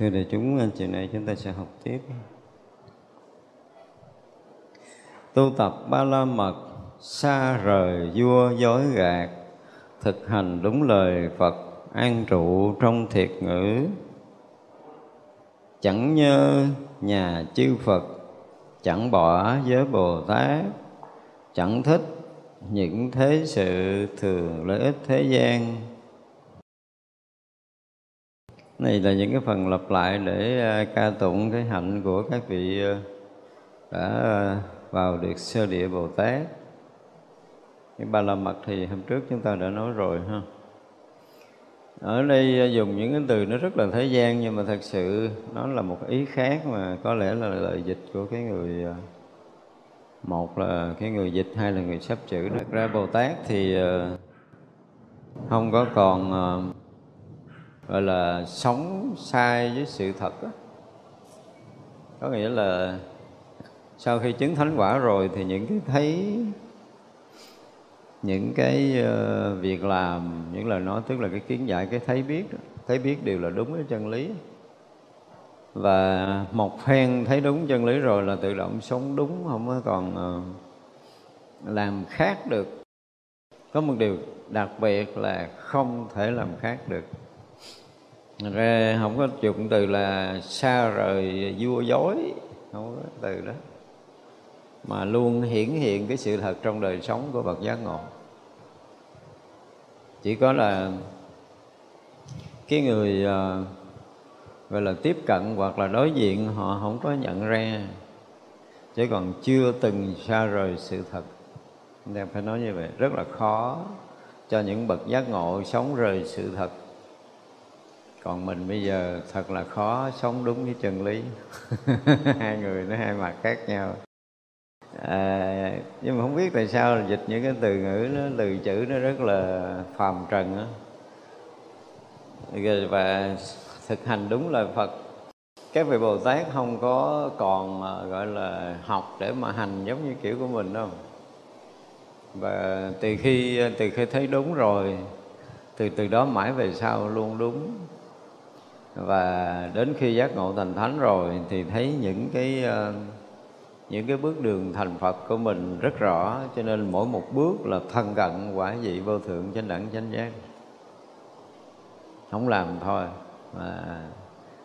Thưa đại chúng, chiều nay chúng ta sẽ học tiếp. Tu tập ba la mật xa rời vua dối gạt thực hành đúng lời phật an trụ trong thiệt ngữ. Chẳng nhớ nhà chư phật chẳng bỏ giới bồ tát chẳng thích những thế sự thường lợi ích thế gian này là những cái phần lặp lại để ờ, ca tụng cái hạnh của các vị ờ, đã ờ, vào được sơ địa Bồ Tát. Cái ba la mật thì hôm trước chúng ta đã nói rồi, ha. Ở đây dùng những cái từ nó rất là thế gian, nhưng mà thật sự nó là một ý khác mà có lẽ là lời dịch của cái người một là cái người dịch, hai là người sắp chữ. Thật ra Bồ Tát thì không có còn gọi là sống sai với sự thật đó. Có nghĩa là sau khi chứng thánh quả rồi thì những cái thấy, những cái ờ, việc làm, những lời nói, tức là cái kiến giải, cái thấy biết đó. thấy biết đều là đúng với chân lý và một phen thấy đúng chân lý rồi là tự động sống đúng, không có còn ờ, làm khác được có một điều đặc biệt là không thể làm khác được ra không có dùng từ là xa rời vua dối, không có từ đó. Mà luôn hiển hiện cái sự thật trong đời sống của bậc giác ngộ. Chỉ có là cái người ờ, gọi là tiếp cận hoặc là đối diện họ không có nhận ra, chứ còn chưa từng xa rời sự thật. Nên phải nói như vậy, rất là khó cho những bậc giác ngộ sống rời sự thật còn mình bây giờ thật là khó sống đúng với chân lý. Hai người nó hai mặt khác nhau. À, nhưng mà không biết tại sao là dịch những cái từ ngữ nó từ chữ nó rất là phàm trần á. Và thực hành đúng lời Phật. Các vị Bồ Tát không có còn à, gọi là học để mà hành giống như kiểu của mình đâu. Và từ khi à, từ khi thấy đúng rồi từ từ đó mãi về sau luôn đúng và đến khi giác ngộ thành thánh rồi thì thấy những cái ờ, những cái bước đường thành Phật của mình rất rõ. Cho nên mỗi một bước là thân cận, quả vị vô thượng chánh đẳng chánh giác. Không làm thôi. Mà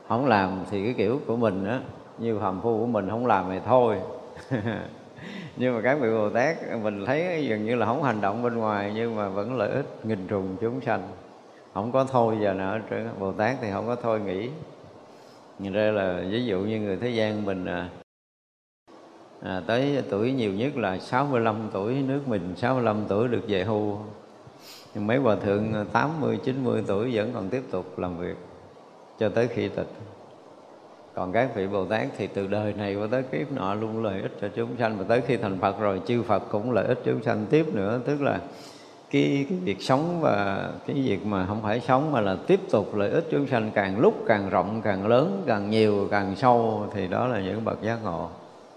không làm thì cái kiểu của mình á, như phàm phu của mình không làm thì thôi. Nhưng mà các vị Bồ Tát, mình thấy dường như là không hành động bên ngoài, nhưng mà vẫn lợi ích nghìn trùng chúng sanh không có thôi giờ nào hết Bồ Tát thì không có thôi nghĩ nhìn ra là ví dụ như người thế gian mình à, à, tới tuổi nhiều nhất là 65 tuổi nước mình 65 tuổi được về hưu. Nhưng mấy hòa thượng 80, 90 tuổi vẫn còn tiếp tục làm việc cho tới khi tịch. Còn các vị Bồ Tát thì từ đời này qua tới kiếp nọ luôn lợi ích cho chúng sanh. Và tới khi thành Phật rồi chư Phật cũng lợi ích chúng sanh. Tiếp nữa tức là cái, cái việc sống và cái việc mà không phải sống mà là tiếp tục lợi ích chúng sanh càng lúc càng rộng càng lớn càng nhiều càng sâu thì đó là những bậc giác ngộ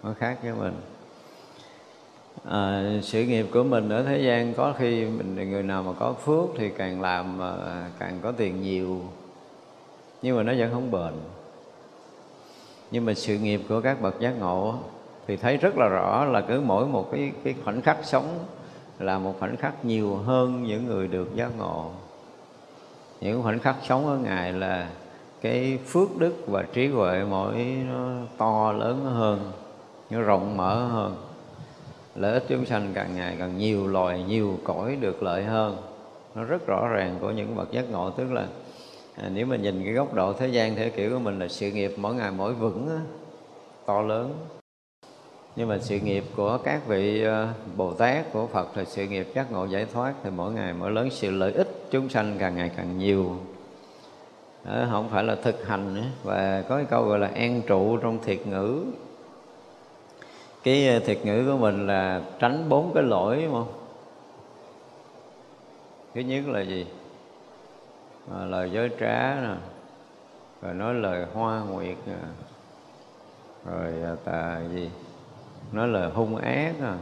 nó khác với mình. À, sự nghiệp của mình ở thế gian có khi mình người nào mà có phước thì càng làm càng có tiền nhiều nhưng mà nó vẫn không bền. Nhưng mà sự nghiệp của các bậc giác ngộ thì thấy rất là rõ là cứ mỗi một cái cái khoảnh khắc sống là một khoảnh khắc nhiều hơn những người được giác ngộ. Những khoảnh khắc sống ở ngài là cái phước đức và trí huệ mỗi nó to lớn hơn nó rộng mở hơn. Lợi ích chúng sanh càng ngày càng nhiều loài nhiều cõi được lợi hơn. Nó rất rõ ràng của những bậc giác ngộ tức là à, nếu mình nhìn cái góc độ thế gian theo kiểu của mình là sự nghiệp mỗi ngày mỗi vững á, to lớn nhưng mà sự nghiệp của các vị ờ, Bồ Tát của Phật là sự nghiệp giác ngộ giải thoát thì mỗi ngày mỗi lớn sự lợi ích chúng sanh càng ngày càng nhiều. Đó, không phải là thực hành nữa và có cái câu gọi là an trụ trong thiệt ngữ. Cái ờ, thiệt ngữ của mình là tránh bốn cái lỗi đúng không? Thứ nhất là gì? À, lời dối trá nè rồi nói lời hoa nguyệt nè rồi tà gì? Nói lời hung ác à.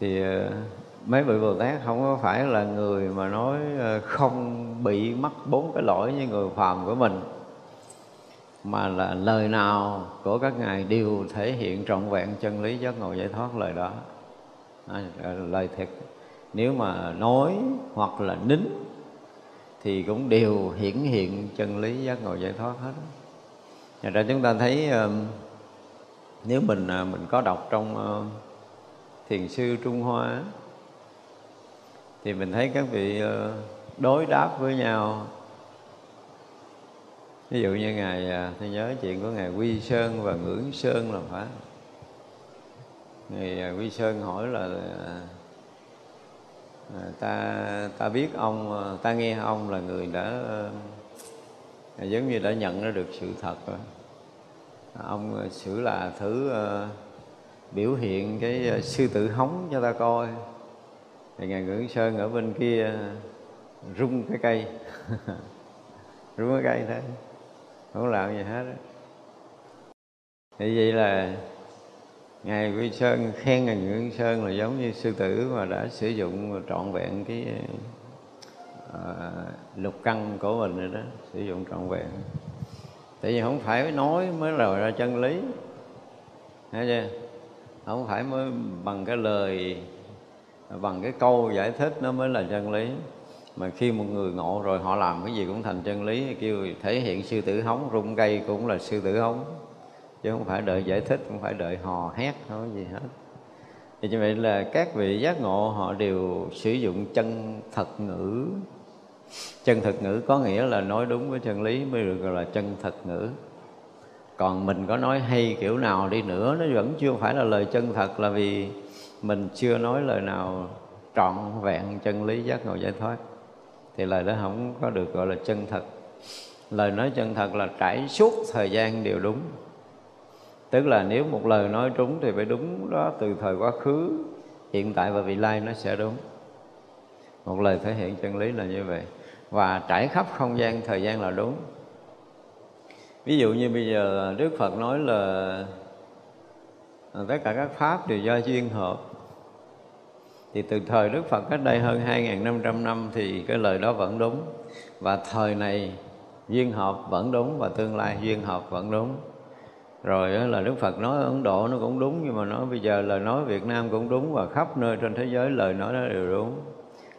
Thì ờ, mấy vị bồ tát không có phải là người mà nói ờ, không bị mắc bốn cái lỗi như người phàm của mình mà là lời nào của các ngài đều thể hiện trọn vẹn chân lý giác ngộ giải thoát lời đó. À, lời thiệt. Nếu mà nói hoặc là nín thì cũng đều hiển hiện chân lý giác ngộ giải thoát hết. Thật ra chúng ta thấy nếu mình à, mình có đọc trong ờ, thiền sư Trung Hoa thì mình thấy các vị ờ, đối đáp với nhau. Ví dụ như ngài à, tôi nhớ chuyện của ngài Quy Sơn và Ngưỡng Sơn là phải. Ngài à, Quy Sơn hỏi là ta ta biết ông ờ, ta nghe ông là người đã giống như đã nhận ra được sự thật rồi. À, ông ờ, xử là thử uh, ờ, biểu hiện cái uh, sư tử hóng cho ta coi. Thì ngài ngưỡng sơn ở bên kia rung cái cây. Rung cái cây thế không làm gì hết đó. thì vậy là ngài quy sơn khen ngài nguyễn sơn là giống như sư tử mà đã sử dụng trọn vẹn cái uh, lục căn của mình rồi đó sử dụng trọn vẹn tại vì không phải nói mới là ra chân lý. Thấy chưa? Không phải mới bằng cái lời, bằng cái câu giải thích nó mới là chân lý. Mà khi một người ngộ rồi, họ làm cái gì cũng thành chân lý, kêu thể hiện sư tử hóng rung cây cũng là sư tử hóng chứ không phải đợi giải thích, không phải đợi hò hét không có gì hết. Thì như vậy là các vị giác ngộ họ đều sử dụng chân thật ngữ chân thực ngữ có nghĩa là nói đúng với chân lý mới được gọi là chân thật ngữ. Còn mình có nói hay kiểu nào đi nữa, nó vẫn chưa phải là lời chân thật là vì mình chưa nói lời nào trọn vẹn chân lý giác ngộ giải thoát. Thì lời đó không có được gọi là chân thật. Lời nói chân thật là trải suốt thời gian đều đúng. Tức là nếu một lời nói trúng thì phải đúng đó từ thời quá khứ, hiện tại và vị lai nó sẽ đúng. Một lời thể hiện chân lý là như vậy và trải khắp không gian, thời gian là đúng. Ví dụ như bây giờ đức phật nói là ờ, tất cả các pháp đều do duyên hợp. Thì từ thời Đức Phật cách đây hơn 2.500 năm thì cái lời đó vẫn đúng. Và thời này duyên hợp vẫn đúng và tương lai duyên hợp vẫn đúng. Rồi là Đức Phật nói Ấn Độ nó cũng đúng, nhưng mà nói bây giờ lời nói Việt Nam cũng đúng và khắp nơi trên thế giới lời nói đó đều đúng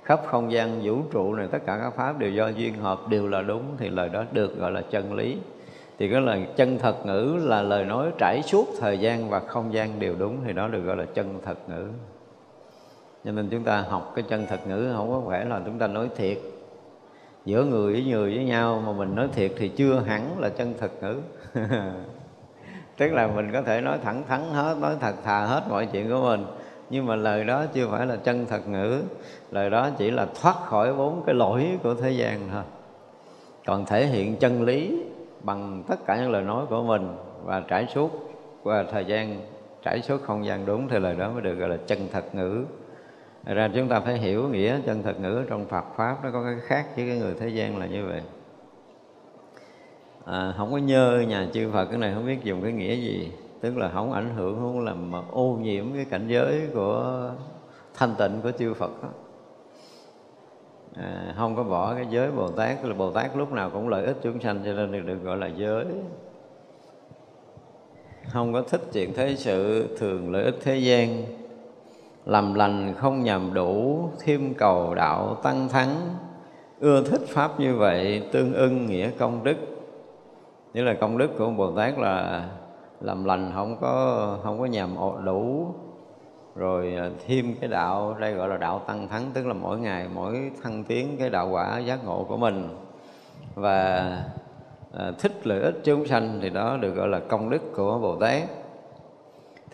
khắp không gian vũ trụ này, tất cả các pháp đều do duyên hợp, đều là đúng thì lời đó được gọi là chân lý. Thì cái lời chân thật ngữ là lời nói trải suốt thời gian và không gian đều đúng thì đó được gọi là chân thật ngữ. Cho nên chúng ta học cái chân thật ngữ không có phải là chúng ta nói thiệt. Giữa người với người với nhau mà mình nói thiệt thì chưa hẳn là chân thật ngữ. Tức là mình có thể nói thẳng thắn hết, nói thật thà hết mọi chuyện của mình, nhưng mà lời đó chưa phải là chân thật ngữ lời đó chỉ là thoát khỏi bốn cái lỗi của thế gian thôi. Còn thể hiện chân lý bằng tất cả những lời nói của mình và trải suốt qua thời gian trải suốt không gian đúng thì lời đó mới được gọi là chân thật ngữ. Thật ra chúng ta phải hiểu nghĩa chân thật ngữ trong Phật Pháp nó có cái khác với cái người thế gian là như vậy. À, Không có nhơ nhà chư Phật cái này không biết dùng cái nghĩa gì Tức là không ảnh hưởng, không làm mà ô nhiễm cái cảnh giới của thanh tịnh của chư Phật đó. À, không có bỏ cái giới Bồ Tát là Bồ Tát lúc nào cũng lợi ích chúng sanh cho nên được, gọi là giới. Không có thích chuyện thế sự thường lợi ích thế gian. Làm lành không nhầm đủ thêm cầu đạo tăng thắng. Ưa thích pháp như vậy tương ưng nghĩa công đức. Nghĩa là công đức của bồ tát là làm lành không có không có nhằm đủ rồi à, thêm cái đạo đây gọi là đạo tăng thắng tức là mỗi ngày mỗi thăng tiến cái đạo quả giác ngộ của mình. Và à, thích lợi ích chúng sanh thì đó được gọi là công đức của bồ tát.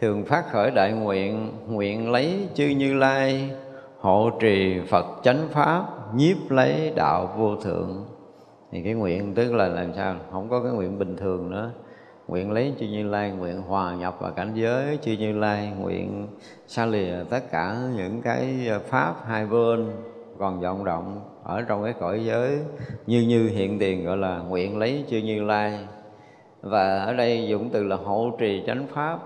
Thường phát khởi đại nguyện nguyện lấy chư như lai hộ trì phật chánh pháp nhiếp lấy đạo vô thượng. Thì cái nguyện tức là làm sao? Không có cái nguyện bình thường nữa nguyện lấy chư như lai, nguyện hòa nhập vào cảnh giới chư như lai, nguyện xa lìa, tất cả những cái ờ, pháp hai bên còn vọng động ở trong cái cõi giới như như hiện tiền gọi là nguyện lấy chư như lai. Và ở đây dụng từ là hộ trì chánh pháp.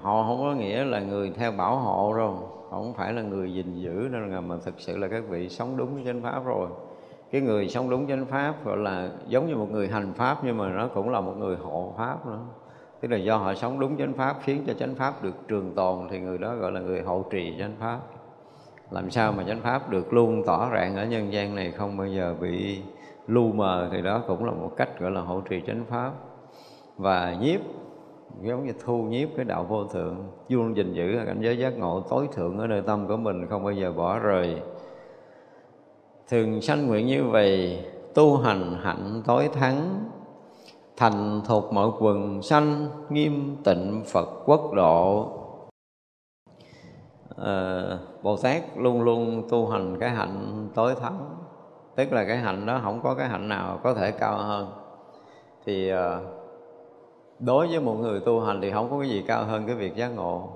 Họ không có nghĩa là người theo bảo hộ đâu, không phải là người gìn giữ, nên là mà thực sự là các vị sống đúng với chánh pháp rồi cái người sống đúng chánh pháp gọi là giống như một người hành pháp, nhưng mà nó cũng là một người hộ pháp nữa. Tức là do họ sống đúng chánh pháp, khiến cho chánh pháp được trường tồn thì người đó gọi là người hộ trì chánh pháp. Làm sao mà chánh pháp được luôn tỏ rạng ở nhân gian này không bao giờ bị lu mờ thì đó cũng là một cách gọi là hộ trì chánh pháp. Và nhiếp, giống như thu nhiếp cái đạo vô thượng luôn gìn giữ cảnh giới giác ngộ tối thượng ở nơi tâm của mình không bao giờ bỏ rời thường sanh nguyện như vậy tu hành hạnh tối thắng. Thành thuộc mọi quần sanh nghiêm tịnh phật quốc độ. À, bồ tát luôn luôn tu hành cái hạnh tối thắng. Tức là cái hạnh đó không có cái hạnh nào có thể cao hơn. Thì à, đối với một người tu hành thì không có cái gì cao hơn cái việc giác ngộ.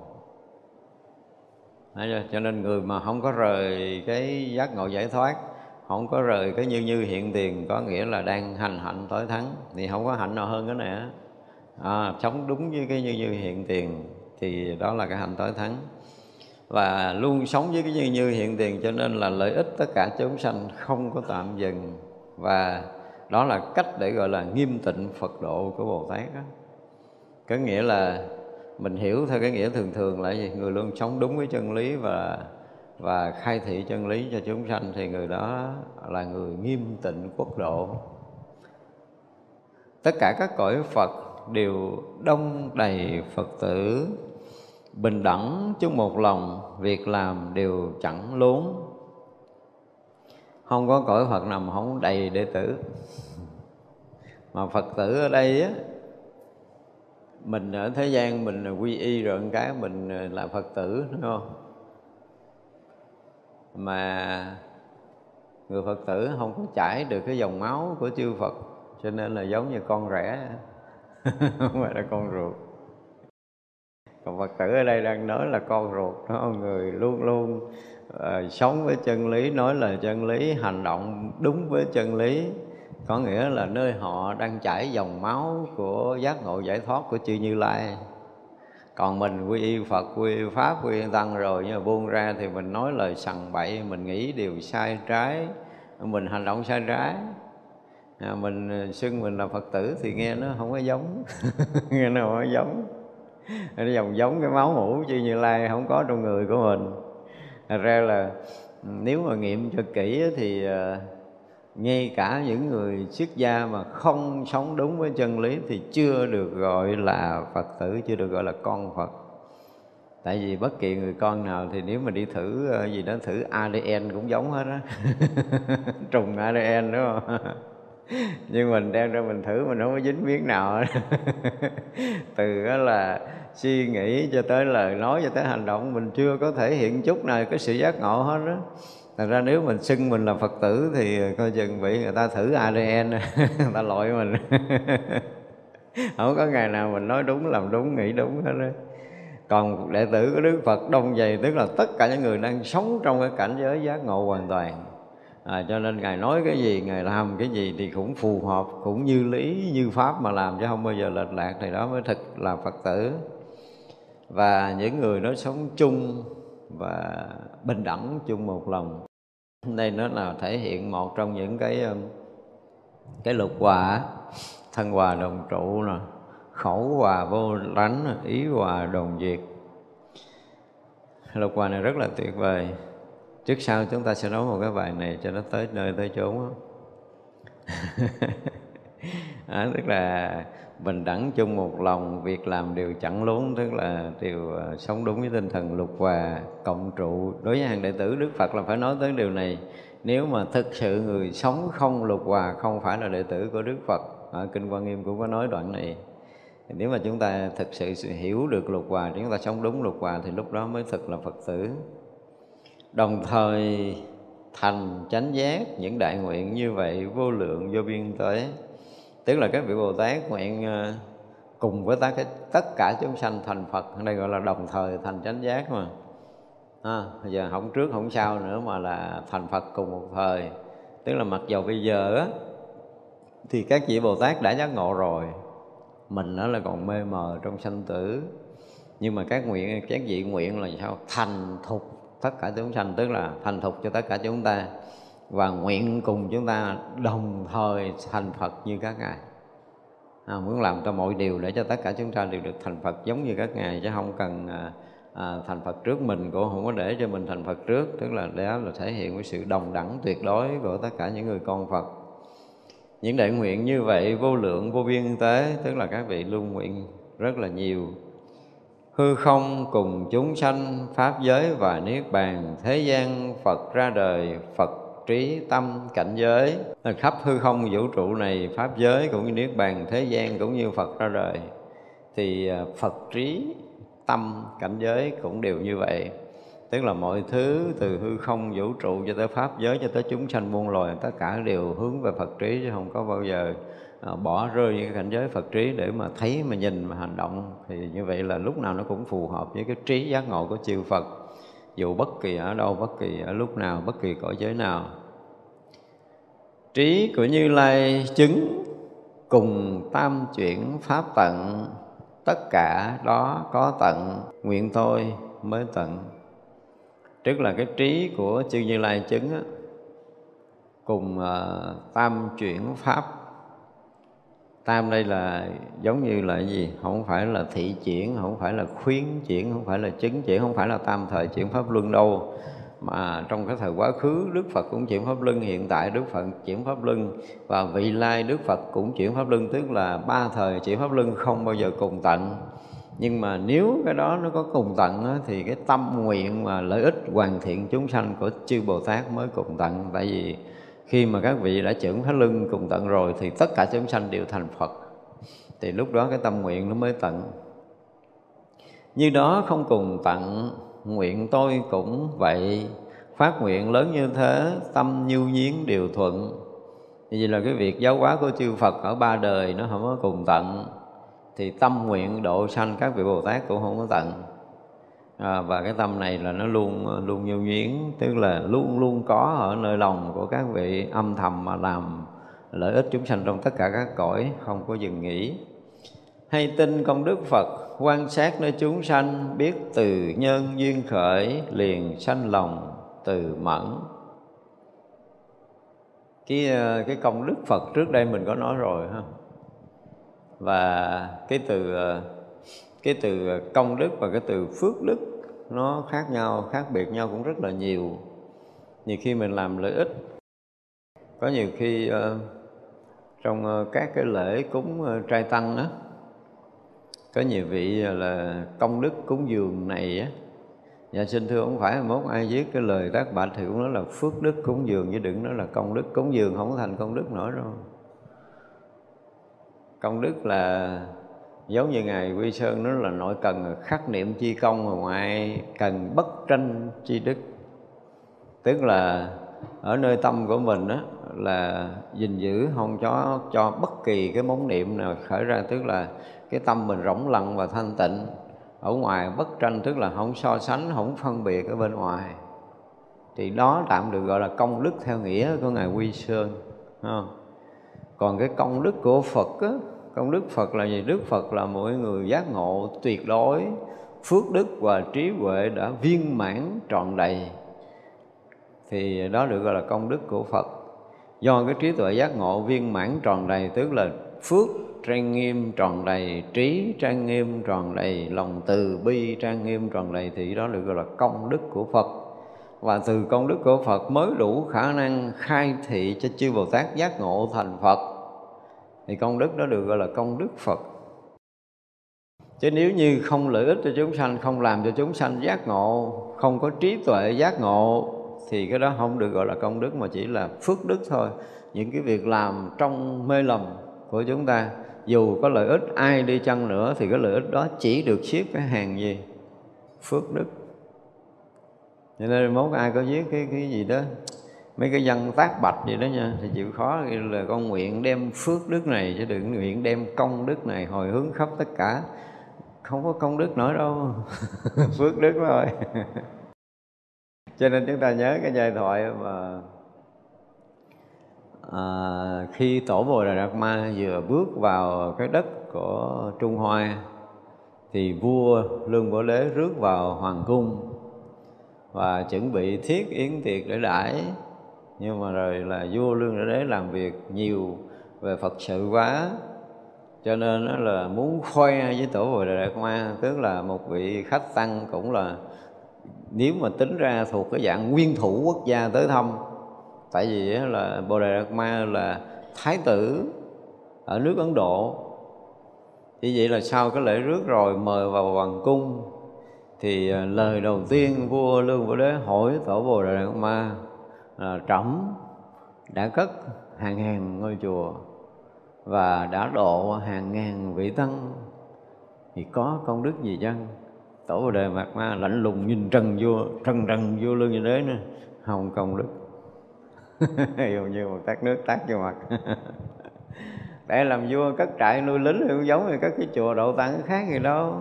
Cho nên người mà không có rời cái giác ngộ giải thoát không có rời cái như như hiện tiền có nghĩa là đang hành hạnh tối thắng. Thì không có hạnh nào hơn cái này à, sống đúng với cái như như hiện tiền thì đó là cái hạnh tối thắng. Và luôn sống với cái như như hiện tiền cho nên là lợi ích tất cả chúng sanh không có tạm dừng. Và đó là cách để gọi là nghiêm tịnh Phật độ của Bồ Tát đó. có nghĩa là mình hiểu theo cái nghĩa thường thường là gì? Người luôn sống đúng với chân lý và và khai thị chân lý cho chúng sanh thì người đó là người nghiêm tịnh quốc độ. Tất cả các cõi phật đều đông đầy phật tử, bình đẳng chung một lòng, việc làm đều chẳng lốn. Không có cõi phật nào không đầy đệ tử. Mà phật tử ở đây á, mình ở thế gian mình quy y rồi một cái, mình là phật tử, đúng không? Mà người phật tử không có chảy được cái dòng máu của chư phật cho nên là giống như con rẻ. Không phải là con ruột. Còn phật tử ở đây đang nói là con ruột đó người luôn luôn uh, sống với chân lý nói là chân lý hành động đúng với chân lý. Có nghĩa là nơi họ đang chảy dòng máu của giác ngộ giải thoát của chư như lai còn mình quy y phật quy y pháp quy y tăng rồi nhưng mà buông ra thì mình nói lời sằng bậy mình nghĩ điều sai trái mình hành động sai trái. À, mình à, xưng mình là phật tử thì nghe nó không có giống nghe nó không có giống. Nó dòng giống cái máu mũ chứ như lai không có trong người của mình. Thật ra là ừ, nếu mà nghiệm cho kỹ thì uh, ngay cả những người xuất gia mà không sống đúng với chân lý thì chưa được gọi là phật tử, chưa được gọi là con phật. Tại vì bất kỳ người con nào thì nếu mà đi thử ờ, gì đó, thử adn cũng giống hết á. Trùng adn đúng không? Nhưng mình đem ra mình thử, mình không có dính miếng nào từ đó là suy nghĩ cho tới lời nói, cho tới hành động, mình chưa có thể hiện chút nào cái sự giác ngộ hết đó thành ra nếu mình xưng mình là Phật tử thì coi chừng bị người ta thử ADN người ta loại mình. Không có ngày nào mình nói đúng làm đúng nghĩ đúng hết đó còn đệ tử của Đức Phật đông dày tức là tất cả những người đang sống trong cái cảnh giới giác ngộ hoàn toàn. À, cho nên ngài nói cái gì ngài làm cái gì thì cũng phù hợp cũng như lý như pháp mà làm chứ không bao giờ lệch lạc. Thì đó mới thực là Phật tử. Và những người nó sống chung và bình đẳng chung một lòng. Đây nó là thể hiện một trong những cái um, cái lục hòa thân hòa đồng trụ nè khẩu hòa vô lánh ý hòa đồng diệt. Lục hòa này rất là tuyệt vời. Trước sau chúng ta sẽ nói một cái bài này cho nó tới nơi tới chốn à, tức là bình đẳng chung một lòng, việc làm đều chẳng lún tức là đều ờ, sống đúng với tinh thần lục hòa, cộng trụ. Đối với hàng đệ tử, đức phật là phải nói tới điều này. Nếu mà thực sự người sống không lục hòa, không phải là đệ tử của đức phật, ở kinh quan nghiêm cũng có nói đoạn này. Nếu mà chúng ta thực sự hiểu được lục hòa chúng ta sống đúng lục hòa thì lúc đó mới thực là phật tử. Đồng thời, thành chánh giác, những đại nguyện như vậy vô lượng vô biên tới tức là các vị bồ tát nguyện ờ, cùng với tất, tất cả chúng sanh thành phật. Ở đây gọi là đồng thời thành chánh giác mà. À, giờ không trước không sau nữa mà là thành phật cùng một thời. Tức là mặc dầu bây giờ á thì các vị bồ tát đã giác ngộ rồi mình nó là còn mê mờ trong sanh tử. Nhưng mà các nguyện các vị nguyện là sao? Thành thục tất cả chúng sanh tức là thành thục cho tất cả chúng ta và nguyện cùng chúng ta đồng thời thành Phật như các ngài. À, muốn làm cho mọi điều để cho tất cả chúng ta đều được thành Phật giống như các ngài chứ không cần à, à, thành Phật trước mình cũng không có để cho mình thành Phật trước. Tức là đó là thể hiện cái sự đồng đẳng tuyệt đối của tất cả những người con Phật. Những đại nguyện như vậy vô lượng vô biên tế tức là các vị luôn nguyện rất là nhiều. Hư không cùng chúng sanh pháp giới và niết bàn thế gian phật ra đời phật trí tâm cảnh giới. Ờ, khắp hư không vũ trụ này, pháp giới cũng như niết bàn thế gian cũng như phật ra đời. Thì ờ, phật trí, tâm cảnh giới cũng đều như vậy. Tức là mọi thứ từ hư không vũ trụ cho tới pháp giới cho tới chúng sanh muôn loài, tất cả đều hướng về phật trí chứ không có bao giờ ờ, bỏ rơi những cảnh giới phật trí để mà thấy, mà nhìn, mà hành động. Thì như vậy là lúc nào nó cũng phù hợp với cái trí giác ngộ của chư phật dù bất kỳ ở đâu bất kỳ ở lúc nào bất kỳ cõi giới nào. Trí của như lai chứng cùng tam chuyển pháp tận. Tất cả đó có tận nguyện tôi mới tận. Tức là cái trí của chư như lai chứng á, cùng uh, tam chuyển pháp tam đây là giống như là gì? Không phải là thị chuyển không phải là khuyến chuyển không phải là chứng chuyển không phải là tam thời chuyển pháp luân đâu. Mà trong cái thời quá khứ Đức Phật cũng chuyển pháp luân hiện tại Đức Phật chuyển pháp luân. Và vị lai Đức Phật cũng chuyển pháp luân tức là ba thời chuyển pháp luân không bao giờ cùng tận. Nhưng mà nếu cái đó nó có cùng tận đó, thì cái tâm nguyện mà lợi ích hoàn thiện chúng sanh của chư Bồ Tát mới cùng tận. Tại vì khi mà các vị đã trưởng phá lưng cùng tận rồi, thì tất cả chúng sanh đều thành Phật. Thì lúc đó cái tâm nguyện nó mới tận. Như đó không cùng tận. Nguyện tôi cũng vậy. Phát nguyện lớn như thế, tâm nhu nhiến điều thuận. Vì là cái việc giáo hóa của chư Phật ở ba đời nó không có cùng tận. Thì tâm nguyện độ sanh các vị Bồ Tát cũng không có tận à, và cái tâm này là nó luôn ờ, luôn nhu nhuyễn tức là luôn luôn có ở nơi lòng của các vị âm thầm mà làm lợi ích chúng sanh trong tất cả các cõi không có dừng nghỉ. Hay tin công đức Phật quan sát nơi chúng sanh biết từ nhân duyên khởi liền sanh lòng từ mẫn. Cái ờ, cái công đức Phật trước đây mình có nói rồi ha. Và cái từ ờ, cái từ công đức và cái từ phước đức nó khác nhau khác biệt nhau cũng rất là nhiều. Nhiều khi mình làm lợi ích có nhiều khi uh, trong uh, các cái lễ cúng uh, trai tăng đó có nhiều vị là công đức cúng dường này á. Dạ xin thưa không phải mốt ai viết cái lời tác bạch thì cũng nói là phước đức cúng dường chứ đừng nói là công đức cúng dường không có thành công đức nổi đâu. Công đức là giống như ngài quy sơn nó là nội cần khắc niệm chi công mà ngoại cần bất tranh chi đức. Tức là ở nơi tâm của mình đó là gìn giữ không cho cho bất kỳ cái món niệm nào khởi ra. Tức là cái tâm mình rỗng lặng và thanh tịnh. Ở ngoài bất tranh tức là không so sánh không phân biệt ở bên ngoài. Thì đó tạm được gọi là công đức theo nghĩa của ngài quy sơn không? còn cái công đức của phật á, công đức phật là gì? Đức phật là mỗi người giác ngộ tuyệt đối. Phước đức và trí huệ đã viên mãn trọn đầy. Thì đó được gọi là công đức của phật. Do cái trí tuệ giác ngộ viên mãn tròn đầy, tức là phước trang nghiêm tròn đầy, trí trang nghiêm tròn đầy, lòng từ bi trang nghiêm tròn đầy, thì đó được gọi là công đức của phật. Và từ công đức của phật mới đủ khả năng khai thị cho chư bồ tát giác ngộ thành phật thì công đức đó được gọi là công đức phật. Chứ nếu như không lợi ích cho chúng sanh, không làm cho chúng sanh giác ngộ, không có trí tuệ giác ngộ, thì cái đó không được gọi là công đức, mà chỉ là phước đức thôi. Những cái việc làm trong mê lầm của chúng ta, dù có lợi ích ai đi chăng nữa, thì cái lợi ích đó chỉ được xếp cái hàng gì? Phước đức. Cho nên mốt ai có viết cái cái gì đó mấy cái văn tác bạch gì đó nha thì chịu khó là con nguyện đem phước đức này chứ đừng nguyện đem công đức này hồi hướng khắp tất cả. Không có công đức nữa đâu phước đức thôi. Cho nên chúng ta nhớ cái giai thoại mà à, khi tổ bồ đà đạt ma vừa bước vào cái đất của trung hoa thì vua lương bổ đế rước vào hoàng cung và chuẩn bị thiết yến tiệc để đãi nhưng mà rồi là vua lương bổ đế làm việc nhiều về phật sự quá. Cho nên đó là muốn khoe với tổ bồ đề đạt ma tức là một vị khách tăng cũng là nếu mà tính ra thuộc cái dạng nguyên thủ quốc gia tới thăm. Tại vì là bồ đề đạt ma là thái tử ở nước ấn độ. Như vậy là sau cái lễ rước rồi mời vào hoàng cung, thì à, lời đầu tiên vua lương vũ đế hỏi tổ bồ đề đạt ma Ờ, là trẫm đã cất hàng ngàn ngôi chùa và đã độ hàng ngàn vị tăng thì có công đức gì chăng? Tổ bồ đề mạt ma lạnh lùng nhìn trần vua trần trần vua lương như đế nữa không công đức. Dường như một tát nước tát vô mặt. Để làm vua cất trại nuôi lính thì cũng giống như các cái chùa độ tăng khác gì đâu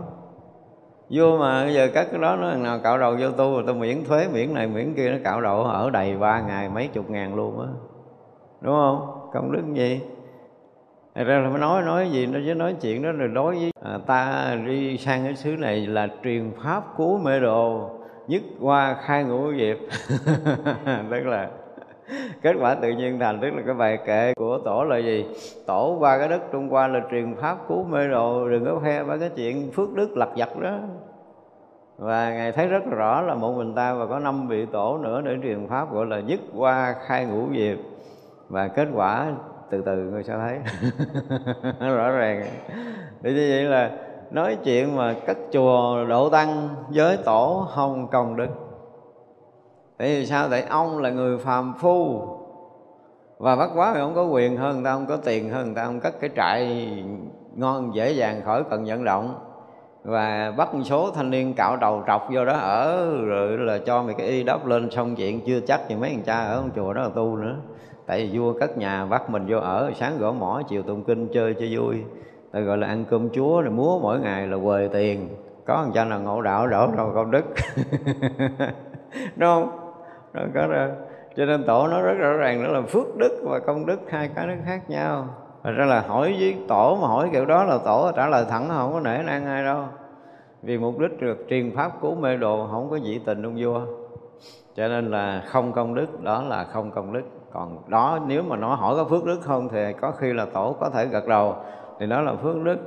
vô mà bây giờ các cái đó nó nào cạo đầu vô tu rồi tôi miễn thuế miễn này miễn kia nó cạo đầu ở đầy ba ngày mấy chục ngàn luôn á. Đúng không? Công đức gì? Thật ra là mới nói nói gì nó chứ nói chuyện đó rồi đối với à, ta đi sang cái xứ này là truyền pháp cứu mê đồ nhất qua khai ngũ diệp tức là kết quả tự nhiên thành tức là cái bài kệ của tổ là gì? Tổ qua cái đất trung qua là truyền pháp cứu mê đồ, đừng có phe với cái chuyện phước đức lặt vặt đó. Và ngài thấy rất rõ là một mình ta và có năm vị tổ nữa để truyền pháp gọi là nhất qua khai ngũ diệp. Và kết quả từ từ người sẽ thấy. Rõ ràng. Để như vậy là nói chuyện mà cất chùa độ tăng với tổ không công đức tại vì sao? Tại ông là người phàm phu. Và bắt quá thì ông có quyền hơn người ta, ông có tiền hơn người ta, ông cất cái trại ngon, dễ dàng khỏi cần vận động. Và bắt một số thanh niên cạo đầu trọc vô đó ở, rồi là cho mày cái y đắp lên, xong chuyện chưa chắc thì mấy thằng cha ở trong chùa đó là tu nữa. Tại vì vua cất nhà, bắt mình vô ở, sáng gõ mỏ, chiều tụng kinh, chơi cho vui. Tại gọi là ăn cơm chúa, rồi múa mỗi ngày là quề tiền. Có thằng cha nào ngộ đạo đổ đâu công đức. Đúng không? Nó có ra. Cho nên tổ nó rất rõ ràng đó là phước đức và công đức hai cái nó khác nhau. Thật ra là hỏi với tổ mà hỏi kiểu đó là tổ trả lời thẳng không có nể nang ai đâu. Vì mục đích được truyền pháp cứu mê đồ không có dị tình ông vua. Cho nên là không công đức đó là không công đức. Còn đó nếu mà nó hỏi có phước đức không thì có khi là tổ có thể gật đầu. Thì đó là phước đức.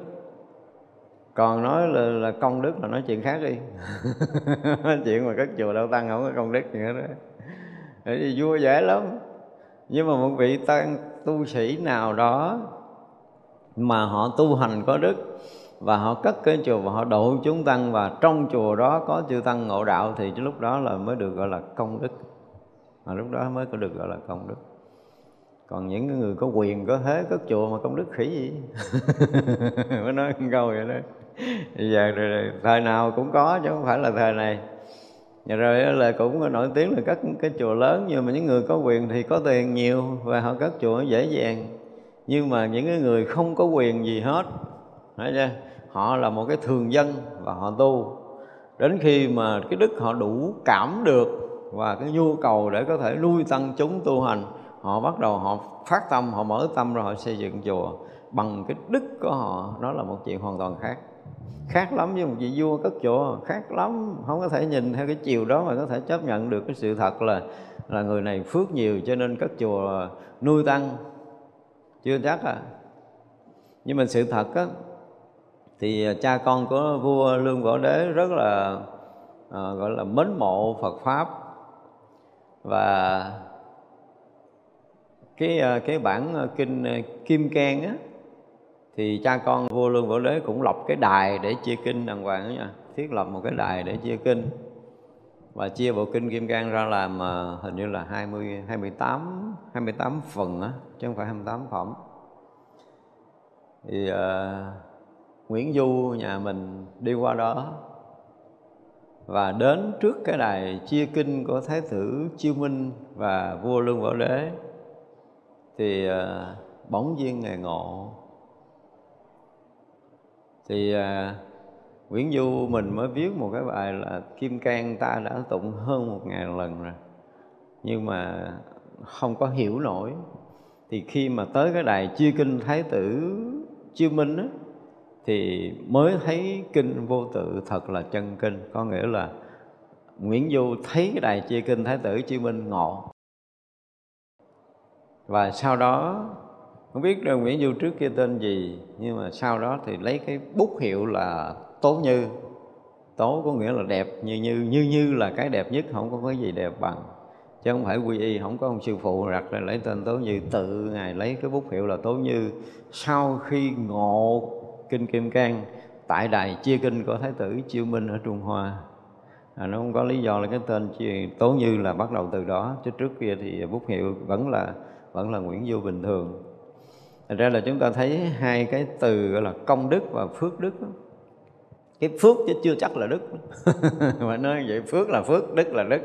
Còn nói là, là công đức là nói chuyện khác đi. Chuyện mà các chùa đâu tăng không có công đức gì hết đó thì vua dễ lắm. Nhưng mà một vị tăng tu sĩ nào đó mà họ tu hành có đức và họ cất cái chùa và họ độ chúng tăng và trong chùa đó có chư tăng ngộ đạo thì lúc đó là mới được gọi là công đức. Mà lúc đó mới có được gọi là công đức. Còn những người có quyền có thế cất chùa mà công đức khỉ gì? Mới nói câu vậy đó. Bây giờ rồi, rồi, thời nào cũng có chứ không phải là thời này và rồi là cũng nổi tiếng là cất cái chùa lớn, nhưng mà những người có quyền thì có tiền nhiều và họ cất chùa dễ dàng. Nhưng mà những cái người không có quyền gì hết thấy chưa? họ là một cái thường dân và họ tu. Đến khi mà cái đức họ đủ cảm được và cái nhu cầu để có thể nuôi tăng chúng tu hành, họ bắt đầu họ phát tâm, họ mở tâm rồi họ xây dựng chùa. Bằng cái đức của họ đó là một chuyện hoàn toàn khác khác lắm với một vị vua cất chùa khác lắm. Không có thể nhìn theo cái chiều đó mà có thể chấp nhận được cái sự thật là là người này phước nhiều cho nên cất chùa nuôi tăng. Chưa chắc à. Nhưng mà sự thật á thì cha con của vua lương võ đế rất là à, gọi là mến mộ phật pháp. Và cái à, cái bản kinh à, kim cang á thì cha con vua lương võ đế cũng lập cái đài để chia kinh đàng hoàng đó nha. Thiết lập một cái đài để chia kinh. Và chia bộ kinh Kim Cang ra làm à, hình như là 20 28 28 phần á chứ không phải 28 phẩm. Thì uh, Nguyễn Du nhà mình đi qua đó. Và đến trước cái đài chia kinh của Thái tử Chiêu Minh và vua Lương Võ Đế thì uh, bỗng duyên ngày ngộ thì à, Nguyễn Du mình mới viết một cái bài là Kim Cang ta đã tụng hơn một ngàn lần rồi nhưng mà không có hiểu nổi. Thì khi mà tới cái đài chia kinh thái tử chiêu minh á thì mới thấy kinh vô tự thật là chân kinh. Có nghĩa là Nguyễn Du thấy cái đài chia kinh thái tử chiêu minh ngộ. Và sau đó không biết là Nguyễn Du trước kia tên gì nhưng mà sau đó thì lấy cái bút hiệu là tố như. Tố có nghĩa là đẹp như như như như là cái đẹp nhất không có cái gì đẹp bằng. Chứ không phải quy y không có ông sư phụ đặt ra lấy tên tố như. Tự ngài lấy cái bút hiệu là tố như. Sau khi ngộ kinh kim cang tại đài chia kinh của thái tử chiêu minh ở trung hoa. À, nó không có lý do là cái tên tố như là bắt đầu từ đó. Chứ trước kia thì bút hiệu vẫn là vẫn là nguyễn du bình thường. Thật ra là chúng ta thấy hai cái từ gọi là công đức và phước đức đó. Cái phước chứ chưa chắc là đức. Mà nói vậy, phước là phước, đức là đức.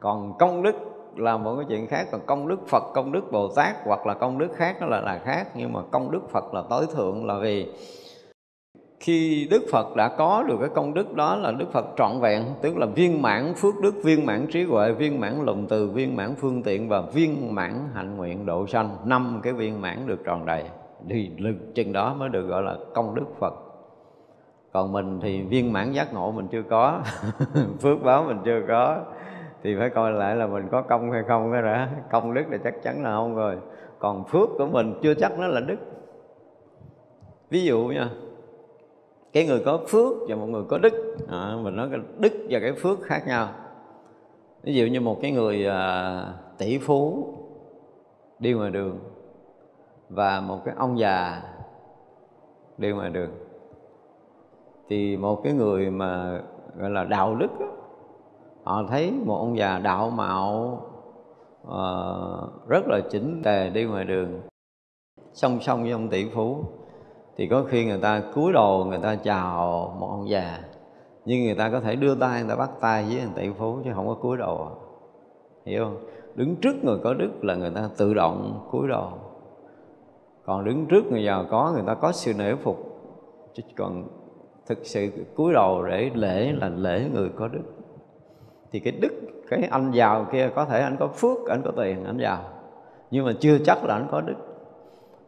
Còn công đức là một cái chuyện khác. Còn công đức phật, công đức bồ tát hoặc là công đức khác nó là là khác. Nhưng mà công đức phật là tối thượng là vì khi Đức Phật đã có được cái công đức đó là Đức Phật trọn vẹn Tức là viên mãn phước đức, viên mãn trí huệ, viên mãn lòng từ, viên mãn phương tiện Và viên mãn hạnh nguyện độ sanh. Năm cái viên mãn được tròn đầy Thì lực chừng đó mới được gọi là công đức Phật. Còn mình thì viên mãn giác ngộ mình chưa có phước báo mình chưa có thì phải coi lại là mình có công hay không cái đã công đức là chắc chắn là không rồi. Còn phước của mình chưa chắc nó là đức. Ví dụ nha cái người có phước và một người có đức. À, mình nói cái đức và cái phước khác nhau. Ví dụ như một cái người à, tỷ phú đi ngoài đường và một cái ông già đi ngoài đường thì một cái người mà gọi là đạo đức đó, họ thấy một ông già đạo mạo uh, rất là chỉnh tề đi ngoài đường song song với ông tỷ phú thì có khi người ta cúi đầu, người ta chào một ông già, nhưng người ta có thể đưa tay, người ta bắt tay với ông tỷ phú chứ không có cúi đầu à. hiểu không? Đứng trước người có đức là người ta tự động cúi đầu. Còn đứng trước người giàu có, người ta có sự nể phục. Chứ còn thực sự cúi đầu để lễ là lễ người có đức. Thì cái đức, cái anh giàu kia, có thể anh có phước, anh có tiền, anh giàu. Nhưng mà chưa chắc là anh có đức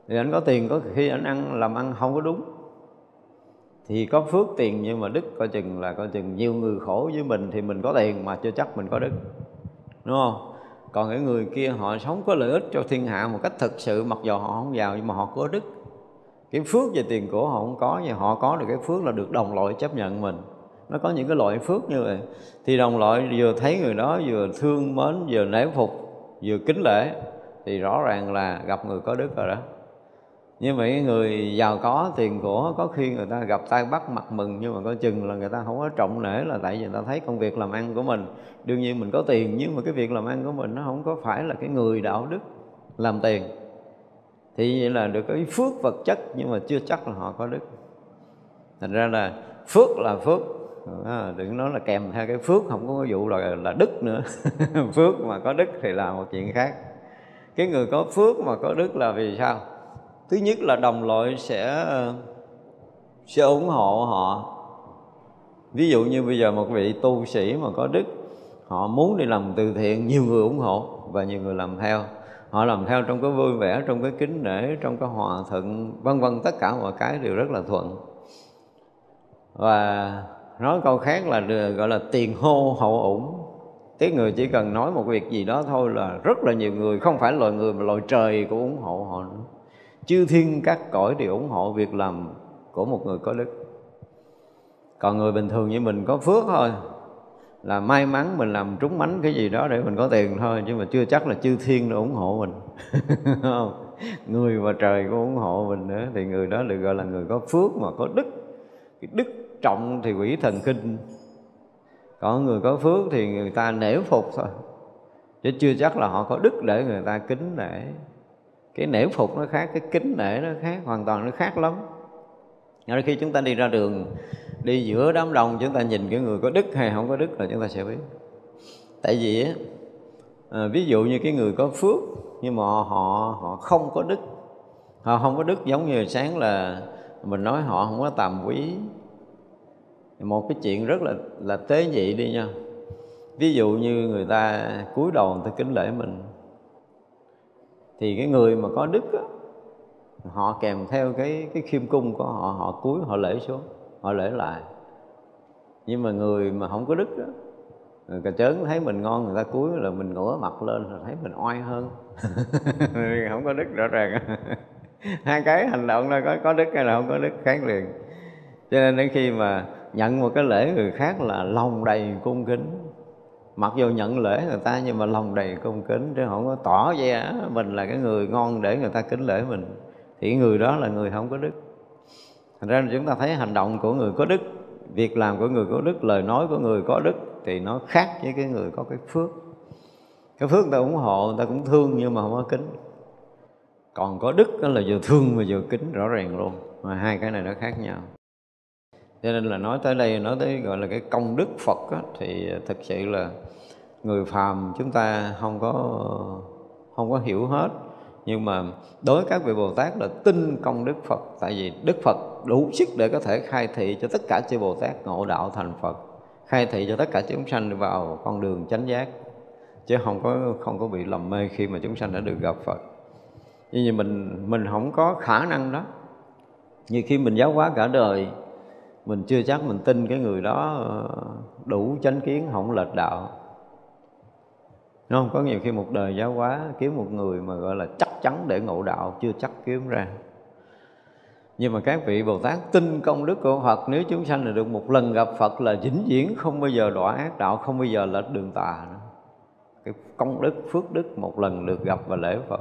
thì anh có tiền có khi anh ăn, làm ăn không có đúng. Thì có phước tiền nhưng mà đức coi chừng là coi chừng nhiều người khổ với mình thì mình có tiền mà chưa chắc mình có đức. Đúng không? Còn cái người kia họ sống có lợi ích cho thiên hạ một cách thực sự, mặc dù họ không giàu nhưng mà họ có đức. Cái phước về tiền của họ không có nhưng họ có được cái phước là được đồng loại chấp nhận mình. Nó có những cái loại phước như vậy. Thì đồng loại vừa thấy người đó vừa thương mến, vừa nể phục, vừa kính lễ, thì rõ ràng là gặp người có đức rồi đó nhưng mà cái người giàu có tiền của có khi người ta gặp tay bắt mặt mừng nhưng mà có chừng là người ta không có trọng nể là tại vì người ta thấy công việc làm ăn của mình. Đương nhiên mình có tiền nhưng mà cái việc làm ăn của mình nó không có phải là cái người đạo đức làm tiền. Thì vậy là được cái phước vật chất nhưng mà chưa chắc là họ có đức. Thành ra là phước là phước. À, đừng nói là kèm theo cái phước không có vụ là là đức nữa. Phước mà có đức thì là một chuyện khác. Cái người có phước mà có đức là vì sao? Thứ nhất là đồng loại sẽ ờ, sẽ ủng hộ họ. Ví dụ như bây giờ một vị tu sĩ mà có đức, họ muốn đi làm từ thiện, nhiều người ủng hộ và nhiều người làm theo. Họ làm theo trong cái vui vẻ, trong cái kính nể, trong cái hòa thuận, vân vân, tất cả mọi cái đều rất là thuận. Và nói câu khác là được, gọi là tiền hô hậu ủng. Tiếng người chỉ cần nói một việc gì đó thôi là rất là nhiều người, không phải loài người mà loài trời cũng ủng hộ họ nữa chư thiên các cõi đều ủng hộ việc làm của một người có đức. Còn người bình thường như mình có phước thôi. Là may mắn mình làm trúng mánh cái gì đó để mình có tiền thôi chứ mà chưa chắc là chư thiên nó ủng hộ mình. Người và trời cũng ủng hộ mình nữa. Thì người đó được gọi là người có phước mà có đức. Cái đức trọng thì quỷ thần kinh. Còn người có phước thì người ta nể phục thôi. Chứ chưa chắc là họ có đức để người ta kính nể cái nể phục nó khác cái kính nể nó khác hoàn toàn nó khác lắm. Nên khi chúng ta đi ra đường đi giữa đám đông chúng ta nhìn cái người có đức hay không có đức là chúng ta sẽ biết. Tại vì à, ví dụ như cái người có phước nhưng mà họ họ không có đức họ không có đức giống như sáng là mình nói họ không có tầm quý. Một cái chuyện rất là là tế nhị đi nha. Ví dụ như người ta cúi đầu người ta kính lễ mình thì cái người mà có đức á, họ kèm theo cái cái khiêm cung của họ họ cúi họ lễ xuống họ lễ lại. Nhưng mà người mà không có đức á người cà chớn thấy mình ngon người ta cúi là mình ngửa mặt lên là thấy mình oai hơn. Không có đức rõ ràng. Hai cái hành động là có có đức hay là không có đức khác liền. Cho nên đến khi mà nhận một cái lễ người khác là lòng đầy cung kính mặc dù nhận lễ người ta nhưng mà lòng đầy cung kính chứ không có tỏ ra mình là cái người ngon để người ta kính lễ mình. Thì người đó là người không có đức. Thành ra chúng ta thấy hành động của người có đức việc làm của người có đức lời nói của người có đức thì nó khác với cái người có cái phước. Cái phước người ta ủng hộ người ta cũng thương nhưng mà không có kính. Còn có đức đó là vừa thương mà vừa kính rõ ràng luôn mà hai cái này nó khác nhau. Cho nên là nói tới đây nói tới gọi là cái công đức phật á, thì thực sự là người phàm chúng ta không có không có hiểu hết. Nhưng mà đối với các vị Bồ Tát là tin công Đức Phật. Tại vì Đức Phật đủ sức để có thể khai thị cho tất cả chư Bồ Tát ngộ đạo thành Phật. Khai thị cho tất cả chúng sanh vào con đường chánh giác. Chứ không có không có bị lầm mê khi mà chúng sanh đã được gặp Phật. Như vậy mình mình không có khả năng đó. Như khi mình giáo hóa cả đời, mình chưa chắc mình tin cái người đó ờ, đủ chánh kiến, không lệch đạo. Đúng không? Có nhiều khi một đời giáo hóa kiếm một người mà gọi là chắc chắn để ngộ đạo chưa chắc kiếm ra nhưng mà các vị Bồ Tát tin công đức của Phật Nếu chúng sanh là được một lần gặp Phật là vĩnh viễn Không bao giờ đọa ác đạo Không bao giờ lệch đường tà nữa. Cái công đức, phước đức một lần được gặp và lễ Phật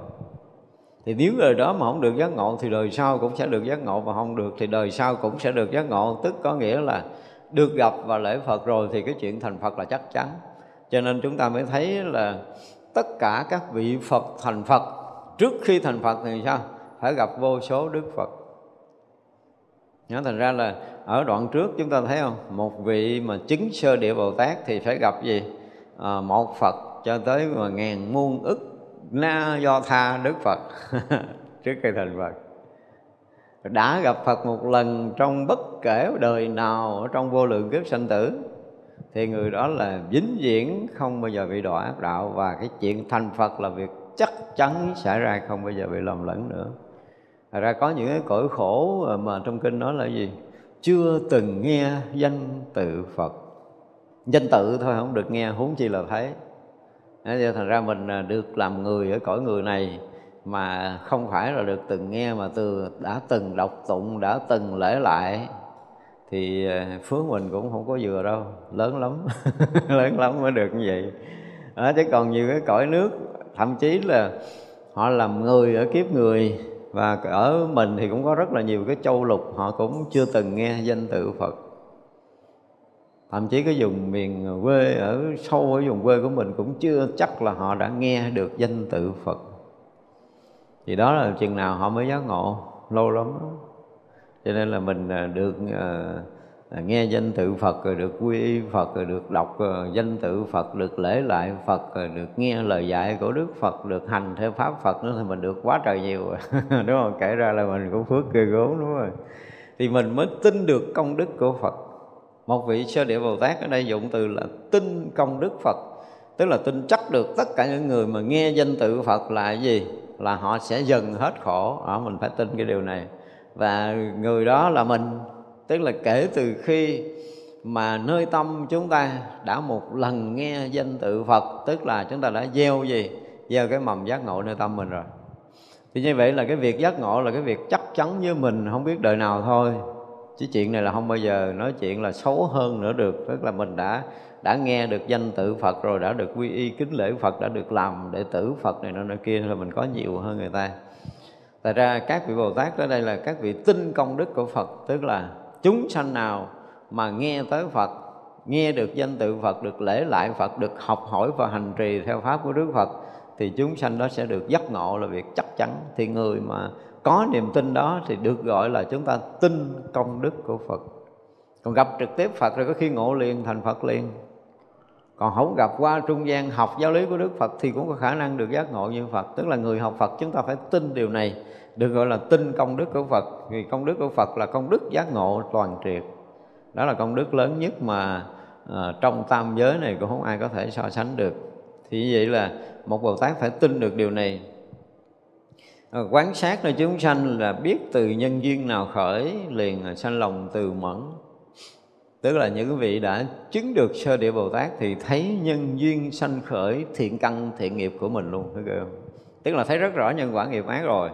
Thì nếu đời đó mà không được giác ngộ Thì đời sau cũng sẽ được giác ngộ Và không được thì đời sau cũng sẽ được giác ngộ Tức có nghĩa là được gặp và lễ Phật rồi Thì cái chuyện thành Phật là chắc chắn cho nên chúng ta mới thấy là tất cả các vị Phật thành Phật trước khi thành Phật thì sao? Phải gặp vô số Đức Phật. Nhớ thành ra là ở đoạn trước chúng ta thấy không? Một vị mà chứng sơ địa Bồ Tát thì phải gặp gì? À, một Phật cho tới mà ngàn muôn ức na do tha Đức Phật trước khi thành Phật. Đã gặp Phật một lần trong bất kể đời nào ở trong vô lượng kiếp sanh tử thì người đó là vĩnh viễn không bao giờ bị đọa ác đạo và cái chuyện thành Phật là việc chắc chắn xảy ra không bao giờ bị lầm lẫn nữa. Thật ra có những cái cõi khổ mà trong kinh nói là gì? Chưa từng nghe danh tự Phật. Danh tự thôi không được nghe, huống chi là thấy. Thế thành ra mình à, được làm người ở cõi người này mà không phải là được từng nghe mà từ đã từng đọc tụng, đã từng lễ lại thì ờ, phước mình cũng không có vừa đâu lớn lắm lớn lắm mới được như vậy. Đó, chứ còn nhiều cái cõi nước thậm chí là họ làm người ở kiếp người và ở mình thì cũng có rất là nhiều cái châu lục họ cũng chưa từng nghe danh tự Phật. Thậm chí cái vùng miền quê ở sâu ở vùng quê của mình cũng chưa chắc là họ đã nghe được danh tự Phật. Thì đó là chừng nào họ mới giác ngộ lâu lắm đó cho nên là mình à, được à, à, nghe danh tự Phật rồi được quy y Phật rồi được đọc danh tự Phật, được lễ lại Phật rồi được nghe lời dạy của Đức Phật, được hành theo pháp Phật nữa thì mình được quá trời nhiều đúng không? Kể ra là mình cũng phước ghê gốm đúng rồi. Thì mình mới tin được công đức của Phật. Một vị sơ địa Bồ Tát ở đây dụng từ là tin công đức Phật. Tức là tin chắc được tất cả những người mà nghe danh tự Phật là gì? Là họ sẽ dần hết khổ. Đó, mình phải tin cái điều này và người đó là mình, tức là kể từ khi mà nơi tâm chúng ta đã một lần nghe danh tự Phật, tức là chúng ta đã gieo gì? Gieo cái mầm giác ngộ nơi tâm mình rồi. Thì như vậy là cái việc giác ngộ là cái việc chắc chắn với mình, không biết đời nào thôi. Chứ chuyện này là không bao giờ nói chuyện là xấu hơn nữa được. Tức là mình đã đã nghe được danh tự Phật rồi, đã được quy y kính lễ Phật, đã được làm đệ tử Phật này nọ kia, là mình có nhiều hơn người ta. Tại ra các vị Bồ Tát ở đây là các vị tin công đức của Phật Tức là chúng sanh nào mà nghe tới Phật Nghe được danh tự Phật, được lễ lại Phật Được học hỏi và hành trì theo Pháp của Đức Phật Thì chúng sanh đó sẽ được giác ngộ là việc chắc chắn. Thì người mà có niềm tin đó thì được gọi là chúng ta tin công đức của Phật. Còn gặp trực tiếp Phật rồi có khi ngộ liền thành Phật liền còn không gặp qua trung gian học giáo lý của Đức Phật thì cũng có khả năng được giác ngộ như Phật. Tức là người học Phật chúng ta phải tin điều này được gọi là tin công đức của Phật. Vì công đức của Phật là công đức giác ngộ toàn triệt. Đó là công đức lớn nhất mà à, trong tam giới này cũng không ai có thể so sánh được. Thì như vậy là một Bồ Tát phải tin được điều này. À, quán sát nơi chúng sanh là biết từ nhân duyên nào khởi liền sanh lòng từ mẫn tức là những vị đã chứng được sơ địa bồ tát thì thấy nhân duyên sanh khởi, thiện căn, thiện nghiệp của mình luôn, thấy không tức là thấy rất rõ nhân quả nghiệp ác rồi.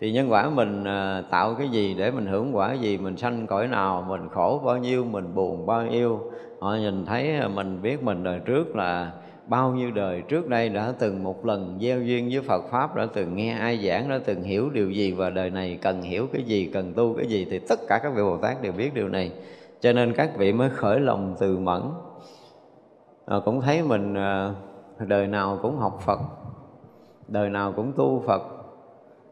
Thì nhân quả mình à, tạo cái gì để mình hưởng quả gì, mình sanh cõi nào, mình khổ bao nhiêu, mình buồn bao nhiêu. Họ nhìn thấy mình biết mình đời trước là bao nhiêu đời trước đây đã từng một lần gieo duyên với Phật pháp, đã từng nghe ai giảng, đã từng hiểu điều gì và đời này cần hiểu cái gì, cần tu cái gì, thì tất cả các vị Bồ Tát đều biết điều này cho nên các vị mới khởi lòng từ mẫn. À, cũng thấy mình à, đời nào cũng học Phật đời nào cũng tu Phật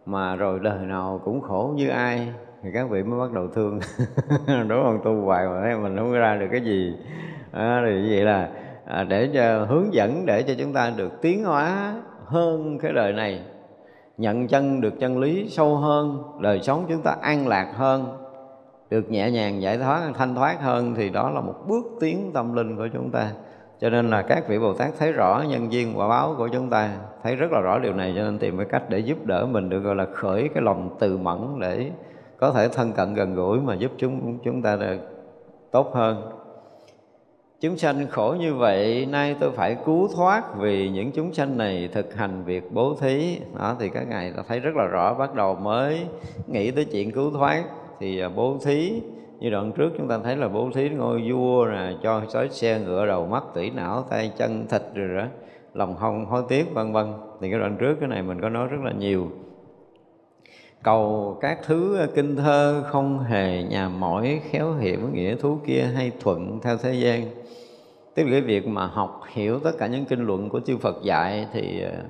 mà rồi đời nào cũng khổ như ai thì các vị mới bắt đầu thương. Đúng không? Tu hoài mà thấy mình không ra được cái gì. À, thì vậy là à, để cho hướng dẫn để cho chúng ta được tiến hóa hơn cái đời này nhận chân được chân lý sâu hơn đời sống chúng ta an lạc hơn được nhẹ nhàng giải thoát, thanh thoát hơn thì đó là một bước tiến tâm linh của chúng ta. Cho nên là các vị Bồ Tát thấy rõ nhân duyên quả báo của chúng ta, thấy rất là rõ điều này, cho nên tìm cái cách để giúp đỡ mình được gọi là khởi cái lòng từ mẫn để có thể thân cận gần gũi mà giúp chúng chúng ta được tốt hơn. Chúng sanh khổ như vậy, nay tôi phải cứu thoát vì những chúng sanh này thực hành việc bố thí. Đó, thì các ngài đã thấy rất là rõ, bắt đầu mới nghĩ tới chuyện cứu thoát thì à, bố thí như đoạn trước chúng ta thấy là bố thí ngôi vua nè, cho sói xe ngựa đầu mắt, tủy não, tay chân, thịt rồi đó, lòng hông, hối tiếc, vân vân. Thì cái đoạn trước cái này mình có nói rất là nhiều. Cầu các thứ à, kinh thơ không hề nhà mỏi, khéo hiểm nghĩa thú kia hay thuận theo thế gian. Tức là cái việc mà học hiểu tất cả những kinh luận của chư Phật dạy thì à,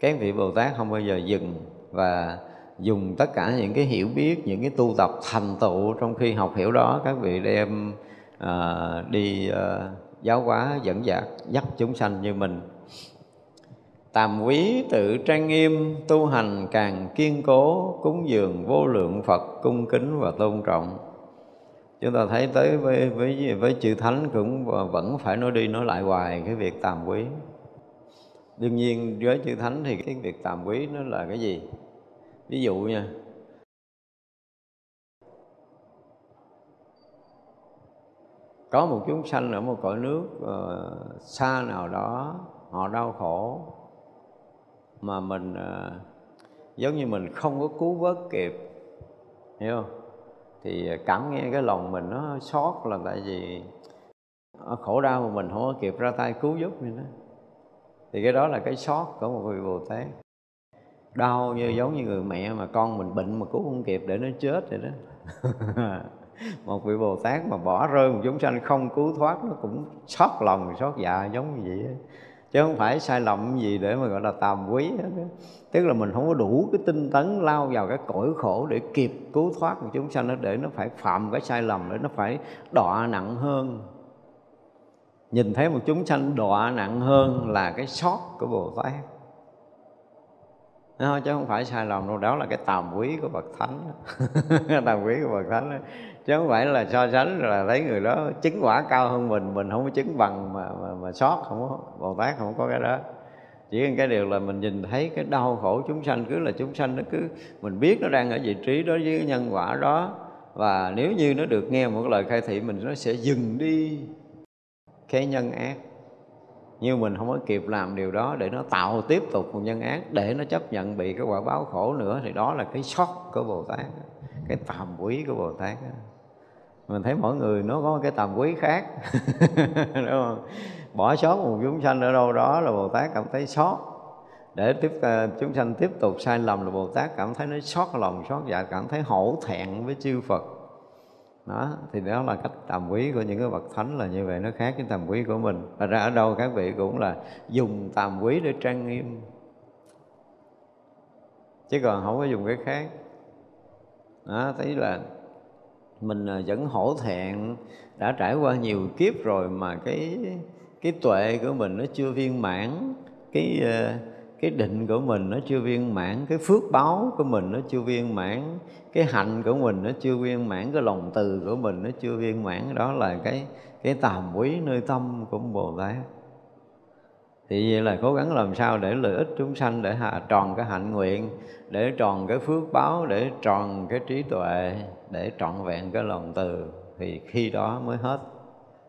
các vị Bồ Tát không bao giờ dừng. Và dùng tất cả những cái hiểu biết những cái tu tập thành tựu trong khi học hiểu đó các vị đem à, đi à, giáo hóa dẫn dắt dắt chúng sanh như mình. Tàm quý tự trang nghiêm tu hành càng kiên cố cúng dường vô lượng phật cung kính và tôn trọng. Chúng ta thấy tới với với với chư thánh cũng vẫn phải nói đi nói lại hoài cái việc tàm quý. Đương nhiên với chư thánh thì cái việc tàm quý nó là cái gì? Ví dụ nha. Có một chúng sanh ở một cõi nước uh, xa nào đó họ đau khổ mà mình uh, giống như mình không có cứu vớt kịp hiểu không? Thì cảm nghe cái lòng mình nó xót là tại vì khổ đau mà mình không có kịp ra tay cứu giúp như đó thì cái đó là cái xót của một vị bồ tát đau như giống như người mẹ mà con mình bệnh mà cứu không kịp để nó chết vậy đó. Một vị bồ tát mà bỏ rơi một chúng sanh không cứu thoát, nó cũng xót lòng, xót dạ giống như vậy chứ không phải sai lầm gì để mà gọi là tàm quý hết đó. tức là mình không có đủ cái tinh tấn lao vào cái cõi khổ để kịp cứu thoát một chúng sanh đó, để nó phải phạm cái sai lầm, để nó phải đọa nặng hơn. Nhìn thấy một chúng sanh đọa nặng hơn là cái sót của bồ tát nó chứ không phải sai lầm đâu đó là cái tàm quý của bậc thánh tàm quý của bậc thánh đó. chứ không phải là so sánh là thấy người đó chứng quả cao hơn mình mình không có chứng bằng mà mà, mà sót không có bồ tát không có cái đó. Chỉ cái điều là mình nhìn thấy cái đau khổ chúng sanh cứ là chúng sanh nó cứ mình biết nó đang ở vị trí đó với cái nhân quả đó. Và nếu như nó được nghe một lời khai thị mình nó sẽ dừng đi. Cái nhân ác nhưng mình không có kịp làm điều đó để nó tạo tiếp tục một nhân ác để nó chấp nhận bị cái quả báo khổ nữa, thì đó là cái sót của bồ tát, cái tàm quý của bồ tát. Mình thấy mỗi người nó có cái tàm quý khác, đúng không? Bỏ sót một chúng sanh ở đâu đó là bồ tát cảm thấy sót. Để tiếp à, chúng sanh tiếp tục sai lầm là bồ tát cảm thấy nó sót lòng, sót dạ cảm thấy hổ thẹn với chư phật đó thì đó là cách tầm quý của những cái bậc thánh là như vậy nó khác với tầm quý của mình. Và ra ở đâu các vị cũng là dùng tầm quý để trang nghiêm. Chứ còn không có dùng cái khác. Đó thấy là mình à, vẫn hổ thẹn đã trải qua nhiều kiếp rồi mà cái cái tuệ của mình nó chưa viên mãn cái uh, cái định của mình nó chưa viên mãn cái phước báo của mình nó chưa viên mãn cái hạnh của mình nó chưa viên mãn cái lòng từ của mình nó chưa viên mãn. Đó là cái cái tàm quý nơi tâm của bồ tát. Thì vậy là cố gắng làm sao để lợi ích chúng sanh để hạ tròn cái hạnh nguyện để tròn cái phước báo để tròn cái trí tuệ để trọn vẹn cái lòng từ. Thì khi đó mới hết.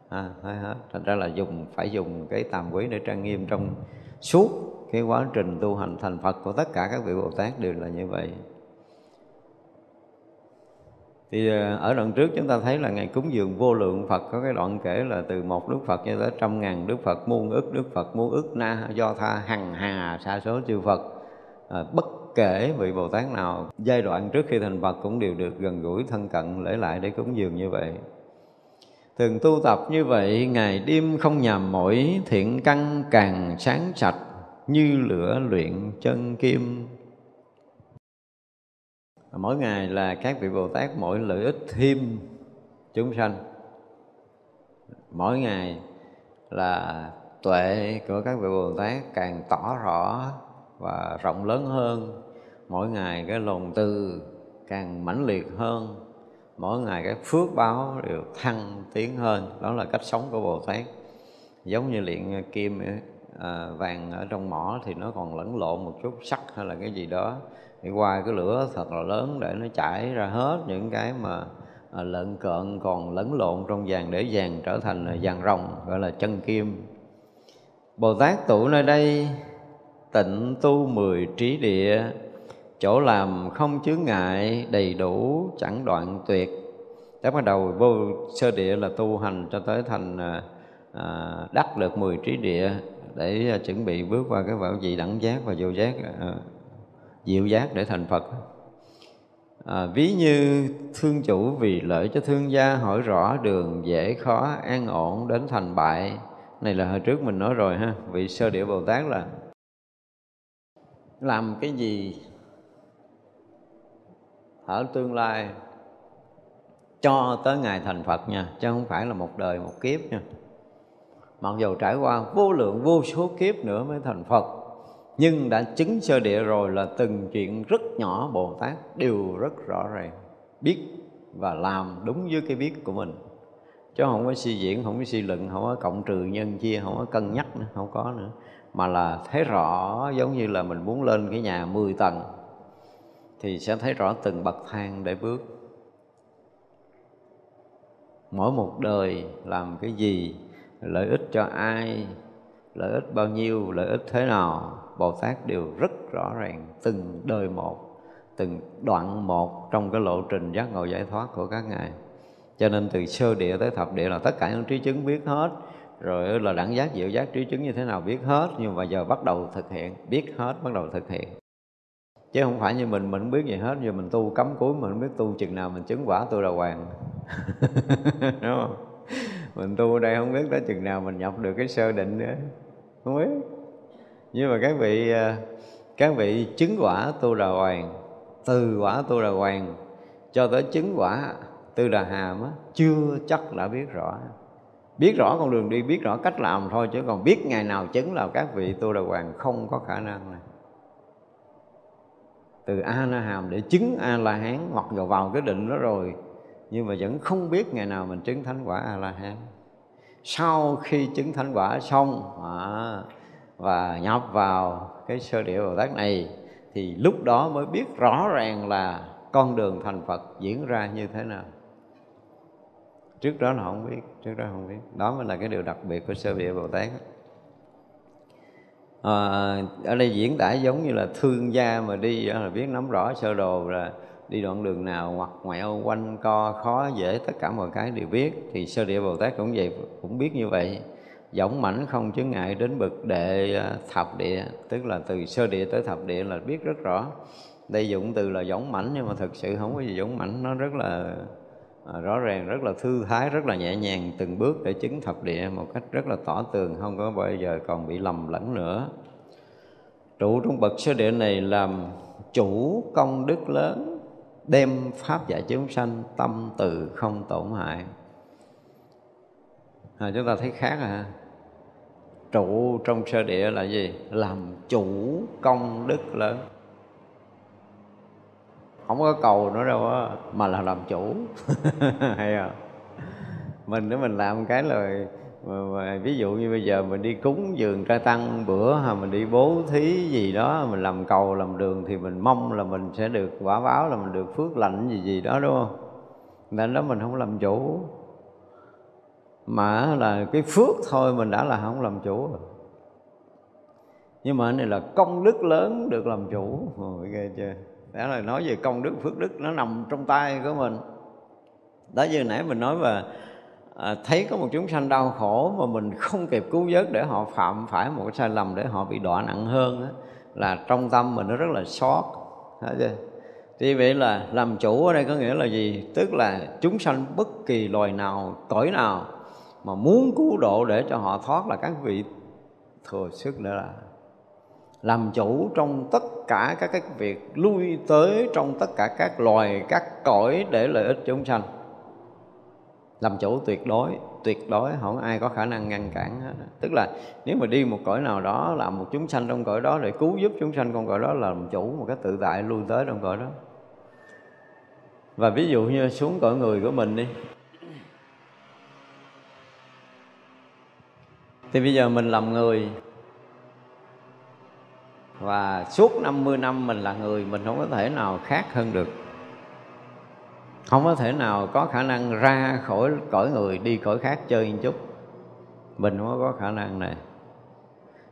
À, mới hết. Thành ra là dùng phải dùng cái tàm quý để trang nghiêm trong suốt cái quá trình tu hành thành Phật của tất cả các vị Bồ Tát đều là như vậy. Thì ờ, ở đoạn trước chúng ta thấy là ngày cúng dường vô lượng Phật có cái đoạn kể là từ một Đức Phật cho tới trăm ngàn Đức Phật muôn ức Đức Phật muôn ức na do tha hằng hà sa số chư Phật. À, bất kể vị Bồ Tát nào giai đoạn trước khi thành Phật cũng đều được gần gũi thân cận lễ lại để cúng dường như vậy. Thường tu tập như vậy ngày đêm không nhàm mỏi thiện căn càng sáng sạch như lửa luyện chân kim. Mỗi ngày là các vị bồ tát mỗi lợi ích thêm chúng sanh. Mỗi ngày là tuệ của các vị bồ tát càng tỏ rõ và rộng lớn hơn. Mỗi ngày cái lòng từ càng mãnh liệt hơn. Mỗi ngày cái phước báo đều thăng tiến hơn. Đó là cách sống của bồ tát. Giống như luyện kim ấy à, vàng ở trong mỏ thì nó còn lẫn lộn một chút sắt hay là cái gì đó. Thì qua cái lửa thật là lớn để nó chảy ra hết những cái mà à, lợn cợn còn lẫn lộn trong vàng để vàng trở thành ờ, vàng rồng gọi là chân kim. Bồ Tát tụ nơi đây tịnh tu mười trí địa. Chỗ làm không chướng ngại đầy đủ chẳng đoạn tuyệt. Đó bắt đầu vô sơ địa là tu hành cho tới thành à đắc được mười trí địa để ờ, chuẩn bị bước qua cái bảo vị đẳng giác và vô giác ờ, à, diệu giác để thành Phật. À, ví như thương chủ vì lợi cho thương gia hỏi rõ đường dễ khó an ổn đến thành bại. Này là hồi trước mình nói rồi ha vị sơ địa bồ tát là làm cái gì ở tương lai cho tới ngày thành Phật nha chứ không phải là một đời một kiếp nha mặc dù trải qua vô lượng vô số kiếp nữa mới thành Phật, nhưng đã chứng sơ địa rồi là từng chuyện rất nhỏ Bồ Tát đều rất rõ ràng, biết và làm đúng với cái biết của mình. Chứ không có suy diễn, không có suy luận, không có cộng trừ nhân chia, không có cân nhắc nữa, không có nữa. Mà là thấy rõ giống như là mình muốn lên cái nhà 10 tầng, thì sẽ thấy rõ từng bậc thang để bước. Mỗi một đời làm cái gì lợi ích cho ai? Lợi ích bao nhiêu? Lợi ích thế nào? Bồ tát đều rất rõ ràng từng đời một, từng đoạn một trong cái lộ trình giác ngộ giải thoát của các ngài. Cho nên từ sơ địa tới thập địa là tất cả những trí chứng biết hết. Rồi là đẳng giác, diệu giác, trí chứng như thế nào biết hết. Nhưng mà giờ bắt đầu thực hiện, biết hết, bắt đầu thực hiện. Chứ không phải như mình mình không biết gì hết. Giờ mình tu cấm cuối mình không biết tu chừng nào mình chứng quả tu đà hoàng. Đúng không? mình tu ở đây không biết tới chừng nào mình nhập được cái sơ định nữa. Không biết. Nhưng mà các vị à, các vị chứng quả tu đà hoàng từ quả tu đà hoàng cho tới chứng quả tư đà hàm á, chưa chắc đã biết rõ. Biết rõ con đường đi biết rõ cách làm thôi chứ còn biết ngày nào chứng là các vị tu đà hoàng không có khả năng này. Từ a la hàm để chứng a la hán mặc dù vào cái định đó rồi nhưng mà vẫn không biết ngày nào mình chứng thánh quả a la hán sau khi chứng thánh quả xong à, và nhập vào cái sơ địa bồ tát này thì lúc đó mới biết rõ ràng là con đường thành phật diễn ra như thế nào. Trước đó là không biết trước đó không biết. Đó mới là cái điều đặc biệt của sơ địa bồ tát. À, ở đây diễn tả giống như là thương gia mà đi là biết nắm rõ sơ đồ là đi đoạn đường nào hoặc ngoẹo quanh co, khó, dễ, tất cả mọi cái đều biết. Thì sơ địa bồ tát cũng vậy, cũng biết như vậy. Dõng mảnh không chướng ngại đến bậc đệ à, thập địa, tức là từ sơ địa tới thập địa là biết rất rõ. Đây dụng từ là dõng mảnh nhưng mà thực sự không có gì dõng mảnh nó rất là à, rõ ràng, rất là thư thái, rất là nhẹ nhàng, từng bước để chứng thập địa một cách rất là tỏ tường, không có bao giờ còn bị lầm lẫn nữa. Trụ trong bậc sơ địa này làm chủ công đức lớn đem pháp dạy chúng sanh tâm từ không tổn hại. À, chúng ta thấy khác à? Trụ trong sơ địa là gì? Làm chủ công đức lớn. Không có cầu nữa đâu á mà là làm chủ. Hay à mình nếu mình làm cái lời mà, mà, ví dụ như bây giờ mình đi cúng dường trai tăng bữa hay mình đi bố thí gì đó mình làm cầu làm đường thì mình mong là mình sẽ được quả báo là mình được phước lành gì gì đó đúng không? Nên đó mình không làm chủ. Mà là cái phước thôi mình đã là không làm chủ rồi. Nhưng mà này là công đức lớn được làm chủ. Ôi, ghê chưa? Đó là nói về công đức phước đức nó nằm trong tay của mình. Đó như nãy mình nói về à, thấy có một chúng sanh đau khổ mà mình không kịp cứu vớt để họ phạm phải một cái sai lầm để họ bị đọa nặng hơn đó, là trong tâm mình nó rất là xót. Thấy chưa? Thì vậy là làm chủ ở đây có nghĩa là gì? Tức là chúng sanh bất kỳ loài nào cõi nào mà muốn cứu độ để cho họ thoát là các vị thừa sức nữa là làm chủ trong tất cả các cái việc lui tới trong tất cả các loài các cõi để lợi ích chúng sanh làm chủ tuyệt đối tuyệt đối, không ai có khả năng ngăn cản hết. Tức là nếu mà đi một cõi nào đó, làm một chúng sanh trong cõi đó để cứu giúp chúng sanh con cõi đó, là làm chủ một cái tự tại lui tới trong cõi đó. Và ví dụ như xuống cõi người của mình đi. Thì bây giờ mình làm người. Và suốt 50 năm mình là người, mình không có thể nào khác hơn được không có thể nào có khả năng ra khỏi cõi người, đi cõi khác chơi một chút. Mình không có khả năng này.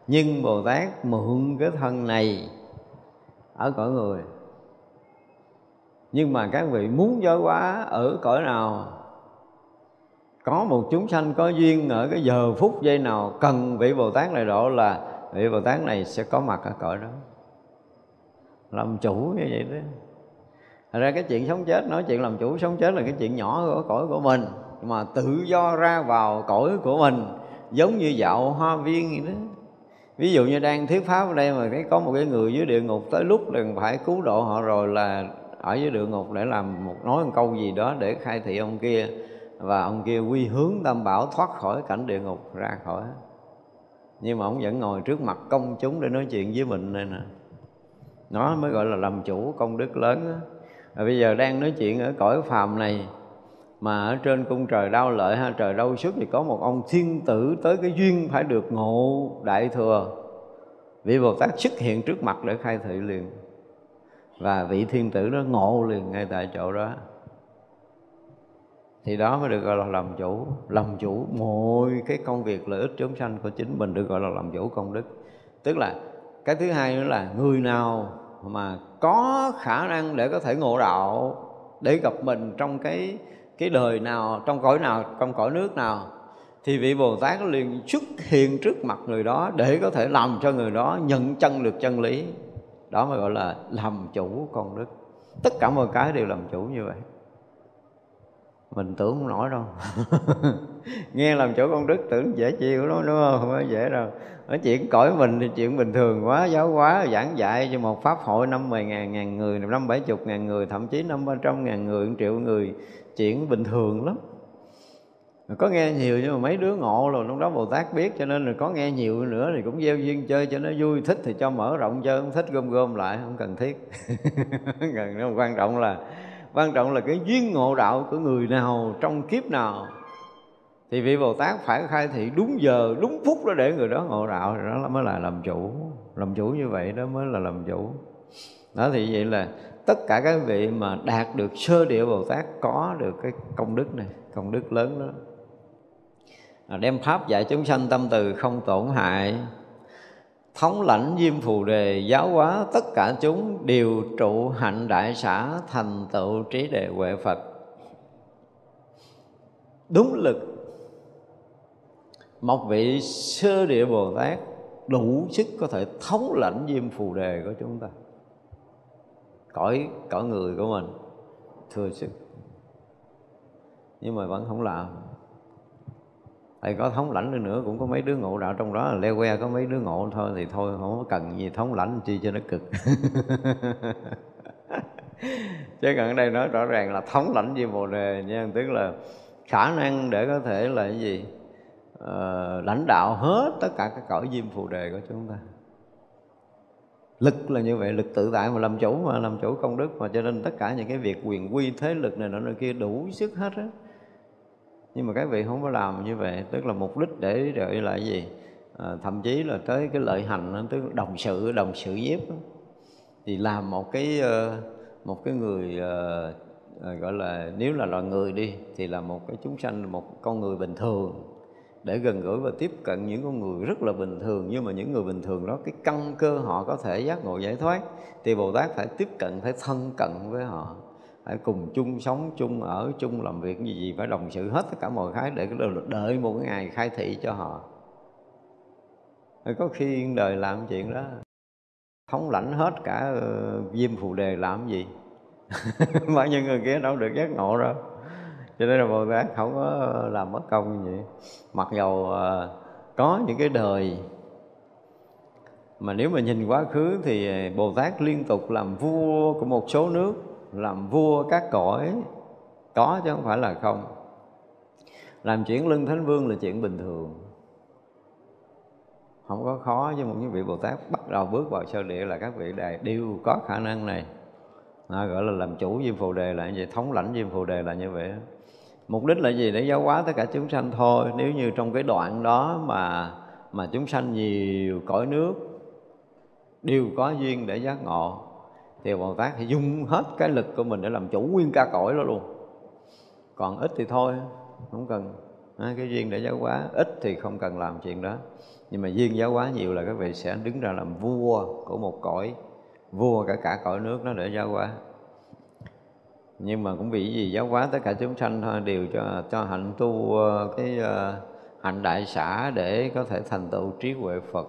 Nhưng bồ tát mượn cái thân này ở cõi người. Nhưng mà các vị muốn giới quá ở cõi nào, có một chúng sanh có duyên ở cái giờ phút giây nào cần vị bồ tát này độ là vị bồ tát này sẽ có mặt ở cõi đó. Làm chủ như vậy đó. Thật ra cái chuyện sống chết, nói chuyện làm chủ sống chết là cái chuyện nhỏ của cõi của mình. Mà tự do ra vào cõi của mình, giống như dạo hoa viên vậy đó. Ví dụ như đang thuyết pháp ở đây mà cái có một cái người dưới địa ngục tới lúc đừng phải cứu độ họ rồi là ở dưới địa ngục để làm một nói một câu gì đó để khai thị ông kia. Và ông kia quy hướng tam bảo thoát khỏi cảnh địa ngục, ra khỏi. Nhưng mà ông vẫn ngồi trước mặt công chúng để nói chuyện với mình đây nè. Nó mới gọi là làm chủ công đức lớn đó. Và bây giờ đang nói chuyện ở cõi phàm này, mà ở trên cung trời đau lợi ha, trời đau sức thì có một ông thiên tử tới cái duyên phải được ngộ đại thừa. Vị bồ tát xuất hiện trước mặt để khai thị liền. Và vị thiên tử đó ngộ liền ngay tại chỗ đó. Thì đó mới được gọi là làm chủ. Làm chủ mọi cái công việc lợi ích chúng sanh của chính mình được gọi là làm chủ công đức. Tức là cái thứ hai nữa là người nào mà có khả năng để có thể ngộ đạo, để gặp mình trong cái cái đời nào, trong cõi nào, trong cõi nước nào, thì vị Bồ Tát liền xuất hiện trước mặt người đó để có thể làm cho người đó nhận chân được chân lý. Đó mới gọi là làm chủ con đức. Tất cả mọi cái đều làm chủ như vậy. Mình tưởng không nổi đâu. Nghe làm chủ con đức tưởng dễ chịu lắm, đúng không? Không phải dễ đâu nói chuyện cõi mình thì chuyện bình thường quá, giáo hóa, giảng dạy. Cho một pháp hội năm mười ngàn ngàn người, năm bảy chục ngàn người, thậm chí năm ba trăm ngàn người, một triệu người, chuyện bình thường lắm. Có nghe nhiều nhưng mà mấy đứa ngộ rồi, lúc đó Bồ Tát biết cho nên là có nghe nhiều nữa thì cũng gieo duyên chơi cho nó vui. Thích thì cho mở rộng chơi, không thích gom gom lại, không cần thiết. Cần quan trọng là, quan trọng là cái duyên ngộ đạo của người nào, trong kiếp nào thì vị Bồ Tát phải khai thị đúng giờ đúng phút đó để người đó ngộ đạo thì đó mới là làm chủ. Làm chủ như vậy đó mới là làm chủ. Đó thì vậy là tất cả các vị mà đạt được sơ địa Bồ Tát có được cái công đức này công đức lớn đó. À, đem pháp dạy chúng sanh tâm từ không tổn hại thống lãnh diêm phù đề giáo hóa tất cả chúng đều trụ hạnh đại xã thành tựu trí đề huệ phật. Đúng lực một vị sơ địa bồ tát đủ sức có thể thống lãnh diêm phù đề của chúng ta. Cõi cõi người của mình, thừa sức. Nhưng mà vẫn không làm. Thầy có thống lãnh đi nữa, cũng có mấy đứa ngộ đạo trong đó là leo que có mấy đứa ngộ thôi thì thôi, không có cần gì thống lãnh chi cho nó cực. Chứ gần đây nói rõ ràng là thống lãnh diêm bồ đề nha, tức là khả năng để có thể là cái gì? Uh, lãnh đạo hết tất cả các cõi diêm phù đề của chúng ta. Lực là như vậy lực tự tại mà làm chủ mà làm chủ công đức mà. Cho nên tất cả những cái việc quyền quy thế lực này nọ kia đủ sức hết á. Nhưng mà các vị không có làm như vậy tức là mục đích để đợi lại gì? À, thậm chí là tới cái lợi hành tức đồng sự đồng sự giếp thì làm một cái ờ, một cái người gọi là nếu là loài người đi thì là một cái chúng sanh một con người bình thường để gần gũi và tiếp cận những con người rất là bình thường. Nhưng mà những người bình thường đó cái căn cơ họ có thể giác ngộ giải thoát thì Bồ Tát phải tiếp cận phải thân cận với họ phải cùng chung sống chung ở chung làm việc gì gì phải đồng sự hết tất cả mọi cái để đợi một cái ngày khai thị cho họ. Có khi đời làm chuyện đó thống lãnh hết cả uh, diêm phù đề làm gì. Bao nhiêu người kia đâu được giác ngộ đâu cho nên là bồ tát không có làm mất công như vậy. Mặc dầu ờ, có những cái đời mà nếu mà nhìn quá khứ thì bồ tát liên tục làm vua của một số nước, làm vua các cõi. Có chứ không phải là không. Làm chuyển lưng thánh vương là chuyện bình thường. Không có khó với một những vị bồ tát bắt đầu bước vào sơ địa là các vị đại đều có khả năng này à, gọi là làm chủ diêm phù đề là như vậy thống lãnh diêm phù đề là như vậy. Mục đích là gì? Để giáo hóa tất cả chúng sanh thôi. Nếu như trong cái đoạn đó mà mà chúng sanh nhiều cõi nước đều có duyên để giác ngộ thì bồ tát thì dùng hết cái lực của mình để làm chủ nguyên ca cõi đó luôn. Còn ít thì thôi không cần. Cái duyên để giáo hóa ít thì không cần làm chuyện đó. Nhưng mà duyên giáo hóa nhiều là các vị sẽ đứng ra làm vua của một cõi vua cả cả cõi nước nó để giáo hóa. Nhưng mà cũng vì gì giáo hóa tất cả chúng sanh thôi, đều cho cho hạnh tu ờ, cái ờ, hạnh đại xã để có thể thành tựu trí huệ Phật.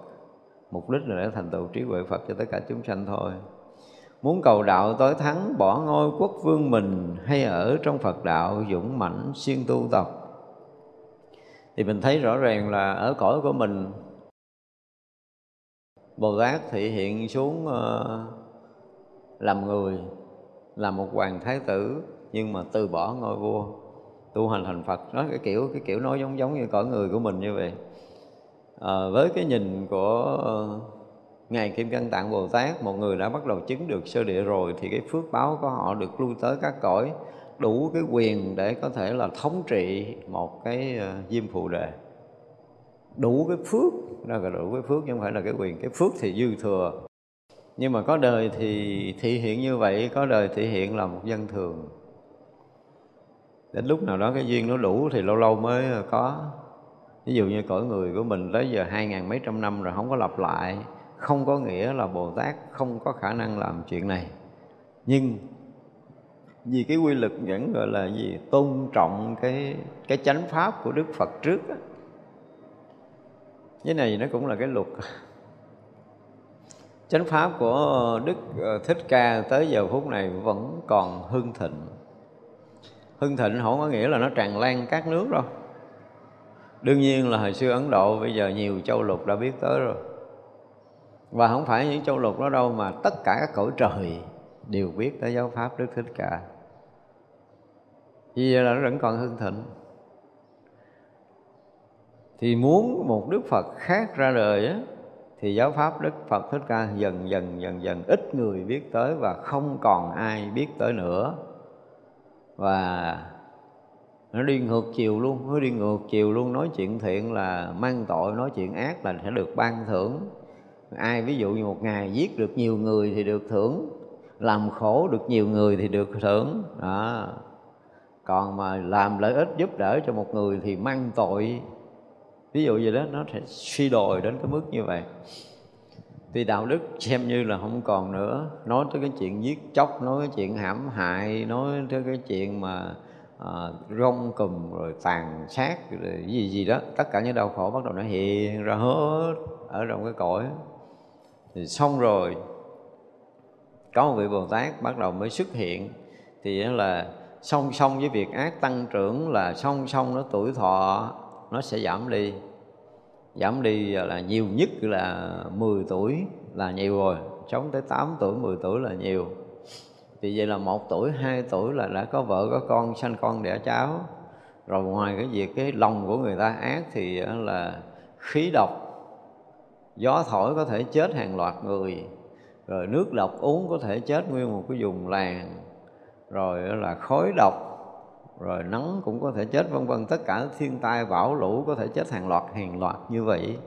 Mục đích là để thành tựu trí huệ Phật cho tất cả chúng sanh thôi. Muốn cầu đạo tối thắng, bỏ ngôi quốc vương mình hay ở trong Phật đạo, dũng mãnh siêng tu tập. Thì mình thấy rõ ràng là ở cõi của mình Bồ Tát thị hiện xuống ờ, làm người là một hoàng thái tử nhưng mà từ bỏ ngôi vua tu hành thành Phật. Đó cái kiểu cái kiểu nói giống giống như cõi người của mình như vậy. À, với cái nhìn của ờ, ngài Kim Cang Tạng Bồ Tát một người đã bắt đầu chứng được sơ địa rồi thì cái phước báo của họ được lưu tới các cõi đủ cái quyền để có thể là thống trị một cái diêm phù đề đủ cái phước đó là đủ cái phước chứ không phải là cái quyền. Cái phước thì dư thừa. Nhưng mà có đời thì thị hiện như vậy, có đời thị hiện là một dân thường. Đến lúc nào đó cái duyên nó đủ thì lâu lâu mới có. Ví dụ như cõi người của mình tới giờ hai ngàn mấy trăm năm rồi không có lặp lại, không có nghĩa là bồ tát không có khả năng làm chuyện này. Nhưng vì cái quy lực vẫn gọi là gì? Tôn trọng cái cái chánh pháp của đức phật trước á cái này nó cũng là cái luật. Chánh pháp của đức ờ, thích ca tới giờ phút này vẫn còn hưng thịnh. Hưng thịnh không có nghĩa là nó tràn lan các nước đâu. Đương nhiên là hồi xưa ấn độ, bây giờ nhiều châu lục đã biết tới rồi. Và không phải những châu lục đó đâu, mà tất cả các cõi trời đều biết tới giáo pháp đức thích ca. Vì vậy là nó vẫn còn hưng thịnh thì muốn một đức phật khác ra đời á, thì giáo pháp đức phật thích ca dần dần dần dần ít người biết tới và không còn ai biết tới nữa. Và nó đi ngược chiều luôn, nó đi ngược chiều luôn, nói chuyện thiện là mang tội, nói chuyện ác là sẽ được ban thưởng. Ai ví dụ như một ngày giết được nhiều người thì được thưởng, làm khổ được nhiều người thì được thưởng. Đó. Còn mà làm lợi ích giúp đỡ cho một người thì mang tội ví dụ gì đó nó sẽ suy đồi đến cái mức như vậy. Thì đạo đức xem như là không còn nữa nói tới cái chuyện giết chóc nói cái chuyện hãm hại nói tới cái chuyện mà à, rong cùm rồi tàn sát rồi gì gì đó tất cả những đau khổ bắt đầu nó hiện ra hết ở trong cái cõi. Thì xong rồi có một vị bồ tát bắt đầu mới xuất hiện thì là song song với việc ác tăng trưởng là song song nó tuổi thọ nó sẽ giảm đi. Giảm đi là nhiều nhất là 10 tuổi là nhiều rồi. Sống tới 8 tuổi 10 tuổi là nhiều. Thì vậy là một tuổi, hai tuổi là đã có vợ, có con, sanh con, đẻ cháu. Rồi ngoài cái việc cái lòng của người ta ác thì ờ, là khí độc, gió thổi có thể chết hàng loạt người. Rồi nước độc uống có thể chết nguyên một cái vùng làng. Rồi ờ, là khói độc rồi nắng cũng có thể chết, vân vân. Tất cả thiên tai, bão, lũ có thể chết hàng loạt hàng loạt như vậy.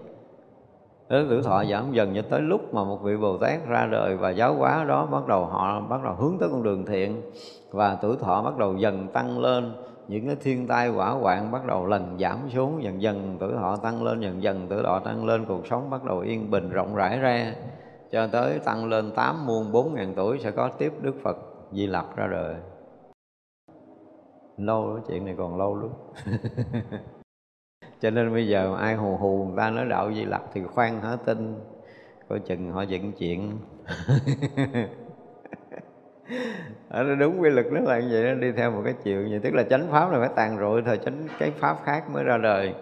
Đến tuổi thọ giảm dần cho tới lúc mà một vị Bồ Tát ra đời và giáo hóa đó bắt đầu họ bắt đầu hướng tới con đường thiện và tuổi thọ bắt đầu dần tăng lên. Những cái thiên tai, hỏa hoạn bắt đầu lần giảm xuống, dần dần tuổi thọ tăng lên, dần dần tuổi thọ tăng lên, cuộc sống bắt đầu yên bình, rộng rãi ra. Cho tới tăng lên tám muôn bốn ngàn tuổi sẽ có tiếp Đức Phật Di Lặc ra đời lâu đó chuyện này còn lâu lắm. Cho nên bây giờ ai hù hù người ta nói đạo Di Lặc thì khoan hả tin. Coi chừng họ dựng chuyện. Ở đúng quy luật nó là như vậy nó đi theo một cái chiều như tức là chánh pháp là phải tàn rụi thời chánh cái pháp khác mới ra đời.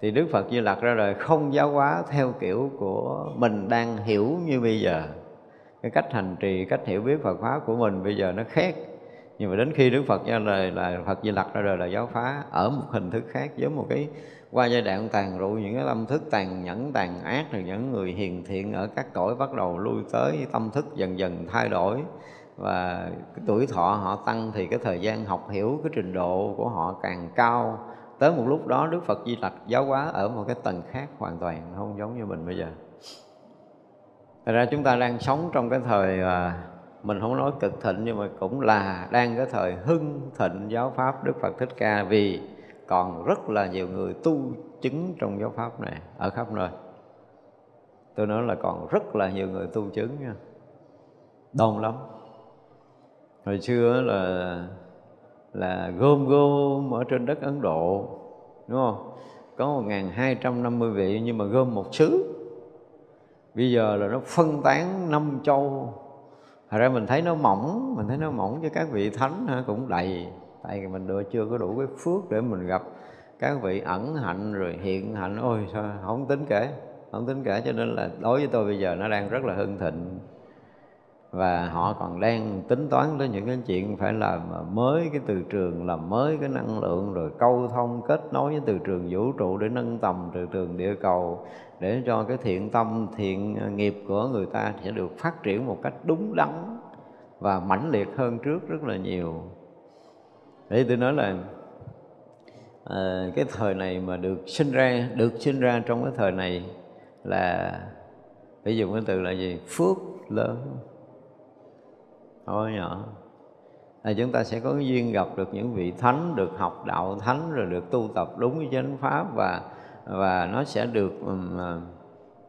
Thì Đức Phật Di Lặc ra đời không giáo hóa theo kiểu của mình đang hiểu như bây giờ. Cái cách hành trì, cách hiểu biết Phật pháp của mình bây giờ nó khác nhưng mà đến khi Đức Phật ra đời là Phật Di Lặc ra đời là giáo phá ở một hình thức khác với một cái qua giai đoạn tàn rụi, những cái tâm thức tàn nhẫn, tàn ác thì những người hiền thiện ở các cõi bắt đầu lui tới, tâm thức dần dần thay đổi. Và cái tuổi thọ họ tăng thì cái thời gian học hiểu, cái trình độ của họ càng cao. Tới một lúc đó Đức Phật Di Lặc giáo hóa ở một cái tầng khác hoàn toàn, không giống như mình bây giờ. Thật ra chúng ta đang sống trong cái thời à, mình không nói cực thịnh, nhưng mà cũng là đang cái thời hưng thịnh giáo pháp Đức Phật Thích Ca, vì còn rất là nhiều người tu chứng trong giáo pháp này, ở khắp nơi. Tôi nói là còn rất là nhiều người tu chứng nha. Đông lắm. Hồi xưa là là gom gom ở trên đất Ấn Độ, đúng không? Có một hai trăm năm mươi vị, nhưng mà gom một xứ. Bây giờ là nó phân tán năm châu. Thật ra mình thấy nó mỏng, mình thấy nó mỏng cho các vị thánh ha, cũng đầy. Tại vì mình đưa chưa có đủ cái phước để mình gặp các vị ẩn hạnh rồi hiện hạnh. Ôi sao không tính kể, không tính kể cho nên là đối với tôi bây giờ nó đang rất là hưng thịnh. Và họ còn đang tính toán tới những cái chuyện phải làm mới cái từ trường làm mới cái năng lượng rồi câu thông kết nối với từ trường vũ trụ để nâng tầm từ trường địa cầu để cho cái thiện tâm thiện nghiệp của người ta sẽ được phát triển một cách đúng đắn và mãnh liệt hơn trước rất là nhiều. Để tôi nói là à, cái thời này mà được sinh ra được sinh ra trong cái thời này là phải dùng cái từ là gì? Phước lớn. Thôi nhỏ. Là chúng ta sẽ có duyên gặp được những vị thánh được học đạo thánh rồi được tu tập đúng với chánh pháp và và nó sẽ được à,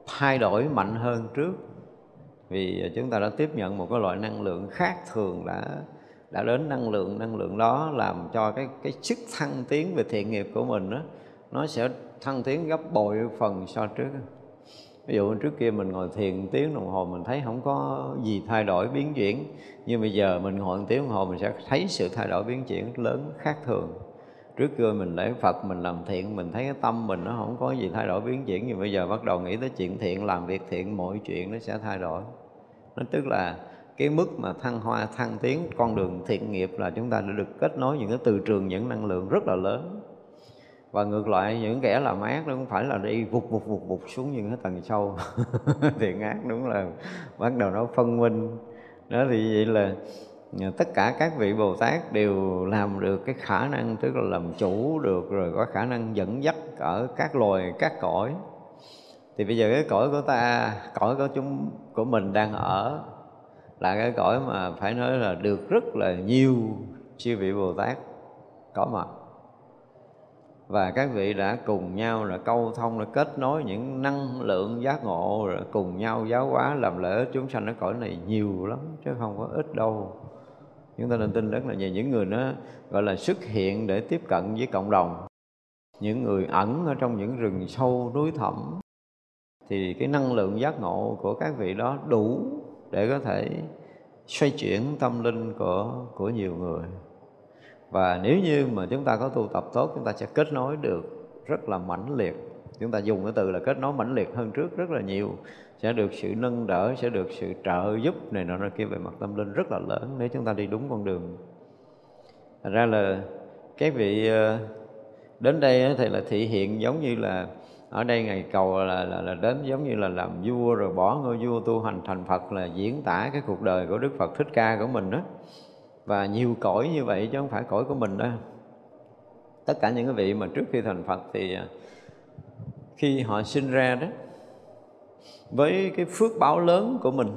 thay đổi mạnh hơn trước. Vì chúng ta đã tiếp nhận một cái loại năng lượng khác thường đã đã đến năng lượng năng lượng đó làm cho cái cái sức thăng tiến về thiện nghiệp của mình đó, nó sẽ thăng tiến gấp bội phần so trước ví dụ trước kia mình ngồi thiền tiếng đồng hồ mình thấy không có gì thay đổi biến chuyển. Nhưng bây giờ mình ngồi tiếng đồng hồ mình sẽ thấy sự thay đổi biến chuyển lớn khác thường trước kia mình lễ Phật mình làm thiện, mình thấy cái tâm mình nó không có gì thay đổi, biến chuyển nhưng bây giờ bắt đầu nghĩ tới chuyện thiện, làm việc thiện, mọi chuyện nó sẽ thay đổi. Nó tức là cái mức mà thăng hoa, thăng tiến con đường thiện nghiệp là chúng ta đã được kết nối những cái từ trường, những năng lượng rất là lớn. Và ngược lại, những kẻ làm ác nó cũng phải là đi vụt vụt vụt vụt xuống những cái tầng sâu. Thiện ác đúng là bắt đầu nó phân minh. Đó, thì vậy là tất cả các vị Bồ Tát đều làm được cái khả năng, tức là làm chủ được rồi có khả năng dẫn dắt ở các loài, các cõi. Thì bây giờ cái cõi của ta, cõi của chúng, của mình đang ở là cái cõi mà phải nói là được rất là nhiều chư vị Bồ Tát có mặt. Và các vị đã cùng nhau là câu thông, là kết nối những năng lượng giác ngộ, rồi cùng nhau giáo hóa, làm lợi ích chúng sanh ở cõi này nhiều lắm, chứ không có ít đâu chúng ta nên tin rất là về những người nó gọi là xuất hiện để tiếp cận với cộng đồng. Những người ẩn ở trong những rừng sâu núi thẳm. Thì cái năng lượng giác ngộ của các vị đó đủ để có thể xoay chuyển tâm linh của của nhiều người. Và nếu như mà chúng ta có tu tập tốt, chúng ta sẽ kết nối được rất là mãnh liệt. Chúng ta dùng cái từ là kết nối mãnh liệt hơn trước rất là nhiều sẽ được sự nâng đỡ sẽ được sự trợ giúp này nọ kia. Về mặt tâm linh rất là lớn nếu chúng ta đi đúng con đường. Thật ra là các vị ờ, đến đây thì là thị hiện giống như là ở đây ngày cầu là, là, là đến giống như là làm vua rồi bỏ ngôi vua tu hành thành Phật là diễn tả cái cuộc đời của Đức Phật Thích Ca của mình đó và nhiều cõi như vậy chứ không phải cõi của mình đâu. Tất cả những cái vị mà trước khi thành Phật thì ờ, khi họ sinh ra đó với cái phước báo lớn của mình.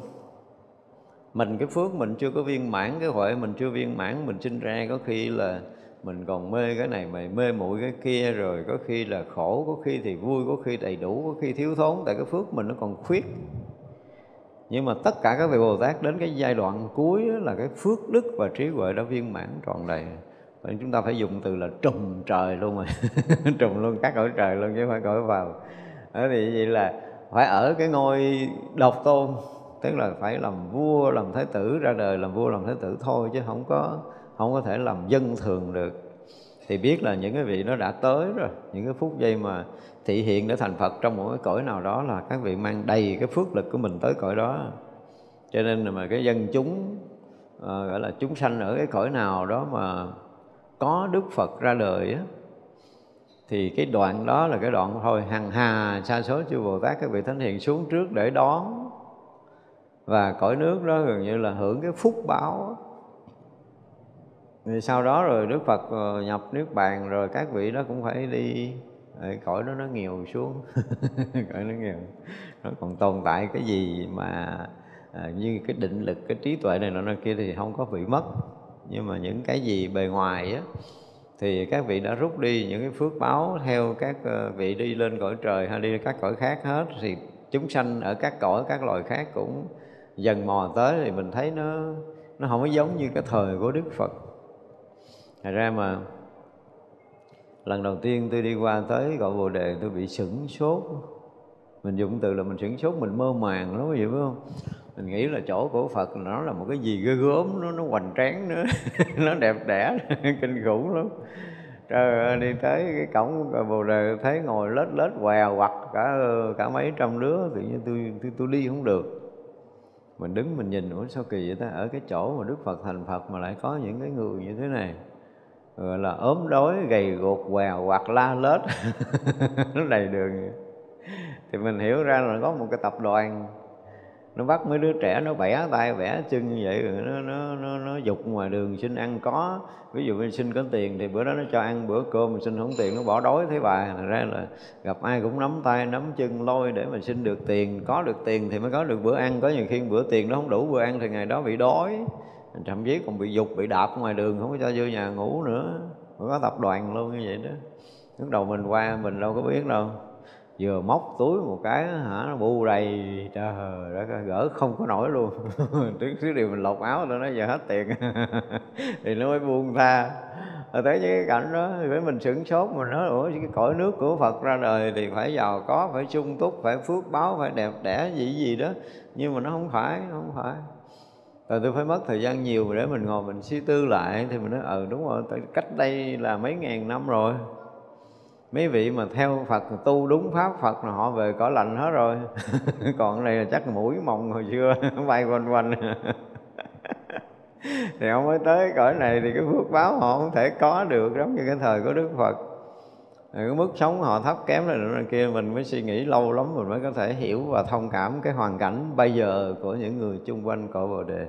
Mình cái phước mình chưa có viên mãn, cái huệ mình chưa viên mãn, mình sinh ra có khi là mình còn mê cái này mày mê muội cái kia, rồi có khi là khổ, có khi thì vui, có khi đầy đủ, có khi thiếu thốn, tại cái phước mình nó còn khuyết. Nhưng mà tất cả các vị Bồ Tát đến cái giai đoạn cuối là cái phước đức và trí huệ đã viên mãn trọn đầy. Vậy chúng ta phải dùng từ là trùm trời luôn rồi. Trùm luôn các cõi trời luôn chứ không phải cõi vào. Đó thì vậy là phải ở cái ngôi độc tôn tức là phải làm vua làm thái tử ra đời làm vua làm thái tử thôi chứ không có không có thể làm dân thường được. Thì biết là những cái vị nó đã tới rồi những cái phút giây mà thị hiện để thành Phật trong một cái cõi nào đó là các vị mang đầy cái phước lực của mình tới cõi đó. Cho nên là mà cái dân chúng à, gọi là chúng sanh ở cái cõi nào đó mà có Đức Phật ra đời á thì cái đoạn đó là cái đoạn thôi hằng hà sa số chư Bồ Tát các vị thánh hiền xuống trước để đón. Và cõi nước đó gần như là hưởng cái phúc báo. Thì sau đó rồi Đức Phật ờ, nhập nước bàn rồi các vị đó cũng phải đi. Cõi đó nó nghèo xuống. Cõi nó nghèo. Nó còn tồn tại cái gì mà à, như cái định lực cái trí tuệ này nọ kia thì không có bị mất. Nhưng mà những cái gì bề ngoài á thì các vị đã rút đi những cái phước báo theo các ờ, vị đi lên cõi trời hay đi các cõi khác hết, thì chúng sanh ở các cõi, các loài khác cũng dần mò tới thì mình thấy nó nó không có giống như cái thời của Đức Phật. Thật ra mà lần đầu tiên tôi đi qua tới gọi bồ đề, tôi bị sửng sốt. Mình dùng từ là mình sửng sốt, mình mơ màng lắm vậy phải không? Mình nghĩ là chỗ của Phật nó là một cái gì ghê gớm nó nó hoành tráng nữa nó đẹp đẽ kinh khủng lắm. Trời ơi, đi tới cái cổng bồ đề thấy ngồi lết lết què quặt cả cả mấy trăm đứa tự nhiên tôi tôi, tôi đi không được. Mình đứng mình nhìn ủa sao kỳ vậy ta? Ở cái chỗ mà Đức Phật thành Phật mà lại có những cái người như thế này. Gọi là ốm đói gầy gột què hoặc la lết. Nó đầy đường thì mình hiểu ra là có một cái tập đoàn nó bắt mấy đứa trẻ nó bẻ tay, bẻ chân như vậy, rồi nó nó nó nó dục ngoài đường, xin ăn có. Ví dụ mình xin có tiền thì bữa đó nó cho ăn bữa cơm mình xin không tiền nó bỏ đói, thấy bà, thành ra là gặp ai cũng nắm tay, nắm chân lôi để mà xin được tiền. Có được tiền thì mới có được bữa ăn. Có nhiều khi bữa tiền nó không đủ, bữa ăn thì ngày đó bị đói. Thậm chí còn bị dục, bị đạp ngoài đường, không có cho vô nhà ngủ nữa. Có tập đoàn luôn như vậy đó. Lúc đầu mình qua mình đâu có biết đâu vừa móc túi một cái hả, nó bu đầy, trời, đất gỡ không có nổi luôn. Trước xíu điều mình lột áo rồi nó giờ hết tiền. Thì nó mới buông tha. Rồi tới những cái cảnh đó, thì phải mình sửng sốt, mình nói, ủa, cái cõi nước của Phật ra đời thì phải giàu có, phải sung túc, phải phước báo, phải đẹp đẽ, gì gì đó. Nhưng mà nó không phải không phải. Rồi tôi phải mất thời gian nhiều để mình ngồi mình suy tư lại, thì mình nói ừ đúng rồi cách đây là mấy ngàn năm rồi mấy vị mà theo Phật tu đúng pháp, Phật là họ về cõi lạnh hết rồi. Còn này là chắc mũi mộng hồi xưa, bay quanh quanh. Thì ông mới tới cõi này thì cái phước báo họ không thể có được, giống như cái thời của Đức Phật. Cái mức sống họ thấp kém này này kia, mình mới suy nghĩ lâu lắm, mình mới có thể hiểu và thông cảm cái hoàn cảnh bây giờ của những người chung quanh cõi bồ đề.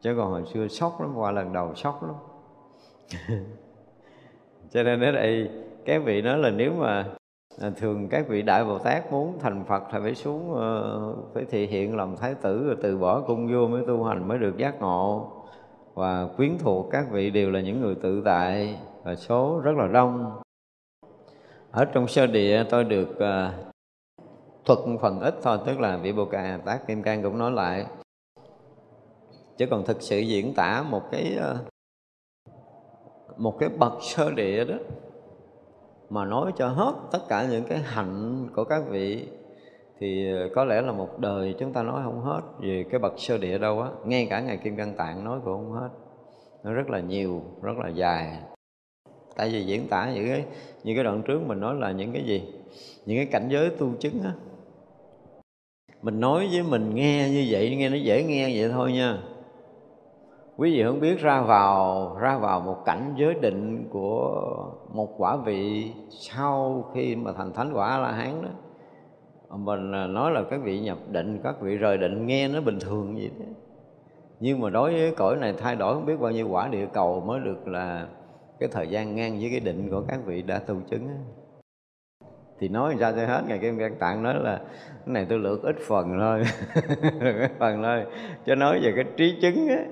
Chứ còn hồi xưa sốc lắm, qua lần đầu sốc lắm. Cho nên ở đây các vị nói là nếu mà à, thường các vị đại bồ tát muốn thành phật thì phải xuống uh, phải thể hiện làm thái tử rồi từ bỏ cung vua mới tu hành mới được giác ngộ. Và quyến thuộc các vị đều là những người tự tại và số rất là đông. Ở trong sơ địa tôi được uh, thuật phần ít thôi tức là vị bồ cà tác kim cang cũng nói lại. Chứ còn thực sự diễn tả một cái uh, một cái bậc sơ địa đó mà nói cho hết tất cả những cái hạnh của các vị, thì có lẽ là một đời chúng ta nói không hết. Về cái bậc sơ địa đâu á, ngay cả ngày kim cang tạng nói cũng không hết. Nó rất là nhiều, rất là dài. Tại vì diễn tả những cái như cái đoạn trước mình nói là những cái gì? Những cái cảnh giới tu chứng á. Mình nói với mình nghe như vậy, nghe nó dễ nghe vậy thôi nha quý vị không biết ra vào ra vào một cảnh giới định của một quả vị sau khi mà thành thánh quả la hán đó mình à, nói là các vị nhập định các vị rời định nghe nó bình thường vậy đó. Nhưng mà đối với cõi này thay đổi không biết bao nhiêu quả địa cầu mới được là cái thời gian ngang với cái định của các vị đã tu chứng thì nói ra cho hết ngày kim cang tạng nói là cái này tôi lược ít phần thôi ít phần thôi. Cho nói về cái trí chứng á,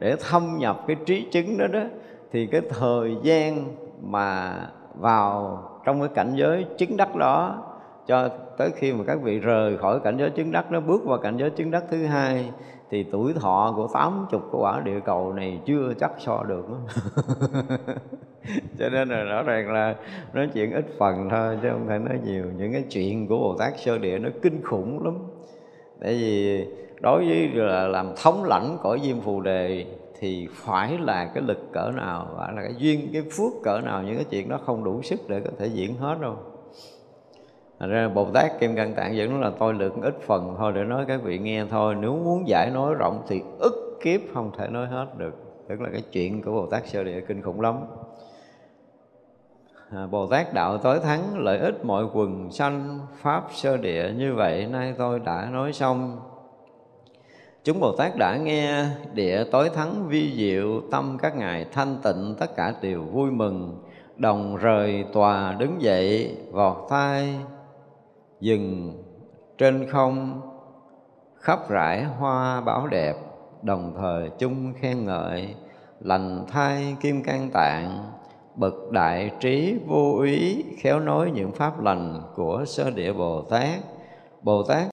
để thâm nhập cái trí chứng đó đó, thì cái thời gian mà vào trong cái cảnh giới chứng đắc đó, cho tới khi mà các vị rời khỏi cảnh giới chứng đắc nó bước vào cảnh giới chứng đắc thứ hai, thì tuổi thọ của tám chục của quả địa cầu này chưa chắc so được. Cho nên là rõ ràng là nói chuyện ít phần thôi, chứ không thể nói nhiều. Những cái chuyện của bồ tát sơ địa nó kinh khủng lắm. Tại vì đối với là làm thống lãnh cõi diêm phù đề thì phải là cái lực cỡ nào và là cái duyên cái phước cỡ nào những cái chuyện đó không đủ sức để có thể diễn hết đâu. Thành ra Bồ Tát Kim Cang Tạng vẫn là tôi lượng ít phần thôi để nói các vị nghe thôi Nếu muốn giải nói rộng thì ức kiếp không thể nói hết được. Tức là cái chuyện của Bồ Tát Sơ Địa kinh khủng lắm. À, Bồ Tát đạo tối thắng lợi ích mọi quần sanh Pháp sơ địa như vậy nay tôi đã nói xong. Chúng Bồ Tát đã nghe địa tối thắng vi diệu, Tâm các ngài thanh tịnh, tất cả đều vui mừng. Đồng rời tòa đứng dậy, vọt thai, dừng trên không. Khắp rải hoa báo đẹp, đồng thời chung khen ngợi. Lành thai kim can tạng, bậc đại trí vô úy, khéo nói những pháp lành của sơ địa bồ tát. Bồ tát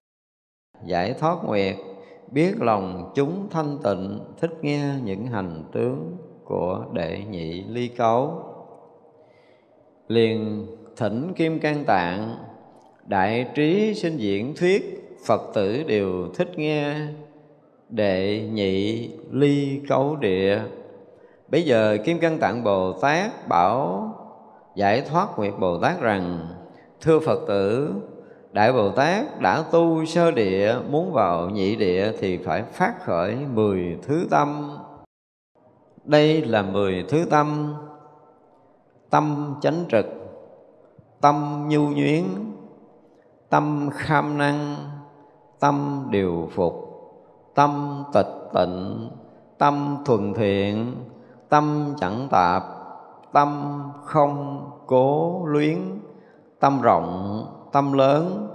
giải thoát nguyệt biết lòng chúng thanh tịnh, thích nghe những hành tướng của đệ nhị ly cấu. Liền thỉnh kim can tạng, đại trí sinh diễn thuyết, phật tử đều thích nghe đệ nhị ly cấu địa. Bây giờ kim căn tạng bồ tát bảo, giải thoát nguyệt bồ tát rằng, thưa phật tử đại bồ tát đã tu sơ địa, muốn vào nhị địa thì phải phát khởi mười thứ tâm. Đây là mười thứ tâm. Tâm chánh trực, tâm nhu nhuyến tâm kham năng, tâm điều phục, tâm tịch tịnh, tâm thuần thiện, tâm chẳng tạp, tâm không cố luyến, tâm rộng tâm lớn.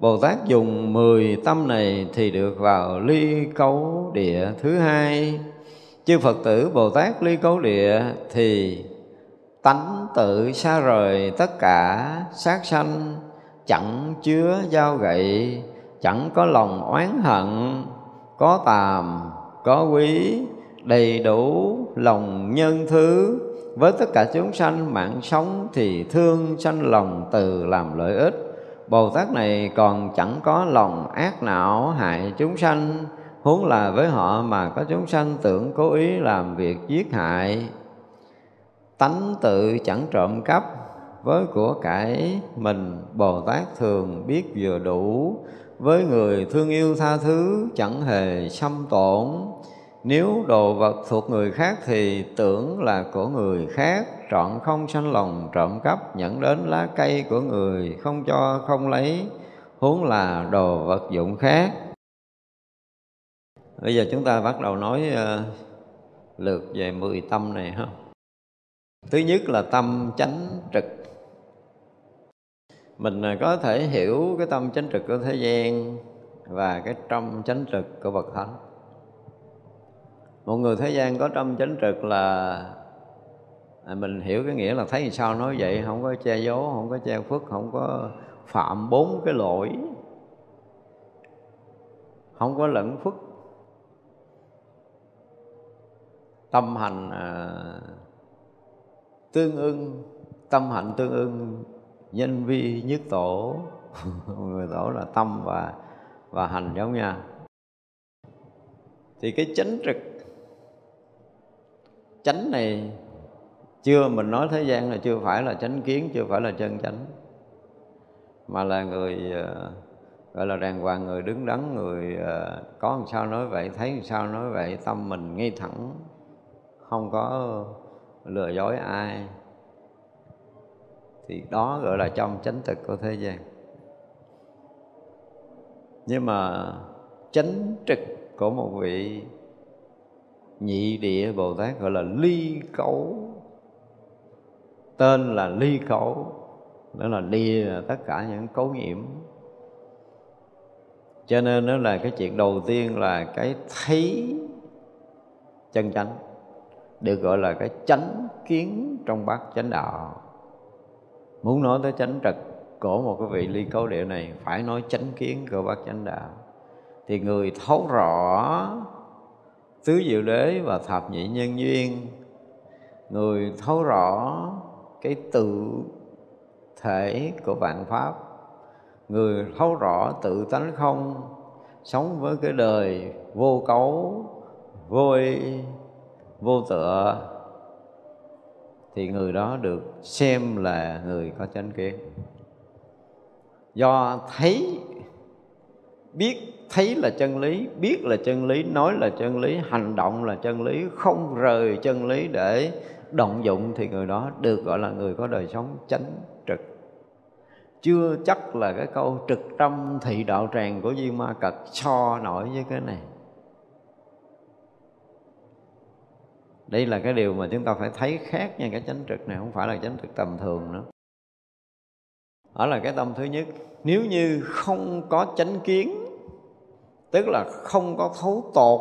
Bồ Tát dùng mười tâm này thì được vào ly cấu địa thứ hai. Chư Phật tử Bồ Tát ly cấu địa thì tánh tự xa rời tất cả sát sanh, chẳng chứa dao gậy, chẳng có lòng oán hận, có tàm, có quý, đầy đủ lòng nhân thứ. Với tất cả chúng sanh mạng sống thì thương sanh lòng từ làm lợi ích. Bồ Tát này còn chẳng có lòng ác não hại chúng sanh, Huống là với họ mà có chúng sanh tưởng cố ý làm việc giết hại. Tánh tự chẳng trộm cắp, với của cải mình Bồ Tát thường biết vừa đủ, với người thương yêu tha thứ chẳng hề xâm tổn nếu đồ vật thuộc người khác thì tưởng là của người khác Trọn không sanh lòng trộm cắp Nhận đến lá cây của người không cho không lấy. Huống là đồ vật dụng khác. Bây giờ chúng ta bắt đầu nói uh, lượt về mười tâm này ha. Thứ nhất là tâm chánh trực. Mình ờ, có thể hiểu cái tâm chánh trực của thế gian và cái tâm chánh trực của bậc thánh một người thế gian có tâm chánh trực là à, mình hiểu cái nghĩa là thấy sao nói vậy không có che giấu không có che phước không có phạm bốn cái lỗi không có lẫn phước tâm hành à, tương ưng tâm hạnh tương ưng nhân vi nhất tổ. Người tổ là tâm và và hành giống nhau. Thì cái chánh trực chánh này, chưa mình nói thế gian là chưa phải là chánh kiến, chưa phải là chân chánh, mà là người ờ, gọi là đàng hoàng, người đứng đắn, người ờ, có làm sao nói vậy, thấy làm sao nói vậy, tâm mình ngay thẳng, không có lừa dối ai. Thì đó gọi là trong chánh thực của thế gian. Nhưng mà chánh trực của một vị nhị địa bồ tát gọi là ly cấu tên là ly cấu đó là ly là tất cả những cấu nhiễm cho nên đó là cái chuyện đầu tiên là cái thấy chân chánh, được gọi là cái chánh kiến trong bát chánh đạo. Muốn nói tới chánh trực của một cái vị ly cấu địa này, phải nói chánh kiến của bát chánh đạo. Thì người thấu rõ tứ diệu đế và thập nhị nhân duyên. Người thấu rõ cái tự thể của vạn pháp. Người thấu rõ tự tánh không, sống với cái đời vô cấu, vô y, vô tựa, thì người đó được xem là người có chánh kiến. Do thấy, biết thấy là chân lý, biết là chân lý, nói là chân lý, hành động là chân lý, không rời chân lý để động dụng thì người đó được gọi là người có đời sống chánh trực. Chưa chắc là cái câu trực tâm thị đạo tràng của Di Ma Cật so nổi với cái này. Đây là cái điều mà chúng ta phải thấy khác nha, cái chánh trực này không phải là chánh trực tầm thường nữa. Đó là cái tâm thứ nhất. Nếu như không có chánh kiến tức là không có thấu tột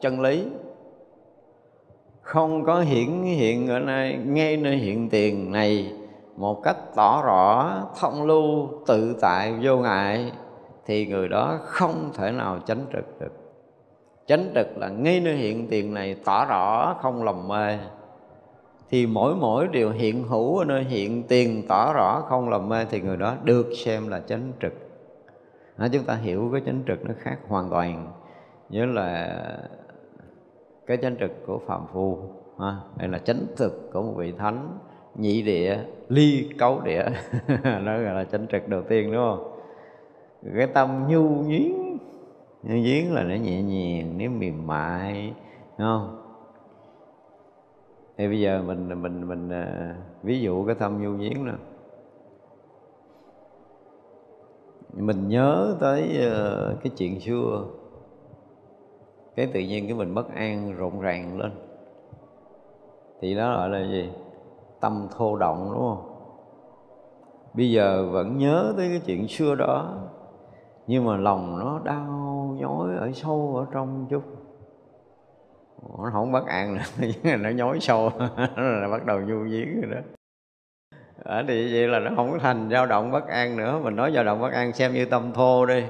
chân lý. Không có hiển hiện ở nơi, ngay nơi hiện tiền này một cách tỏ rõ, thông lưu, tự tại, vô ngại, thì người đó không thể nào chánh trực được. Chánh trực là ngay nơi hiện tiền này tỏ rõ, không lầm mê. Thì mỗi mỗi điều hiện hữu ở nơi hiện tiền tỏ rõ, không lầm mê, thì người đó được xem là chánh trực à, chúng ta hiểu cái chánh trực nó khác hoàn toàn như là cái chánh trực của phạm phu ha? Đây là chánh thực của một vị thánh nhị địa ly cấu địa. Nó gọi là chánh trực đầu tiên đúng không? Cái tâm nhu nhuyến nhu nhuyến là nó nhẹ nhàng nó mềm mại đúng không? Thì bây giờ mình mình mình à, ví dụ cái tâm nhu nhuyến nè. Mình nhớ tới ờ, cái chuyện xưa. Cái tự nhiên cái mình bất an rộn ràng lên. Thì đó gọi là gì? Tâm thô động, đúng không? Bây giờ vẫn nhớ tới cái chuyện xưa đó, nhưng mà lòng nó đau nhói ở sâu ở trong chút. Nó không bất an nữa, nó nhói sâu, nó là bắt đầu nhu viếng rồi đó ở thì vậy là nó không có thành dao động bất an nữa. Mình nói dao động bất an xem như tâm thô đi.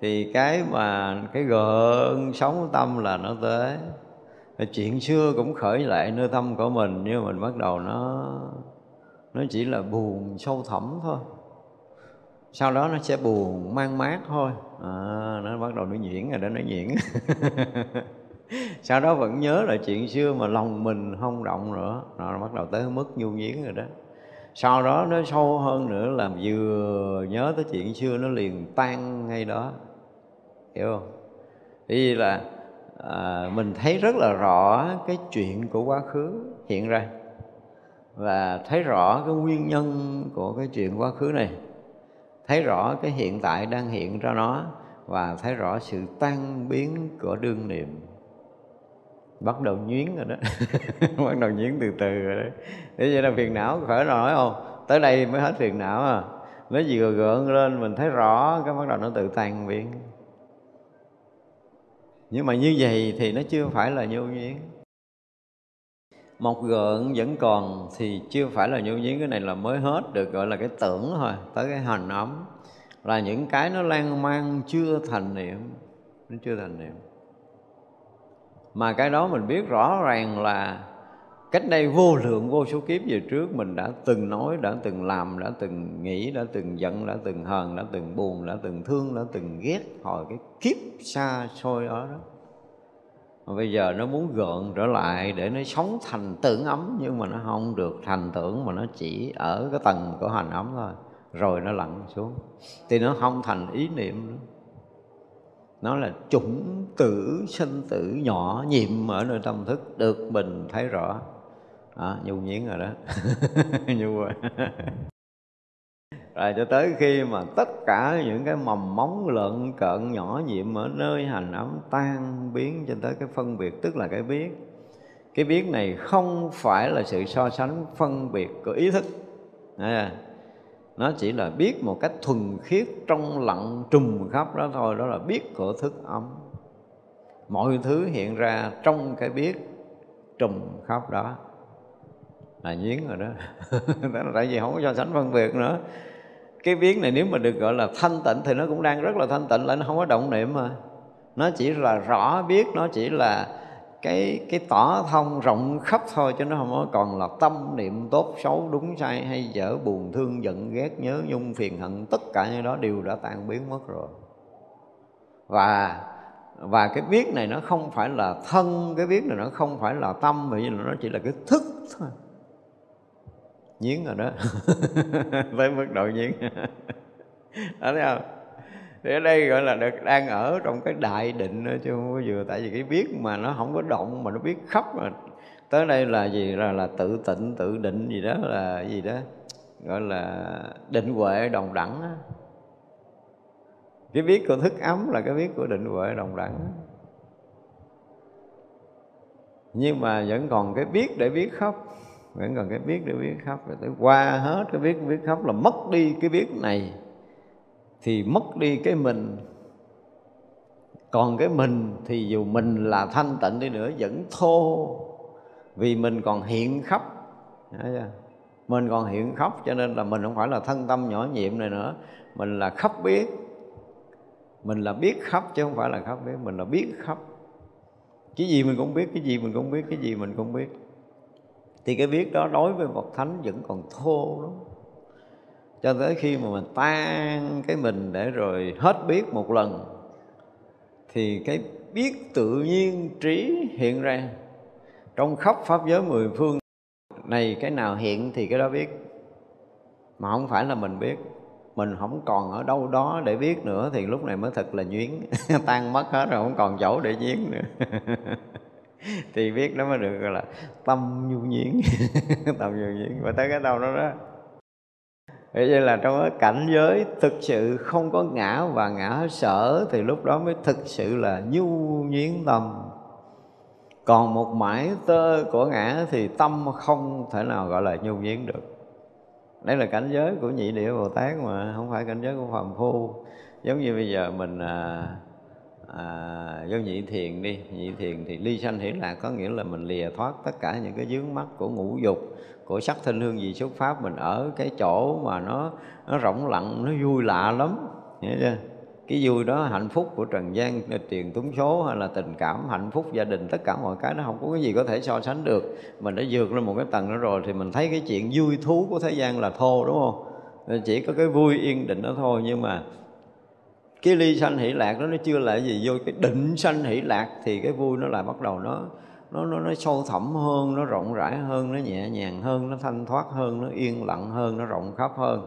Thì cái mà cái gợn sống tâm là nó tới. Chuyện xưa cũng khởi lại nơi tâm của mình nhưng mà mình bắt đầu nó nó chỉ là buồn sâu thẳm thôi. Sau đó nó sẽ buồn mang mát thôi. À, nó bắt đầu nó nhuyễn rồi đó nó nhuyễn. Sau đó vẫn nhớ lại chuyện xưa mà lòng mình không động nữa. Nó bắt đầu tới mức nhu nhuyễn rồi đó sau đó nó sâu hơn nữa là vừa nhớ tới chuyện xưa nó liền tan ngay đó. Hiểu không? Vì là à, mình thấy rất là rõ cái chuyện của quá khứ hiện ra và thấy rõ cái nguyên nhân của cái chuyện quá khứ này thấy rõ cái hiện tại đang hiện ra nó và thấy rõ sự tan biến của đương niệm bắt đầu nhuyến rồi đó. Bắt đầu nhuyến từ từ rồi đấy. Thế vậy là phiền não khởi nói không? Tới đây mới hết phiền não à. Nó vừa gượng lên, mình thấy rõ cái bắt đầu nó tự tan biến. Nhưng mà như vậy thì nó chưa phải là nhu nhuyến một gợn vẫn còn thì chưa phải là nhu nhuyến cái này là mới hết được, gọi là cái tưởng thôi, tới cái hành ấm. Là những cái nó lan man chưa thành niệm. Nó chưa thành niệm mà cái đó mình biết rõ ràng là cách đây vô lượng, vô số kiếp về trước mình đã từng nói, đã từng làm, đã từng nghĩ, đã từng giận, đã từng hờn, đã từng buồn, đã từng thương, đã từng ghét hồi cái kiếp xa xôi đó đó. Mà bây giờ nó muốn gợn trở lại để nó sống thành tưởng ấm, nhưng mà nó không được thành tưởng mà nó chỉ ở cái tầng của hành ấm thôi. Rồi nó lặn xuống. Thì nó không thành ý niệm nữa nó là chủng tử sinh tử nhỏ nhiệm ở nơi tâm thức được mình thấy rõ. À, nhu nhiễn rồi đó. Nhu rồi rồi cho tới khi mà tất cả những cái mầm móng lợn cợn nhỏ nhiệm ở nơi hành ấm tan biến cho tới cái phân biệt tức là cái biết. Cái biết này không phải là sự so sánh phân biệt của ý thức. À, nó chỉ là biết một cách thuần khiết trong lặng trùm khắp đó thôi, đó là biết của thức ấm mọi thứ hiện ra trong cái biết trùm khắp đó. Là nhiến rồi đó. Đó là tại vì không có so sánh phân biệt nữa. Cái biến này nếu mà được gọi là thanh tịnh thì nó cũng đang rất là thanh tịnh, lại nó không có động niệm mà. Nó chỉ là rõ biết, nó chỉ là cái cái tỏ thông rộng khắp thôi, chứ nó không có còn là tâm niệm tốt, xấu, đúng, sai, hay dở buồn, thương, giận, ghét, nhớ, nhung, phiền hận, tất cả những đó đều đã tan biến mất rồi. Và và cái biết này nó không phải là thân, cái biết này nó không phải là tâm mà nó chỉ là cái thức thôi. Nhiến rồi đó. Tới mức độ nhiến đó thấy không? Thì ở đây gọi là được đang ở trong cái đại định đó, chứ không có vừa tại vì cái biết mà nó không có động mà nó biết khóc mà. Tới đây là gì? Là là tự tịnh tự định gì đó là gì đó gọi là định huệ đồng đẳng đó. cái biết của thức ấm là cái biết của định huệ đồng đẳng nhưng mà vẫn còn cái biết để biết khóc vẫn còn cái biết để biết khóc. Rồi tới qua hết cái biết biết khóc là mất đi cái biết này thì mất đi cái mình. Còn cái mình thì dù mình là thanh tịnh đi nữa, vẫn thô. Vì mình còn hiện khắp. Mình còn hiện khắp, cho nên là mình không phải là thân tâm nhỏ nhiệm này nữa. Mình là khắp biết. Mình là biết khắp, chứ không phải là khắp biết. Mình là biết khắp. Cái gì mình cũng biết, cái gì mình cũng biết, cái gì mình cũng biết. Thì cái biết đó đối với bậc thánh vẫn còn thô lắm cho tới khi mà mình tan cái mình để rồi hết biết một lần, thì cái biết tự nhiên trí hiện ra. Trong khắp pháp giới mười phương, này cái nào hiện thì cái đó biết. Mà không phải là mình biết. Mình không còn ở đâu đó để biết nữa, thì lúc này mới thật là nhuyến tan mất hết rồi, không còn chỗ để nhuyến nữa. Thì biết nó mới được gọi là tâm nhu nhiến tâm nhu nhiến và tới cái đâu đó đó Vậy là trong cái cảnh giới thực sự không có ngã và ngã sở Thì lúc đó mới thực sự là nhu nhiến tâm. Còn một mãi tơ của ngã thì tâm không thể nào gọi là nhu nhiến được. Đây là cảnh giới của nhị địa Bồ Tát mà không phải cảnh giới của phàm phu. Giống như bây giờ mình à, à, vô nhị thiền đi. Nhị thiền thì ly sanh hiển lạc có nghĩa là mình lìa thoát tất cả những cái dướng mắt của ngũ dục của sắc thinh hương vị xuất pháp. Mình ở cái chỗ mà nó nó rộng lặng nó vui lạ lắm. Hiểu chưa? Cái vui đó hạnh phúc của trần gian tiền túng số hay là tình cảm hạnh phúc gia đình tất cả mọi cái nó không có cái gì có thể so sánh được. Mình đã vượt lên một cái tầng đó rồi thì mình thấy cái chuyện vui thú của thế gian là thô đúng không? Chỉ có cái vui yên định đó thôi. Nhưng mà cái ly sanh hỷ lạc đó nó chưa là gì, vô cái định sanh hỷ lạc thì cái vui nó lại bắt đầu nó nó nó nó sâu thẳm hơn, nó rộng rãi hơn, nó nhẹ nhàng hơn, nó thanh thoát hơn, nó yên lặng hơn, nó rộng khắp hơn.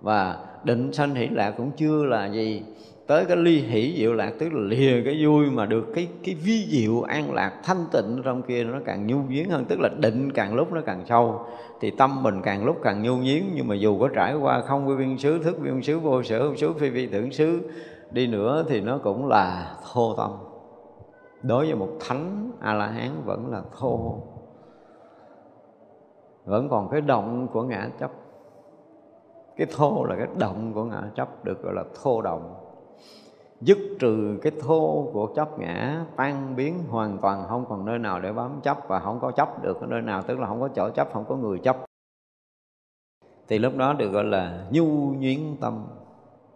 Và định sanh hỷ lạc cũng chưa là gì tới cái ly hỷ diệu lạc, tức là lìa cái vui mà được cái cái vi diệu an lạc thanh tịnh trong kia, nó càng nhu nhuyến hơn, tức là định càng lúc nó càng sâu. Thì tâm mình càng lúc càng nhu nhuyến nhưng mà dù có trải qua không quy viên xứ, thức viên xứ, vô sở xứ, phi vi tưởng xứ, đi nữa thì nó cũng là thô tâm. Đối với một thánh a la hán vẫn là thô. Vẫn còn cái động của ngã chấp. Cái thô là cái động của ngã chấp, được gọi là thô động dứt trừ cái thô của chấp ngã, tan biến hoàn toàn, không còn nơi nào để bám chấp và không có chấp được ở nơi nào, tức là không có chỗ chấp, không có người chấp. Thì lúc đó được gọi là nhu nhuyến tâm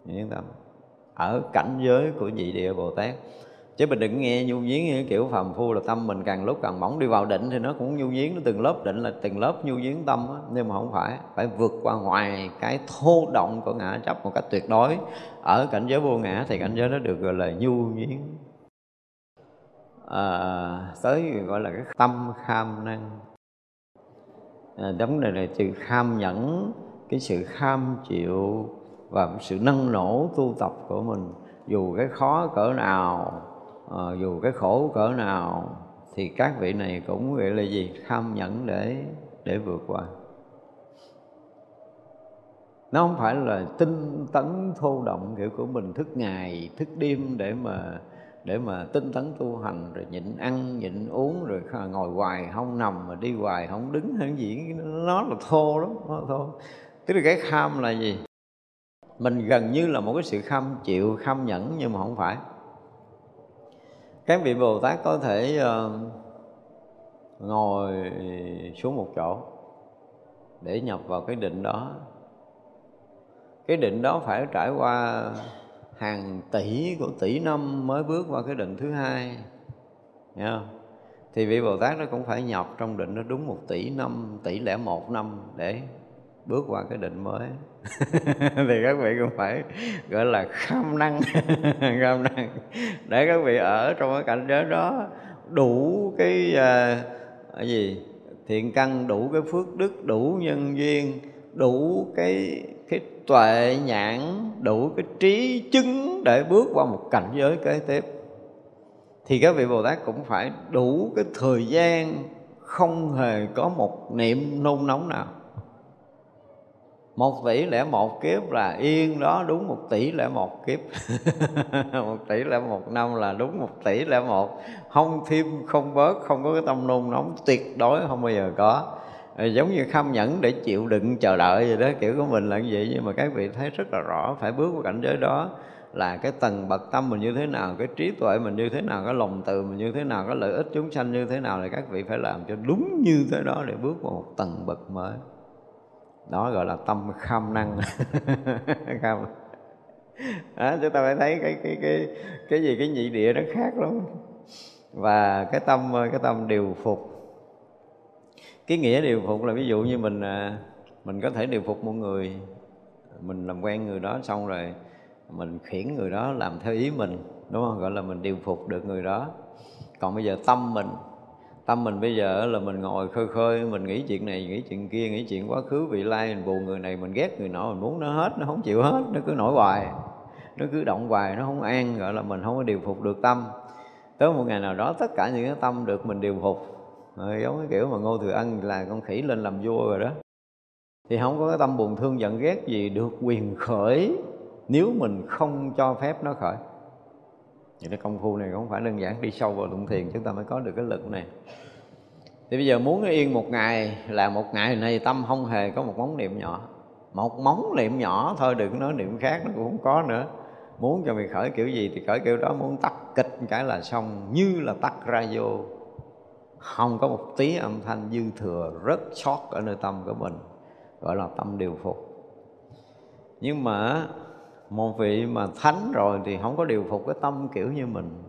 nhuyến tâm, ở cảnh giới của nhị địa bồ tát chứ mình đừng nghe nhu nhuyến như kiểu phàm phu là tâm mình càng lúc càng mỏng đi vào định thì nó cũng nhu nhuyến nó từng lớp định là từng lớp nhu nhuyến tâm á. Nhưng mà không phải phải vượt qua ngoài cái thô động của ngã chấp một cách tuyệt đối. Ở cảnh giới vô ngã thì cảnh giới nó được gọi là nhu nhuyến à, tới gọi là cái tâm kham năng. À, vấn đề này từ kham nhẫn cái sự kham chịu và sự nâng nổ tu tập của mình. Dù cái khó cỡ nào à, dù cái khổ cỡ nào thì các vị này cũng gọi là gì? Tham nhẫn để để vượt qua. Nó không phải là tinh tấn thô động kiểu của mình thức ngày thức đêm để mà để mà tinh tấn tu hành rồi nhịn ăn nhịn uống rồi ngồi hoài không nằm mà đi hoài không đứng hay gì nó là thô lắm nó thô. Tức là cái kham là gì? Mình gần như là một cái sự kham chịu kham nhẫn nhưng mà không phải các vị bồ tát có thể uh, ngồi xuống một chỗ để nhập vào cái định đó cái định đó phải trải qua hàng tỷ của tỷ năm mới bước qua cái định thứ hai Nghe không? thì vị Bồ Tát nó cũng phải nhập trong định nó đúng một tỷ năm tỷ lẻ một năm để bước qua cái định mới. Thì các vị cũng phải gọi là kham năng. Kham năng. Để các vị ở trong cái cảnh giới đó đủ cái uh, cái gì? Thiện căn đủ cái phước đức đủ nhân duyên đủ cái cái tuệ nhãn đủ cái trí chứng để bước qua một cảnh giới kế tiếp. Thì các vị bồ tát cũng phải đủ cái thời gian không hề có một niệm nôn nóng nào một tỷ lẻ một kiếp là yên đó, đúng một tỷ lẻ một kiếp. Một tỷ lẻ một năm là đúng một tỷ lẻ một. Không thêm, không bớt, không có cái tâm nôn nóng, tuyệt đối không bao giờ có. Giống như kham nhẫn để chịu đựng chờ đợi vậy đó, kiểu của mình là như vậy. Nhưng mà các vị thấy rất là rõ, phải bước vào cảnh giới đó là cái tầng bậc tâm mình như thế nào, cái trí tuệ mình như thế nào, cái lòng từ mình như thế nào, cái lợi ích chúng sanh như thế nào thì các vị phải làm cho đúng như thế đó để bước vào một tầng bậc mới đó gọi là tâm kham năng. Kham. Đó, chúng ta phải thấy cái cái cái cái gì cái nhị địa nó khác lắm. Và cái tâm cái tâm điều phục. Cái nghĩa điều phục là ví dụ như mình à, mình có thể điều phục một người mình làm quen người đó xong rồi mình khiển người đó làm theo ý mình đúng không? Gọi là mình điều phục được người đó. Còn bây giờ tâm mình tâm mình bây giờ là mình ngồi khơi khơi, mình nghĩ chuyện này, nghĩ chuyện kia, nghĩ chuyện quá khứ vị lai mình buồn, người này mình ghét, người nọ mình muốn nó hết, nó không chịu hết, nó cứ nổi hoài. Nó cứ động hoài, nó không an, gọi là mình không có điều phục được tâm. Tới một ngày nào đó, tất cả những cái tâm được mình điều phục. Rồi giống cái kiểu mà ngô thừa ân là con khỉ lên làm vua rồi đó. Thì không có cái tâm buồn thương giận ghét gì được quyền khởi nếu mình không cho phép nó khởi những cái công phu này không phải đơn giản đi sâu vào tụng thiền chúng ta mới có được cái lực này. Thì bây giờ muốn yên một ngày là một ngày này tâm không hề có một móng niệm nhỏ. Một móng niệm nhỏ thôi đừng nói niệm khác nó cũng không có nữa. Muốn cho mình khởi kiểu gì thì khởi kiểu đó muốn tắt kịch cái là xong như là tắt radio, không có một tí âm thanh dư thừa rất sót ở nơi tâm của mình gọi là tâm điều phục. Nhưng mà một vị mà thánh rồi thì không có điều phục cái tâm kiểu như mình.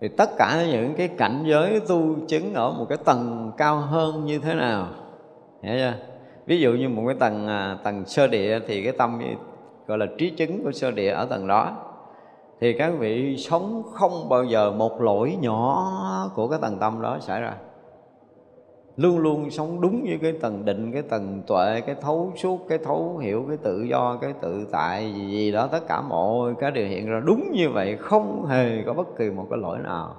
Thì tất cả những cái cảnh giới tu chứng ở một cái tầng cao hơn như thế nào? Hiểu chưa? Ví dụ như một cái tầng à, tầng sơ địa thì cái tâm gọi là trí chứng của sơ địa ở tầng đó. Thì các vị sống không bao giờ một lỗi nhỏ của cái tầng tâm đó xảy ra luôn luôn sống đúng với cái tầng định, cái tầng tuệ, cái thấu suốt, cái thấu hiểu, cái tự do, cái tự tại gì gì đó, tất cả mọi cái đều hiện ra đúng như vậy, không hề có bất kỳ một cái lỗi nào.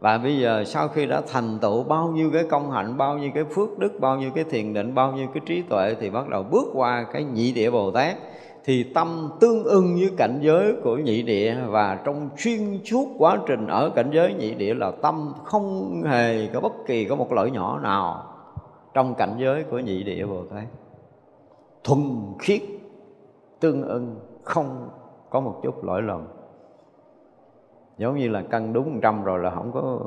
Và bây giờ sau khi đã thành tựu bao nhiêu cái công hạnh, bao nhiêu cái phước đức, bao nhiêu cái thiền định, bao nhiêu cái trí tuệ thì bắt đầu bước qua cái nhị địa bồ tát thì tâm tương ưng với cảnh giới của nhị địa và trong xuyên suốt quá trình ở cảnh giới nhị địa là tâm không hề có bất kỳ có một lỗi nhỏ nào trong cảnh giới của nhị địa vừa thấy thuần khiết, tương ưng, không có một chút lỗi lầm. Giống như là cân đúng một trăm rồi là không có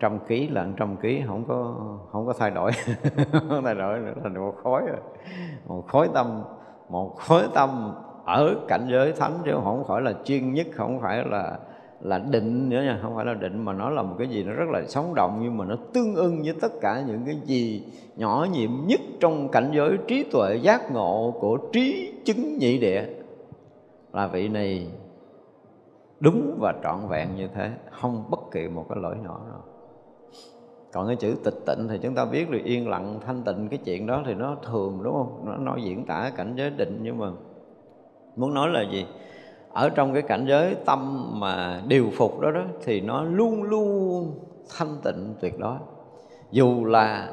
trăm ký, là trăm ký không có không có thay đổi. Không thay đổi nữa thành một khối rồi. Một khối tâm một khối tâm ở cảnh giới thánh chứ không phải là chuyên nhất, không phải là là định nữa nha, không phải là định, mà nó là một cái gì nó rất là sống động, nhưng mà nó tương ưng với tất cả những cái gì nhỏ nhiệm nhất trong cảnh giới trí tuệ giác ngộ của trí chứng nhị địa. Là vị này đúng và trọn vẹn như thế, không bất kỳ một cái lỗi nhỏ nào còn cái chữ tịch tịnh thì chúng ta biết rồi, yên lặng, thanh tịnh, cái chuyện đó thì nó thường, đúng không? Nó nói diễn tả cảnh giới định. Nhưng mà muốn nói là gì? Ở trong cái cảnh giới tâm mà điều phục đó đó, thì nó luôn luôn thanh tịnh tuyệt đối. Dù là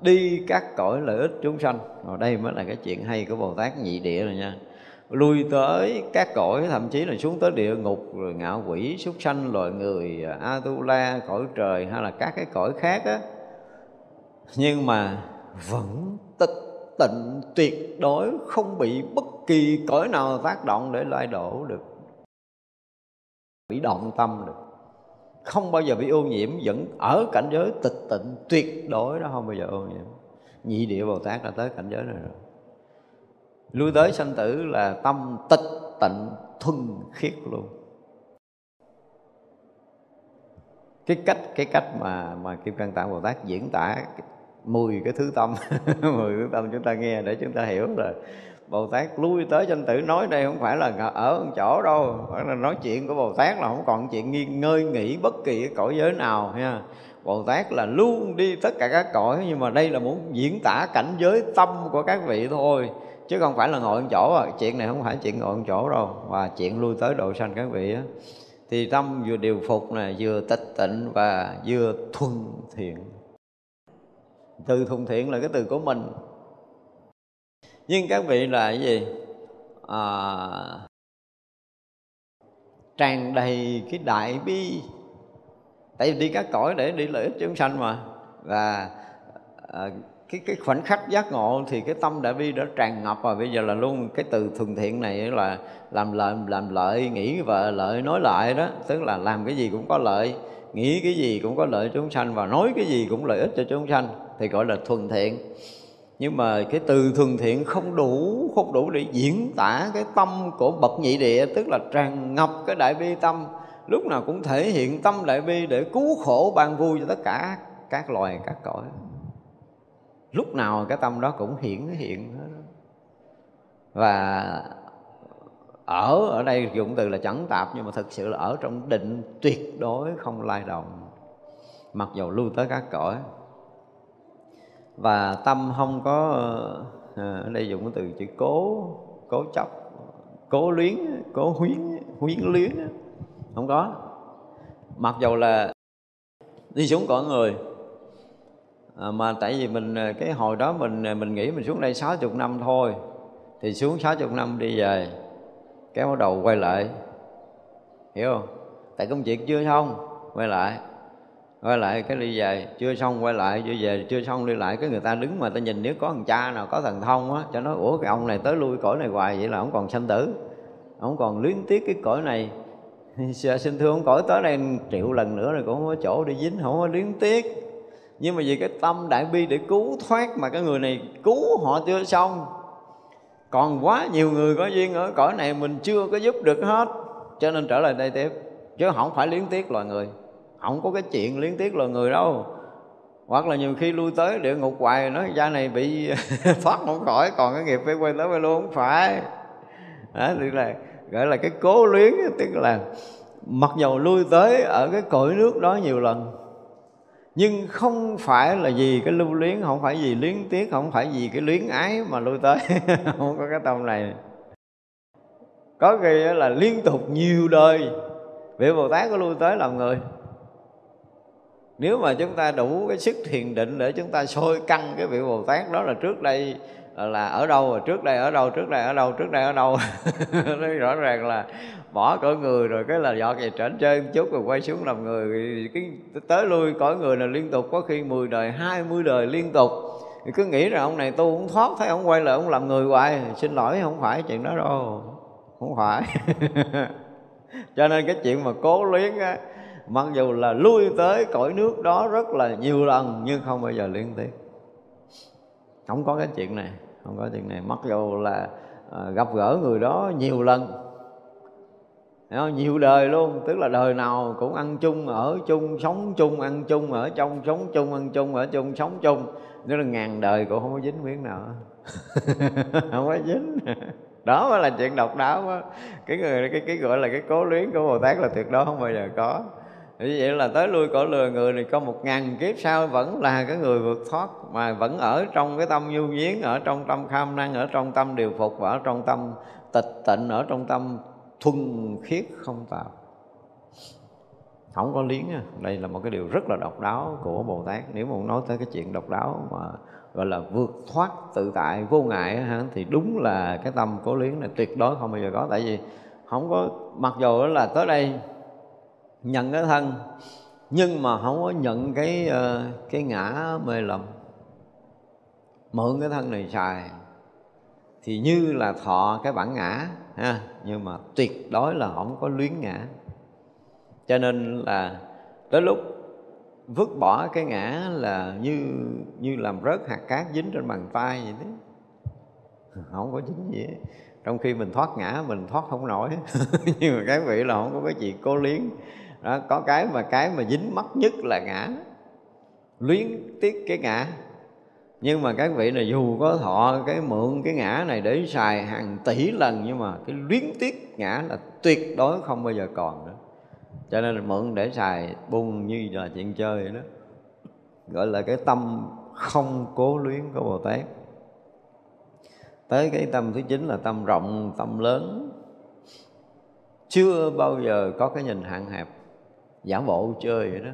đi các cõi lợi ích chúng sanh. Rồi đây mới là cái chuyện hay của bồ tát nhị địa rồi nha lui tới các cõi, thậm chí là xuống tới địa ngục, rồi ngạo quỷ, súc sanh, loài người, a tu la, cõi trời, hay là các cái cõi khác á. Nhưng mà vẫn tịch tịnh, tuyệt đối, không bị bất kỳ cõi nào tác động để lai đổ được. Bị động tâm được. Không bao giờ bị ô nhiễm, vẫn ở cảnh giới tịch tịnh, tuyệt đối đó, không bao giờ ô nhiễm. Nhị địa bồ tát đã tới cảnh giới này rồi lui tới sanh tử là tâm tịch tịnh thuần khiết luôn. Cái cách cái cách mà mà kim cang tạng bồ tát diễn tả mười cái thứ tâm, mười thứ tâm chúng ta nghe để chúng ta hiểu rồi. Bồ Tát lui tới sanh tử nói đây không phải là ở một chỗ đâu, phải là nói chuyện của Bồ Tát là không còn chuyện nghi, ngơi nghĩ bất kỳ cái cõi giới nào nha Bồ Tát là luôn đi tất cả các cõi nhưng mà đây là muốn diễn tả cảnh giới tâm của các vị thôi chứ không phải là ngồi một chỗ à. chuyện này không phải chuyện ngồi một chỗ đâu. Và chuyện lui tới độ sanh các vị á. Thì tâm vừa điều phục này vừa tịch tịnh và vừa thuần thiện. Từ thuần thiện là cái từ của mình. Nhưng các vị là cái gì? À, tràn đầy cái đại bi. Tại vì đi các cõi để đi lợi ích chúng sanh mà. Và à, cái cái khoảnh khắc giác ngộ thì cái tâm đại bi, đã tràn ngập và bây giờ là luôn cái từ thuần thiện này là làm lợi làm lợi, nghĩ vợ, lợi, nói lại đó. Tức là làm cái gì cũng có lợi, nghĩ cái gì cũng có lợi cho chúng sanh và nói cái gì cũng lợi ích cho chúng sanh thì gọi là thuần thiện. Nhưng mà cái từ thuần thiện không đủ không đủ để diễn tả cái tâm của bậc nhị địa, tức là tràn ngập cái đại bi tâm. Lúc nào cũng thể hiện tâm đại bi để cứu khổ ban vui cho tất cả các loài, các cõi lúc nào cái tâm đó cũng hiển hiện hết và ở ở đây dụng từ là chẳng tạp nhưng mà thực sự là ở trong định tuyệt đối không lai động mặc dầu lưu tới các cõi. Và tâm không có à, ở đây dùng cái từ chữ cố cố chấp cố luyến cố huyến huyến luyến không có. Mặc dầu là đi xuống cõi người à, mà tại vì mình à, cái hồi đó mình à, mình nghĩ mình xuống đây sáu chục năm thôi. Thì xuống sáu chục năm đi về kéo bắt đầu quay lại. Hiểu không? Tại công việc chưa xong quay lại. Quay lại cái đi về chưa xong quay lại chưa về chưa xong đi lại. Cái người ta đứng mà ta nhìn nếu có thằng cha nào có thần thông á cho nó ủa cái ông này tới lui cõi này hoài vậy là ông còn sanh tử. Ông còn luyến tiếc cái cõi này. Xin thưa ông cõi tới đây triệu lần nữa rồi cũng không có chỗ đi dính không có luyến tiếc nhưng mà vì cái tâm đại bi để cứu thoát mà cái người này cứu họ chưa xong. Còn quá nhiều người có duyên ở cõi này mình chưa có giúp được hết. Cho nên trở lại đây tiếp. Chứ không phải liên tiếc loài người. Không có cái chuyện liên tiếc loài người đâu. Hoặc là nhiều khi lui tới địa ngục hoài nói gia này bị thoát không khỏi, còn cái nghiệp phải quay tới quay luôn không phải. Đó tức là, gọi là cái cố luyến, tức là mặc dầu lui tới ở cái cõi nước đó nhiều lần nhưng không phải là vì cái lưu luyến, không phải vì luyến tiếc, không phải vì cái luyến ái mà lui tới. Không có cái tâm này. Có khi là liên tục nhiều đời, vị bồ tát có lui tới làm người. Nếu mà chúng ta đủ cái sức thiền định để chúng ta sôi căng cái vị bồ tát đó là trước đây Ờ, là ở đâu rồi? Trước đây ở đâu? Trước đây ở đâu? Trước đây ở đâu? Nói rõ ràng là bỏ cõi người rồi cái là dọn về trển chơi một chút rồi quay xuống làm người. Cái tới lui cõi người là liên tục, có khi 10 đời 20 đời liên tục. Thì cứ nghĩ rằng ông này tu cũng thoát, thấy ông quay lại ông làm người hoài. Xin lỗi, không phải chuyện đó đâu. Không phải. Cho nên cái chuyện mà cố luyến á, mặc dù là lui tới cõi nước đó rất là nhiều lần, nhưng không bao giờ liên tiếp không có cái chuyện này không có chuyện này. Mặc dù là à, gặp gỡ người đó nhiều lần không? nhiều đời luôn. Tức là đời nào cũng ăn chung ở chung sống chung ăn chung ở trong sống chung ăn chung ở chung sống chung. Nên là ngàn đời cũng không có dính miếng nào không có dính. Đó mới là chuyện độc đáo đó. cái người cái cái gọi là cái cố luyến của bồ tát là tuyệt đối không bao giờ có như vậy là tới lui cõi lừa người này có một ngàn kiếp sau vẫn là cái người vượt thoát mà vẫn ở trong cái tâm nhu nhiến ở trong tâm kham năng ở trong tâm điều phục và ở trong tâm tịch tịnh ở trong tâm thuần khiết không tạo không có liếng đây là một cái điều rất là độc đáo của bồ tát. Nếu mà muốn nói tới cái chuyện độc đáo mà gọi là vượt thoát tự tại vô ngại ha, thì đúng là cái tâm cố liếng này tuyệt đối không bao giờ có. Tại vì không có mặc dù là tới đây nhận cái thân, nhưng mà không có nhận cái ờ, cái ngã mê lầm. Mượn cái thân này xài thì như là thọ cái bản ngã, ha, nhưng mà tuyệt đối là không có luyến ngã. Cho nên là tới lúc vứt bỏ cái ngã là như như làm rớt hạt cát dính trên bàn tay vậy đấy không có dính gì hết. trong khi mình thoát ngã, mình thoát không nổi. Nhưng mà cái vị là không có cái gì cố liếng đó, có cái mà cái mà dính mắc nhất là ngã. Luyến tiếc cái ngã. Nhưng mà các vị này dù có thọ cái mượn cái ngã này để xài hàng tỷ lần nhưng mà cái luyến tiếc ngã là tuyệt đối không bao giờ còn nữa. Cho nên là mượn để xài buông như là chuyện chơi vậy đó. Gọi là cái tâm không cố luyến của bồ tát. Tới cái tâm thứ chín là tâm rộng tâm lớn. Chưa bao giờ có cái nhìn hạn hẹp giả bộ chơi vậy đó.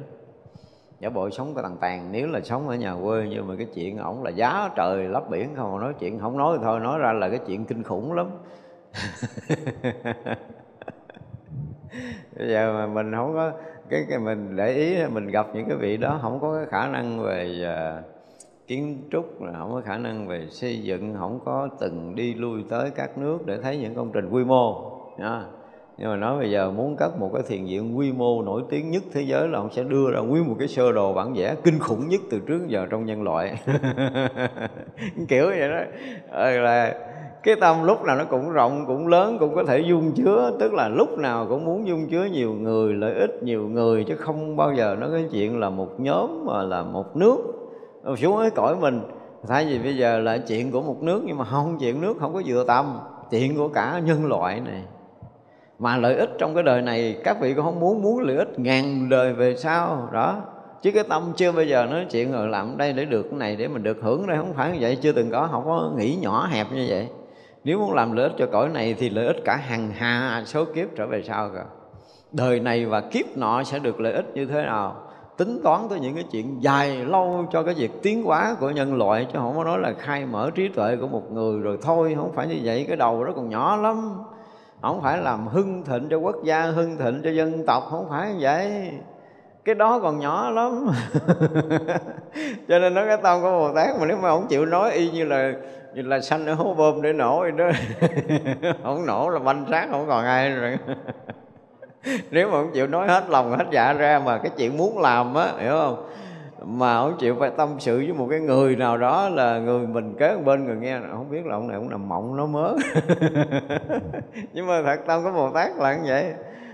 Giả bộ sống cái tàn tàn nếu là sống ở nhà quê nhưng mà cái chuyện ổng là giá trời lấp biển không nói chuyện không nói thì thôi nói ra là cái chuyện kinh khủng lắm. Bây giờ mà mình không có cái, cái mình để ý mình gặp những cái vị đó không có cái khả năng về uh, kiến trúc không có khả năng về xây dựng không có từng đi lui tới các nước để thấy những công trình quy mô yeah nhưng mà nói bây giờ muốn cất một cái thiền viện quy mô nổi tiếng nhất thế giới là ông sẽ đưa ra nguyên một cái sơ đồ bản vẽ kinh khủng nhất từ trước giờ trong nhân loại. Kiểu vậy đó. Ờ, là cái tâm lúc nào nó cũng rộng, cũng lớn, cũng có thể dung chứa. Tức là lúc nào cũng muốn dung chứa nhiều người, lợi ích nhiều người, chứ không bao giờ nó cái chuyện là một nhóm mà là một nước. Xuống cái cõi mình, thay vì bây giờ là chuyện của một nước, nhưng mà không, chuyện nước không có vừa tâm chuyện của cả nhân loại này mà lợi ích trong cái đời này, các vị cũng không muốn muốn lợi ích ngàn đời về sau, đó. Chứ cái tâm chưa bao giờ nói chuyện rồi làm đây để được cái này để mình được hưởng đây, không phải như vậy, chưa từng có, không có nghĩ nhỏ hẹp như vậy. Nếu muốn làm lợi ích cho cõi này thì lợi ích cả hàng hà, số kiếp trở về sau rồi. Đời này và kiếp nọ sẽ được lợi ích như thế nào? Tính toán tới những cái chuyện dài lâu cho cái việc tiến hóa của nhân loại, chứ không có nói là khai mở trí tuệ của một người rồi thôi, không phải như vậy, cái đầu đó còn nhỏ lắm không phải làm hưng thịnh cho quốc gia, hưng thịnh cho dân tộc, không phải như vậy. Cái đó còn nhỏ lắm. Cho nên nói cái tâm của bồ tát mà nếu mà không chịu nói, y như là như là xanh ở hố bơm để nổ vậy đó. Không nổ là banh sát không còn ai rồi. Nếu mà không chịu nói hết lòng, hết dạ ra mà cái chuyện muốn làm á, hiểu không? Mà không chịu phải tâm sự với một cái người nào đó là người mình kế bên người nghe. Không biết là ông này cũng nằm mộng nó mớ. Nhưng mà thật tâm của bồ tát là như vậy.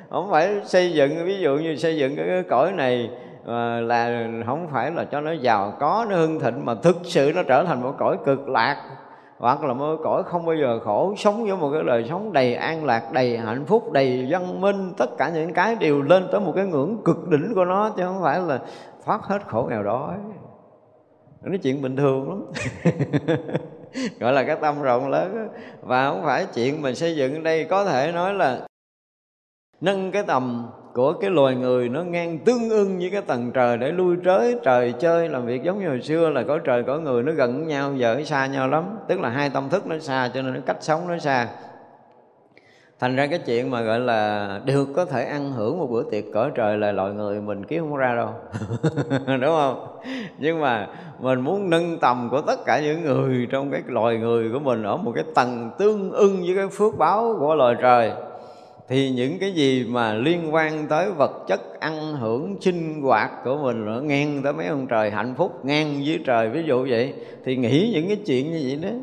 Không phải xây dựng ví dụ như xây dựng cái, cõi này ờ, là không phải là cho nó giàu có nó hưng thịnh mà thực sự nó trở thành một cõi cực lạc hoặc là mơ cõi không bao giờ khổ, sống với một cái đời sống đầy an lạc, đầy hạnh phúc, đầy văn minh, tất cả những cái đều lên tới một cái ngưỡng cực đỉnh của nó, chứ không phải là thoát hết khổ nghèo đói. Nói chuyện bình thường lắm. Gọi là cái tâm rộng lớn và không phải chuyện mình xây dựng đây có thể nói là nâng cái tầm của cái loài người nó ngang tương ưng với cái tầng trời để lui tới trời chơi. Làm việc giống như hồi xưa là có trời có người nó gần nhau, giờ nó xa nhau lắm. Tức là hai tâm thức nó xa cho nên nó cách sống nó xa. Thành ra cái chuyện mà gọi là được có thể ăn hưởng một bữa tiệc cỡ trời là loại người mình kiếm không ra đâu. Đúng không? Nhưng mà mình muốn nâng tầm của tất cả những người trong cái loài người của mình ở một cái tầng tương ưng với cái phước báo của loài trời thì những cái gì mà liên quan tới vật chất ăn hưởng sinh hoạt của mình nó ngang tới mấy ông trời hạnh phúc, ngang dưới trời, ví dụ vậy, thì nghĩ những cái chuyện như vậy đó.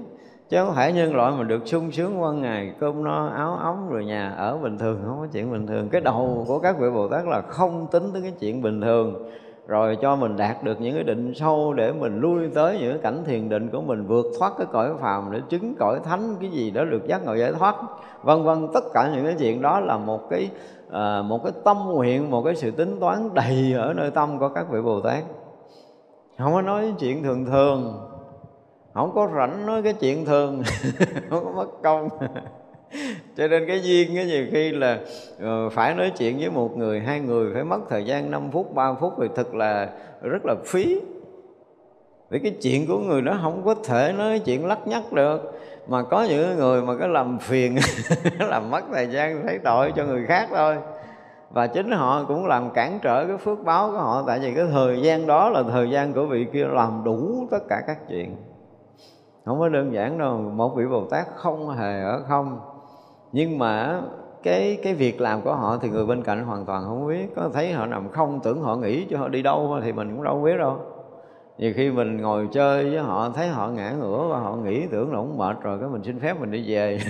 Chứ không phải nhân loại mà được sung sướng qua ngày, cơm no, áo ấm, rồi nhà ở bình thường, không có chuyện bình thường. Cái đầu của các vị bồ tát là không tính tới cái chuyện bình thường rồi cho mình đạt được những cái định sâu để mình lui tới những cái cảnh thiền định của mình vượt thoát cái cõi phàm để chứng cõi thánh cái gì đó được giác ngộ giải thoát. Vân vân tất cả những cái chuyện đó là một cái à, một cái tâm nguyện một cái sự tính toán đầy ở nơi tâm của các vị bồ tát. Không có nói chuyện thường thường không có rảnh nói cái chuyện thường không có mất công. cho nên cái duyên cái nhiều khi là uh, phải nói chuyện với một người hai người phải mất thời gian 5 phút 3 phút thì thật là rất là phí. Vì cái chuyện của người đó không có thể nói chuyện lắc nhắc được. Mà có những người mà cái làm phiền làm mất thời gian thấy tội cho người khác thôi. Và chính họ cũng làm cản trở cái phước báo của họ tại vì cái thời gian đó là thời gian của vị kia làm đủ tất cả các chuyện. Không có đơn giản đâu một vị bồ tát không hề ở không nhưng mà cái cái việc làm của họ thì người bên cạnh hoàn toàn không biết. Có thấy họ nằm không tưởng họ nghĩ cho họ đi đâu thì mình cũng đâu biết đâu. Nhiều khi mình ngồi chơi với họ, thấy họ ngã ngửa và họ nghĩ tưởng là cũng mệt rồi, cái mình xin phép mình đi về.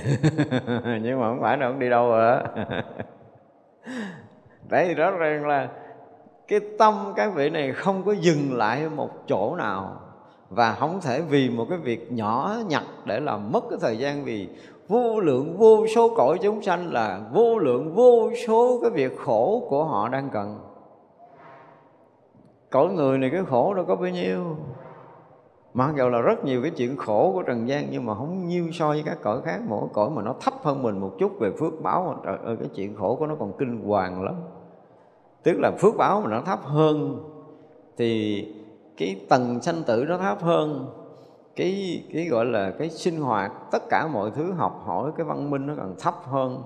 Nhưng mà không phải là không đi đâu rồi đấy thì rõ ràng là cái tâm các vị này không có dừng lại một chỗ nào. Và không thể vì một cái việc nhỏ nhặt để làm mất cái thời gian vì vô lượng vô số cõi chúng sanh là vô lượng vô số cái việc khổ của họ đang cần. Cõi người này cái khổ đâu có bao nhiêu. Mặc dù là rất nhiều cái chuyện khổ của trần gian, nhưng mà không nhiêu so với các cõi khác. Mỗi cõi mà nó thấp hơn mình một chút về phước báo mà trời ơi, cái chuyện khổ của nó còn kinh hoàng lắm. Tức là phước báo mà nó thấp hơn, thì cái tầng sanh tử nó thấp hơn cái cái gọi là cái sinh hoạt, tất cả mọi thứ học hỏi cái văn minh nó còn thấp hơn,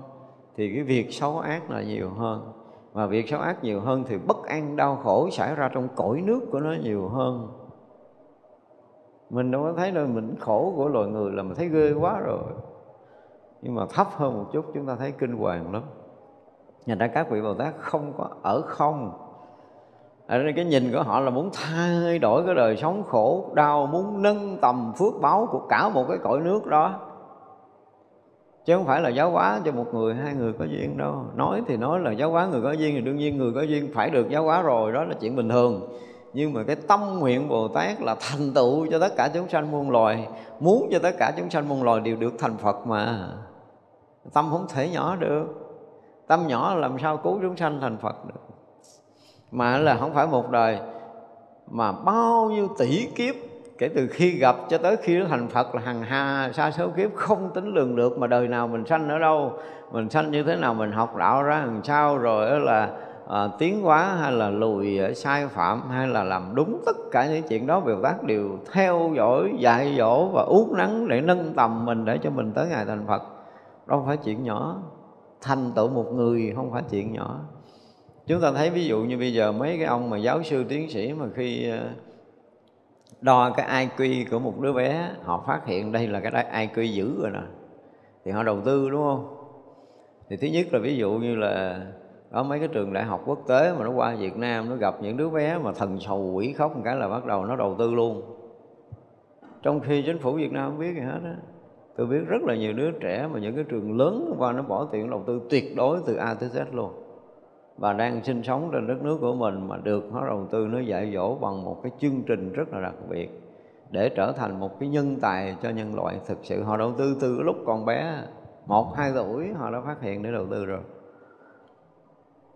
thì cái việc xấu ác là nhiều hơn. Và việc xấu ác nhiều hơn thì bất an, đau khổ xảy ra trong cõi nước của nó nhiều hơn. Mình đâu có thấy đâu mình khổ của loài người là mình thấy ghê quá rồi. Nhưng mà thấp hơn một chút, chúng ta thấy kinh hoàng lắm. Nhà ra các vị bồ tát không có ở không nên cái nhìn của họ là muốn thay đổi cái đời sống khổ, đau, muốn nâng tầm phước báo của cả một cái cõi nước đó. Chứ không phải là giáo hóa cho một người, hai người có duyên đâu. Nói thì nói là giáo hóa người có duyên thì đương nhiên người có duyên phải được giáo hóa rồi, đó là chuyện bình thường. Nhưng mà cái tâm nguyện bồ tát là thành tựu cho tất cả chúng sanh muôn loài, muốn cho tất cả chúng sanh muôn loài đều được thành phật mà. Tâm không thể nhỏ được. Tâm nhỏ làm sao cứu chúng sanh thành phật được? Mà là không phải một đời mà bao nhiêu tỷ kiếp kể từ khi gặp cho tới khi nó thành Phật là hằng hà sa số kiếp không tính lường được mà đời nào mình sanh ở đâu. Mình sanh như thế nào mình học đạo ra làm sao rồi là à, tiến hóa hay là lùi sai phạm hay là làm đúng tất cả những chuyện đó Bồ Tát đều theo dõi dạy dỗ và uống nắng để nâng tầm mình để cho mình tới ngày thành Phật. Đâu phải chuyện nhỏ. Thành tựu một người không phải chuyện nhỏ chúng ta thấy ví dụ như bây giờ mấy cái ông mà giáo sư, tiến sĩ mà khi ờ, đo cái IQ của một đứa bé, họ phát hiện đây là cái IQ dữ rồi nè. Thì họ đầu tư, đúng không? Thì thứ nhất là ví dụ như là ở mấy cái trường đại học quốc tế mà nó qua Việt Nam, nó gặp những đứa bé mà thần sầu quỷ khóc một cái là bắt đầu nó đầu tư luôn. Trong khi chính phủ Việt Nam không biết gì hết á. Tôi biết rất là nhiều đứa trẻ mà những cái trường lớn qua nó bỏ tiền đầu tư tuyệt đối từ A tới Z luôn và đang sinh sống trên đất nước của mình mà được nó đầu tư nó dạy dỗ bằng một cái chương trình rất là đặc biệt để trở thành một cái nhân tài cho nhân loại. Thực sự họ đầu tư từ lúc còn bé, một, hai tuổi, họ đã phát hiện để đầu tư rồi.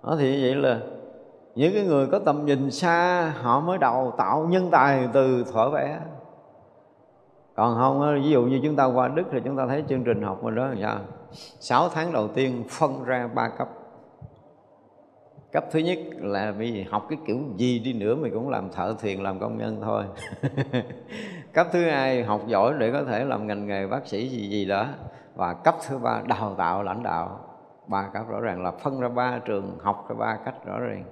Đó thì vậy là những cái người có tầm nhìn xa, họ mới đầu tạo nhân tài từ thuở bé. Còn không ví dụ như chúng ta qua đức thì chúng ta thấy chương trình học mình đó là sao? Sáu tháng đầu tiên phân ra ba cấp cấp thứ nhất là vì học cái kiểu gì đi nữa mình cũng làm thợ thuyền làm công nhân thôi. Cấp thứ hai, học giỏi để có thể làm ngành nghề bác sĩ gì gì đó. Và cấp thứ ba, đào tạo, lãnh đạo. Ba cấp rõ ràng là phân ra ba trường, học ra ba cách rõ ràng.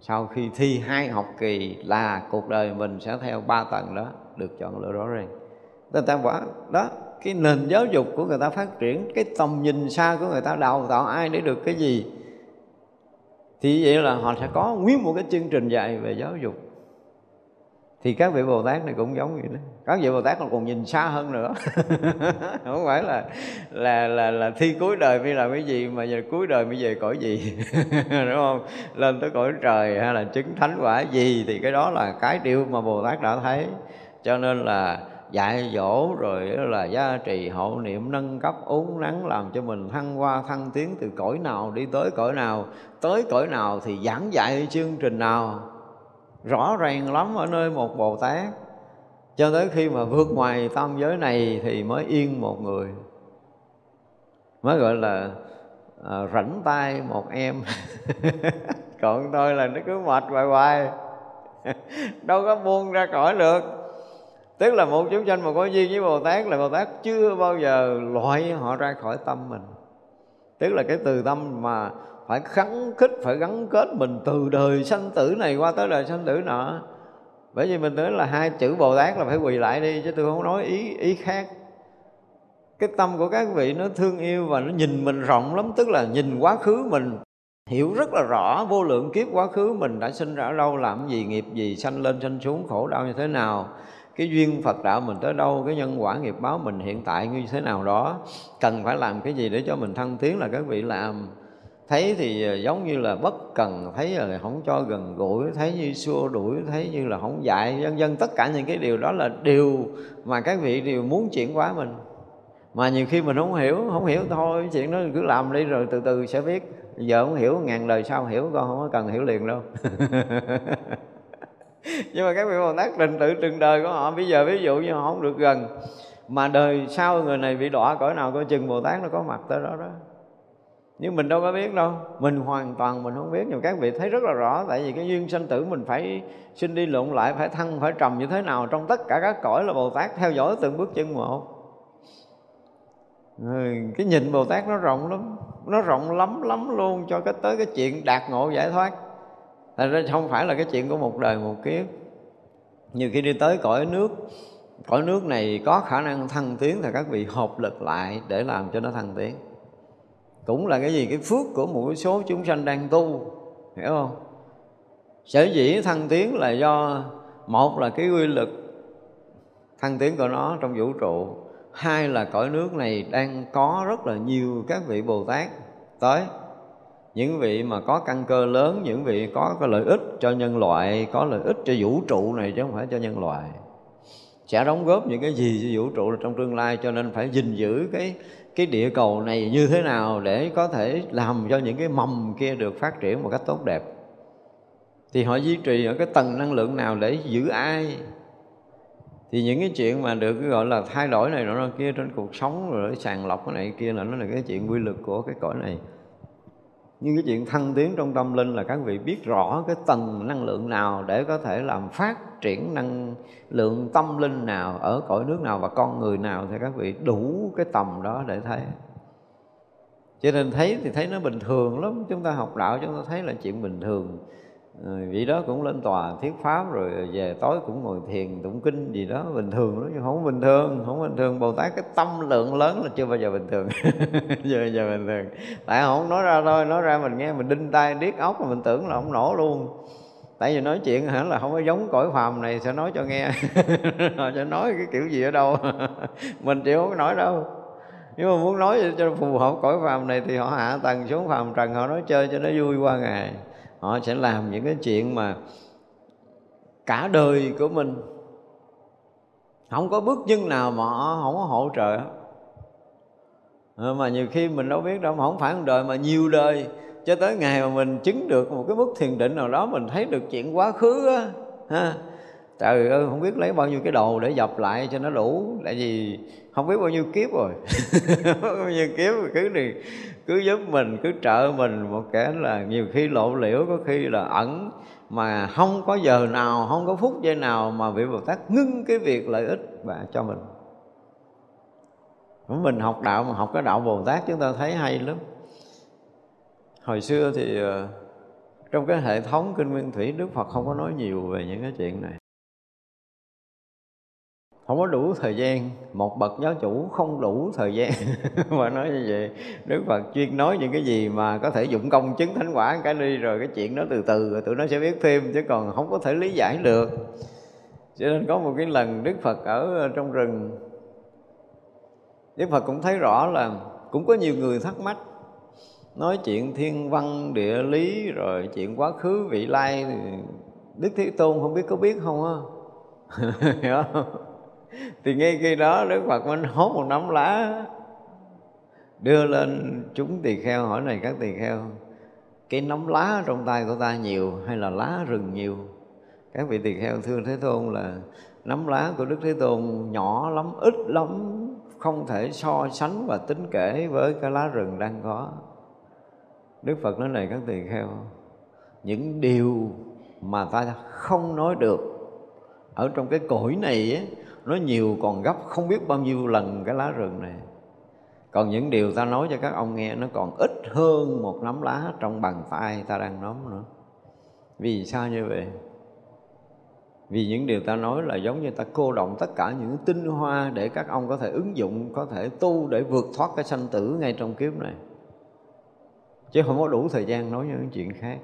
Sau khi thi hai học kỳ là cuộc đời mình sẽ theo ba tầng đó, được chọn lựa rõ ràng. Người ta bảo, đó, cái nền giáo dục của người ta phát triển, cái tầm nhìn xa của người ta đào tạo ai để được cái gì? Thì vậy là họ sẽ có nguyên một cái chương trình dạy về giáo dục. Thì các vị bồ tát này cũng giống vậy đó. Các vị bồ tát còn nhìn xa hơn nữa. Không phải là là là là thi cuối đời mới làm cái gì, mà giờ cuối đời mới về cõi gì. Đúng không? Lên tới cõi trời hay là chứng thánh quả gì thì cái đó là cái điều mà bồ tát đã thấy. Cho nên là dạy dỗ rồi là gia trì hộ niệm nâng cấp uống nắng làm cho mình thăng hoa thăng tiến từ cõi nào đi tới cõi nào. Tới cõi nào thì giảng dạy chương trình nào. Rõ ràng lắm ở nơi một bồ tát. Cho tới khi mà vượt ngoài tam giới này thì mới yên một người. Mới gọi là à, rảnh tay một em. Còn tôi là nó cứ mệt hoài hoài. Đâu có buông ra khỏi được tức là một chúng sanh mà có duyên với bồ tát là bồ tát chưa bao giờ loại họ ra khỏi tâm mình. Tức là cái từ tâm mà phải khắng khích, phải gắn kết mình từ đời sanh tử này qua tới đời sanh tử nọ. Bởi vì mình nói là hai chữ bồ tát là phải quỳ lại đi, chứ tôi không nói ý ý khác. Cái tâm của các vị nó thương yêu và nó nhìn mình rộng lắm, tức là nhìn quá khứ mình, hiểu rất là rõ vô lượng kiếp quá khứ mình đã sinh ra ở đâu, làm gì nghiệp gì, sanh lên sanh xuống, khổ đau như thế nào cái duyên Phật đạo mình tới đâu, cái nhân quả nghiệp báo mình hiện tại như thế nào đó, cần phải làm cái gì để cho mình thăng tiến là các vị làm. Thấy thì ờ, giống như là bất cần, thấy là không cho gần gũi, thấy như xua đuổi, thấy như là không dạy, vân vân. Tất cả những cái điều đó là điều mà các vị đều muốn chuyển hóa mình. Mà nhiều khi mình không hiểu không hiểu thôi, chuyện đó cứ làm đi rồi từ từ sẽ biết. Giờ không hiểu, ngàn đời sau hiểu, con không có cần hiểu liền đâu. nhưng mà các vị bồ tát trình tự từng đời của họ, bây giờ ví dụ như họ không được gần, mà đời sau người này bị đọa cõi nào coi chừng bồ tát nó có mặt tới đó đó. Nhưng mình đâu có biết đâu, mình hoàn toàn mình không biết. Nhưng các vị thấy rất là rõ, tại vì cái duyên sanh tử mình phải xin đi lộn lại, phải thăng, phải trầm như thế nào trong tất cả các cõi là bồ tát theo dõi từng bước chân một. Ừ, cái nhìn bồ tát nó rộng lắm, nó rộng lắm lắm luôn cho cái tới cái chuyện đạt ngộ giải thoát thành ra không phải là cái chuyện của một đời một kiếp. Nhiều khi đi tới cõi nước cõi nước này có khả năng thăng tiến thì các vị hợp lực lại để làm cho nó thăng tiến. Cũng là cái gì? Cái phước của một số chúng sanh đang tu, hiểu không? Sở dĩ thăng tiến là do, một là cái quy lực thăng tiến của nó trong vũ trụ, hai là cõi nước này đang có rất là nhiều các vị bồ tát tới những vị mà có căn cơ lớn, những vị có cái lợi ích cho nhân loại, có lợi ích cho vũ trụ này chứ không phải cho nhân loại. Sẽ đóng góp những cái gì cho vũ trụ trong tương lai, cho nên phải gìn giữ cái cái địa cầu này như thế nào để có thể làm cho những cái mầm kia được phát triển một cách tốt đẹp. Thì họ duy trì ở cái tầng năng lượng nào để giữ ai? Thì những cái chuyện mà được gọi là thay đổi này nọ kia trên cuộc sống rồi sàng lọc cái này kia là nó là cái chuyện quy luật của cái cõi này nhưng cái chuyện thăng tiến trong tâm linh là các vị biết rõ cái tầng năng lượng nào để có thể làm phát triển năng lượng tâm linh nào ở cõi nước nào và con người nào thì các vị đủ cái tầm đó để thấy. Cho nên thấy thì thấy nó bình thường lắm. Chúng ta học đạo chúng ta thấy là chuyện bình thường. Ừ, rồi vị đó cũng lên tòa thuyết pháp rồi về tối cũng ngồi thiền, tụng kinh gì đó, bình thường đó, nhưng không bình thường, không bình thường. Bồ tát cái tâm lượng lớn là chưa bao giờ bình thường. Chưa bao giờ bình thường. Tại không nói ra thôi, nói ra mình nghe mình đinh tai điếc óc mà mình tưởng là không nổ luôn. Tại vì nói chuyện hả, là không có giống cõi phàm này, sẽ nói cho nghe. Họ sẽ nói cái kiểu gì ở đâu? Mình chịu không có nói đâu. Nếu mà muốn nói cho phù hợp cõi phàm này thì họ hạ tầng xuống phàm trần, họ nói chơi cho nó vui qua ngày họ sẽ làm những cái chuyện mà cả đời của mình. Không có bước chân nào mà họ không có hỗ trợ. Mà nhiều khi mình đâu biết đâu, mà không phải một đời mà nhiều đời, cho tới ngày mà mình chứng được một cái mức thiền định nào đó, mình thấy được chuyện quá khứ á, ha trời ơi, không biết lấy bao nhiêu cái đồ để dập lại cho nó đủ. Tại vì không biết bao nhiêu kiếp rồi. Bao nhiêu kiếp, cứ thì cứ giúp mình, cứ trợ mình một kẻ là nhiều khi lộ liễu, có khi là ẩn. Mà không có giờ nào, không có phút giây nào mà vị bồ tát ngưng cái việc lợi ích và cho mình. Mình học đạo mà học cái đạo bồ tát chúng ta thấy hay lắm. Hồi xưa thì ờ, trong cái hệ thống kinh nguyên thủy đức phật không có nói nhiều về những cái chuyện này không có đủ thời gian. Một bậc giáo chủ không đủ thời gian. Mà nói như vậy, đức phật chuyên nói những cái gì mà có thể dụng công chứng thánh quả cái đi, rồi cái chuyện đó từ từ, rồi tụi nó sẽ biết thêm, chứ còn không có thể lý giải được. Cho nên có một cái lần đức phật ở ờ, trong rừng. Đức phật cũng thấy rõ là cũng có nhiều người thắc mắc, nói chuyện thiên văn, địa lý, rồi chuyện quá khứ, vị lai đức thế tôn không biết có biết không á? Hiểu không? Thì ngay khi đó đức phật mới hốt một nắm lá, đưa lên chúng tỳ kheo, hỏi này các tỳ kheo, cái nắm lá trong tay của ta nhiều hay là lá rừng nhiều? Các vị tỳ kheo, thưa thế tôn là, nắm lá của đức thế tôn nhỏ lắm, ít lắm, không thể so sánh và tính kể với cái lá rừng đang có. Đức phật nói này các tỳ kheo, những điều mà ta không nói được ở trong cái cõi này ấy nó nhiều còn gấp, không biết bao nhiêu lần cái lá rừng này. Còn những điều ta nói cho các ông nghe, nó còn ít hơn một nắm lá trong bàn tay ta đang nắm nữa. Vì sao như vậy? Vì những điều ta nói là giống như ta cô động tất cả những tinh hoa để các ông có thể ứng dụng, có thể tu để vượt thoát cái sanh tử ngay trong kiếp này. Chứ không có đủ thời gian nói những chuyện khác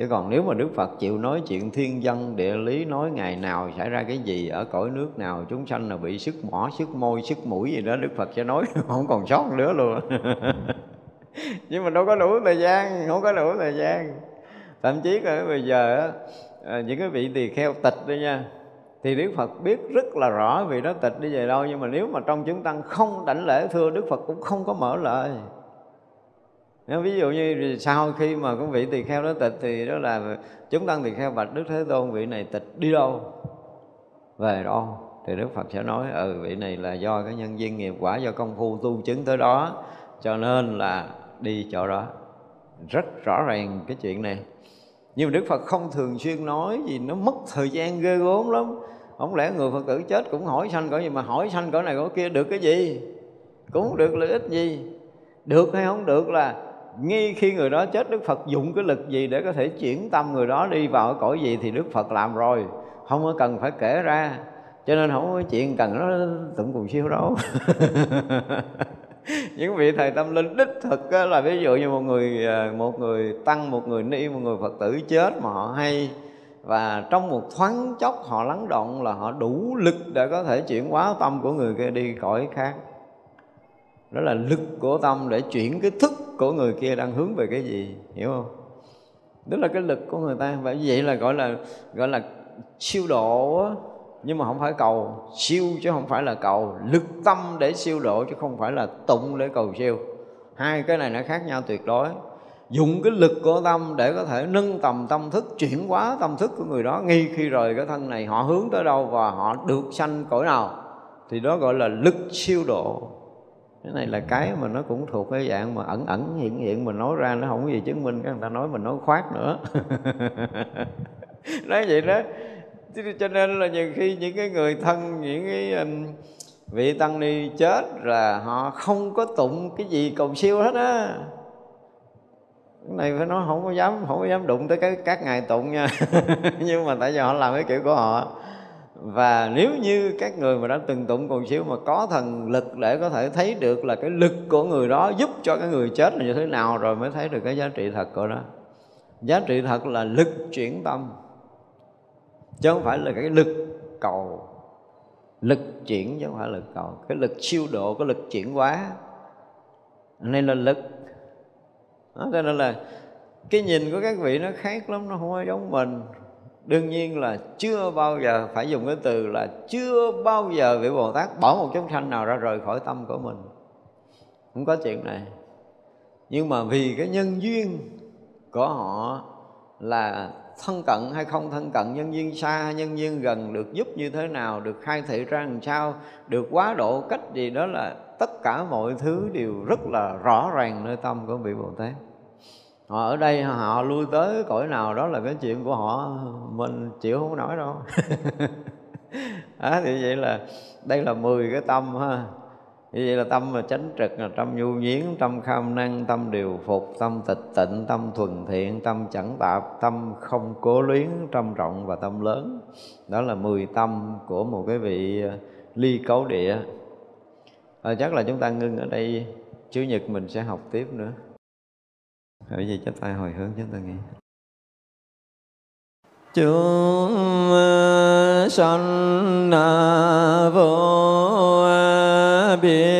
chứ còn nếu mà đức phật chịu nói chuyện thiên dân, địa lý, nói ngày nào xảy ra cái gì, ở cõi nước nào chúng sanh là bị sức mỏ sức môi sức mũi gì đó, đức phật sẽ nói, không còn sót nữa luôn. Nhưng mà đâu có đủ thời gian, không có đủ thời gian. Thậm chí là bây giờ à, những cái vị tỳ kheo tịch đi nha, thì Đức Phật biết rất là rõ vì nó tịch đi về đâu, nhưng mà nếu mà trong chúng tăng không đảnh lễ thưa, Đức Phật cũng không có mở lời nếu ví dụ như sau khi mà có vị tỳ kheo đó tịch thì đó là chúng tăng tỳ kheo bạch đức thế tôn, vị này tịch đi đâu? Về đâu thì đức phật sẽ nói ừ vị này là do cái nhân viên nghiệp quả, do công phu tu chứng tới đó, cho nên là đi chỗ đó. Rất rõ ràng cái chuyện này. Nhưng mà đức phật không thường xuyên nói gì, nó mất thời gian ghê gớm lắm. Không lẽ người phật tử chết cũng hỏi sanh cõi gì mà hỏi sanh cõi này cõi kia được cái gì? Cũng được lợi ích gì? Được hay không được là ngay khi người đó chết, Đức Phật dụng cái lực gì để có thể chuyển tâm người đó đi vào cõi gì thì Đức Phật làm rồi. Không có cần phải kể ra. Cho nên không có chuyện cần nó tụng cùng siêu đâu. Những vị thầy tâm linh đích thực là ví dụ như một người à, một người tăng, một người ni, một người phật tử chết mà họ hay, và trong một thoáng chốc họ lắng động là họ đủ lực để có thể chuyển hóa tâm của người kia đi cõi khác đó là lực của tâm để chuyển cái thức của người kia đang hướng về cái gì, hiểu không? Đó là cái lực của người ta. Và vậy là gọi là gọi là siêu độ nhưng mà không phải cầu, siêu chứ không phải là cầu. Lực tâm để siêu độ chứ không phải là tụng để cầu siêu. Hai cái này nó khác nhau tuyệt đối. Dùng cái lực của tâm để có thể nâng tầm tâm thức, chuyển hóa tâm thức của người đó. Ngay khi rời cái thân này, họ hướng tới đâu và họ được sanh cõi nào, thì đó gọi là lực siêu độ cái này là cái mà nó cũng thuộc cái dạng mà ẩn ẩn hiện hiện mình nói ra nó không có gì chứng minh các người ta nói mình nói khoát nữa. Nói vậy đó. Cho nên là nhiều khi những cái người thân những cái vị tăng ni chết là họ không có tụng cái gì cầu siêu hết á. Cái này phải nói không có dám không có dám đụng tới cái các ngài tụng nha. Nhưng mà tại vì họ làm cái kiểu của họ và nếu như các người mà đã từng tụng còn siêu mà có thần lực để có thể thấy được là cái lực của người đó giúp cho cái người chết là như thế nào rồi mới thấy được cái giá trị thật của nó. Giá trị thật là lực chuyển tâm chứ không phải là cái lực cầu. Lực chuyển chứ không phải lực cầu. Cái lực siêu độ cái lực chuyển hóa nên là lực. Đó, cho nên là cái nhìn của các vị nó khác lắm nó không có giống mình đương nhiên là chưa bao giờ, phải dùng cái từ là chưa bao giờ vị bồ tát bỏ một chúng sanh nào ra rời khỏi tâm của mình. Không có chuyện này. Nhưng mà vì cái nhân duyên của họ là thân cận hay không thân cận, nhân duyên xa hay nhân duyên gần được giúp như thế nào, được khai thị ra làm sao, được quá độ cách gì đó là tất cả mọi thứ đều rất là rõ ràng nơi tâm của vị bồ tát họ ở đây họ lui tới cõi nào đó là cái chuyện của họ mình chịu không nói đâu. À, thì vậy là đây là 10 cái tâm ha. Như vậy là tâm mà chánh trực là tâm nhu nhiến tâm kham năng tâm điều phục tâm tịch tịnh tâm thuần thiện tâm chẳng tạp tâm không cố luyến tâm rộng và tâm lớn. Đó là mười tâm của một cái vị à, ly cấu địa. À, chắc là chúng ta ngưng ở đây chủ nhật mình sẽ học tiếp nữa bởi vì chúng ta hồi hướng chúng ta nghe. chúng sanh vô biên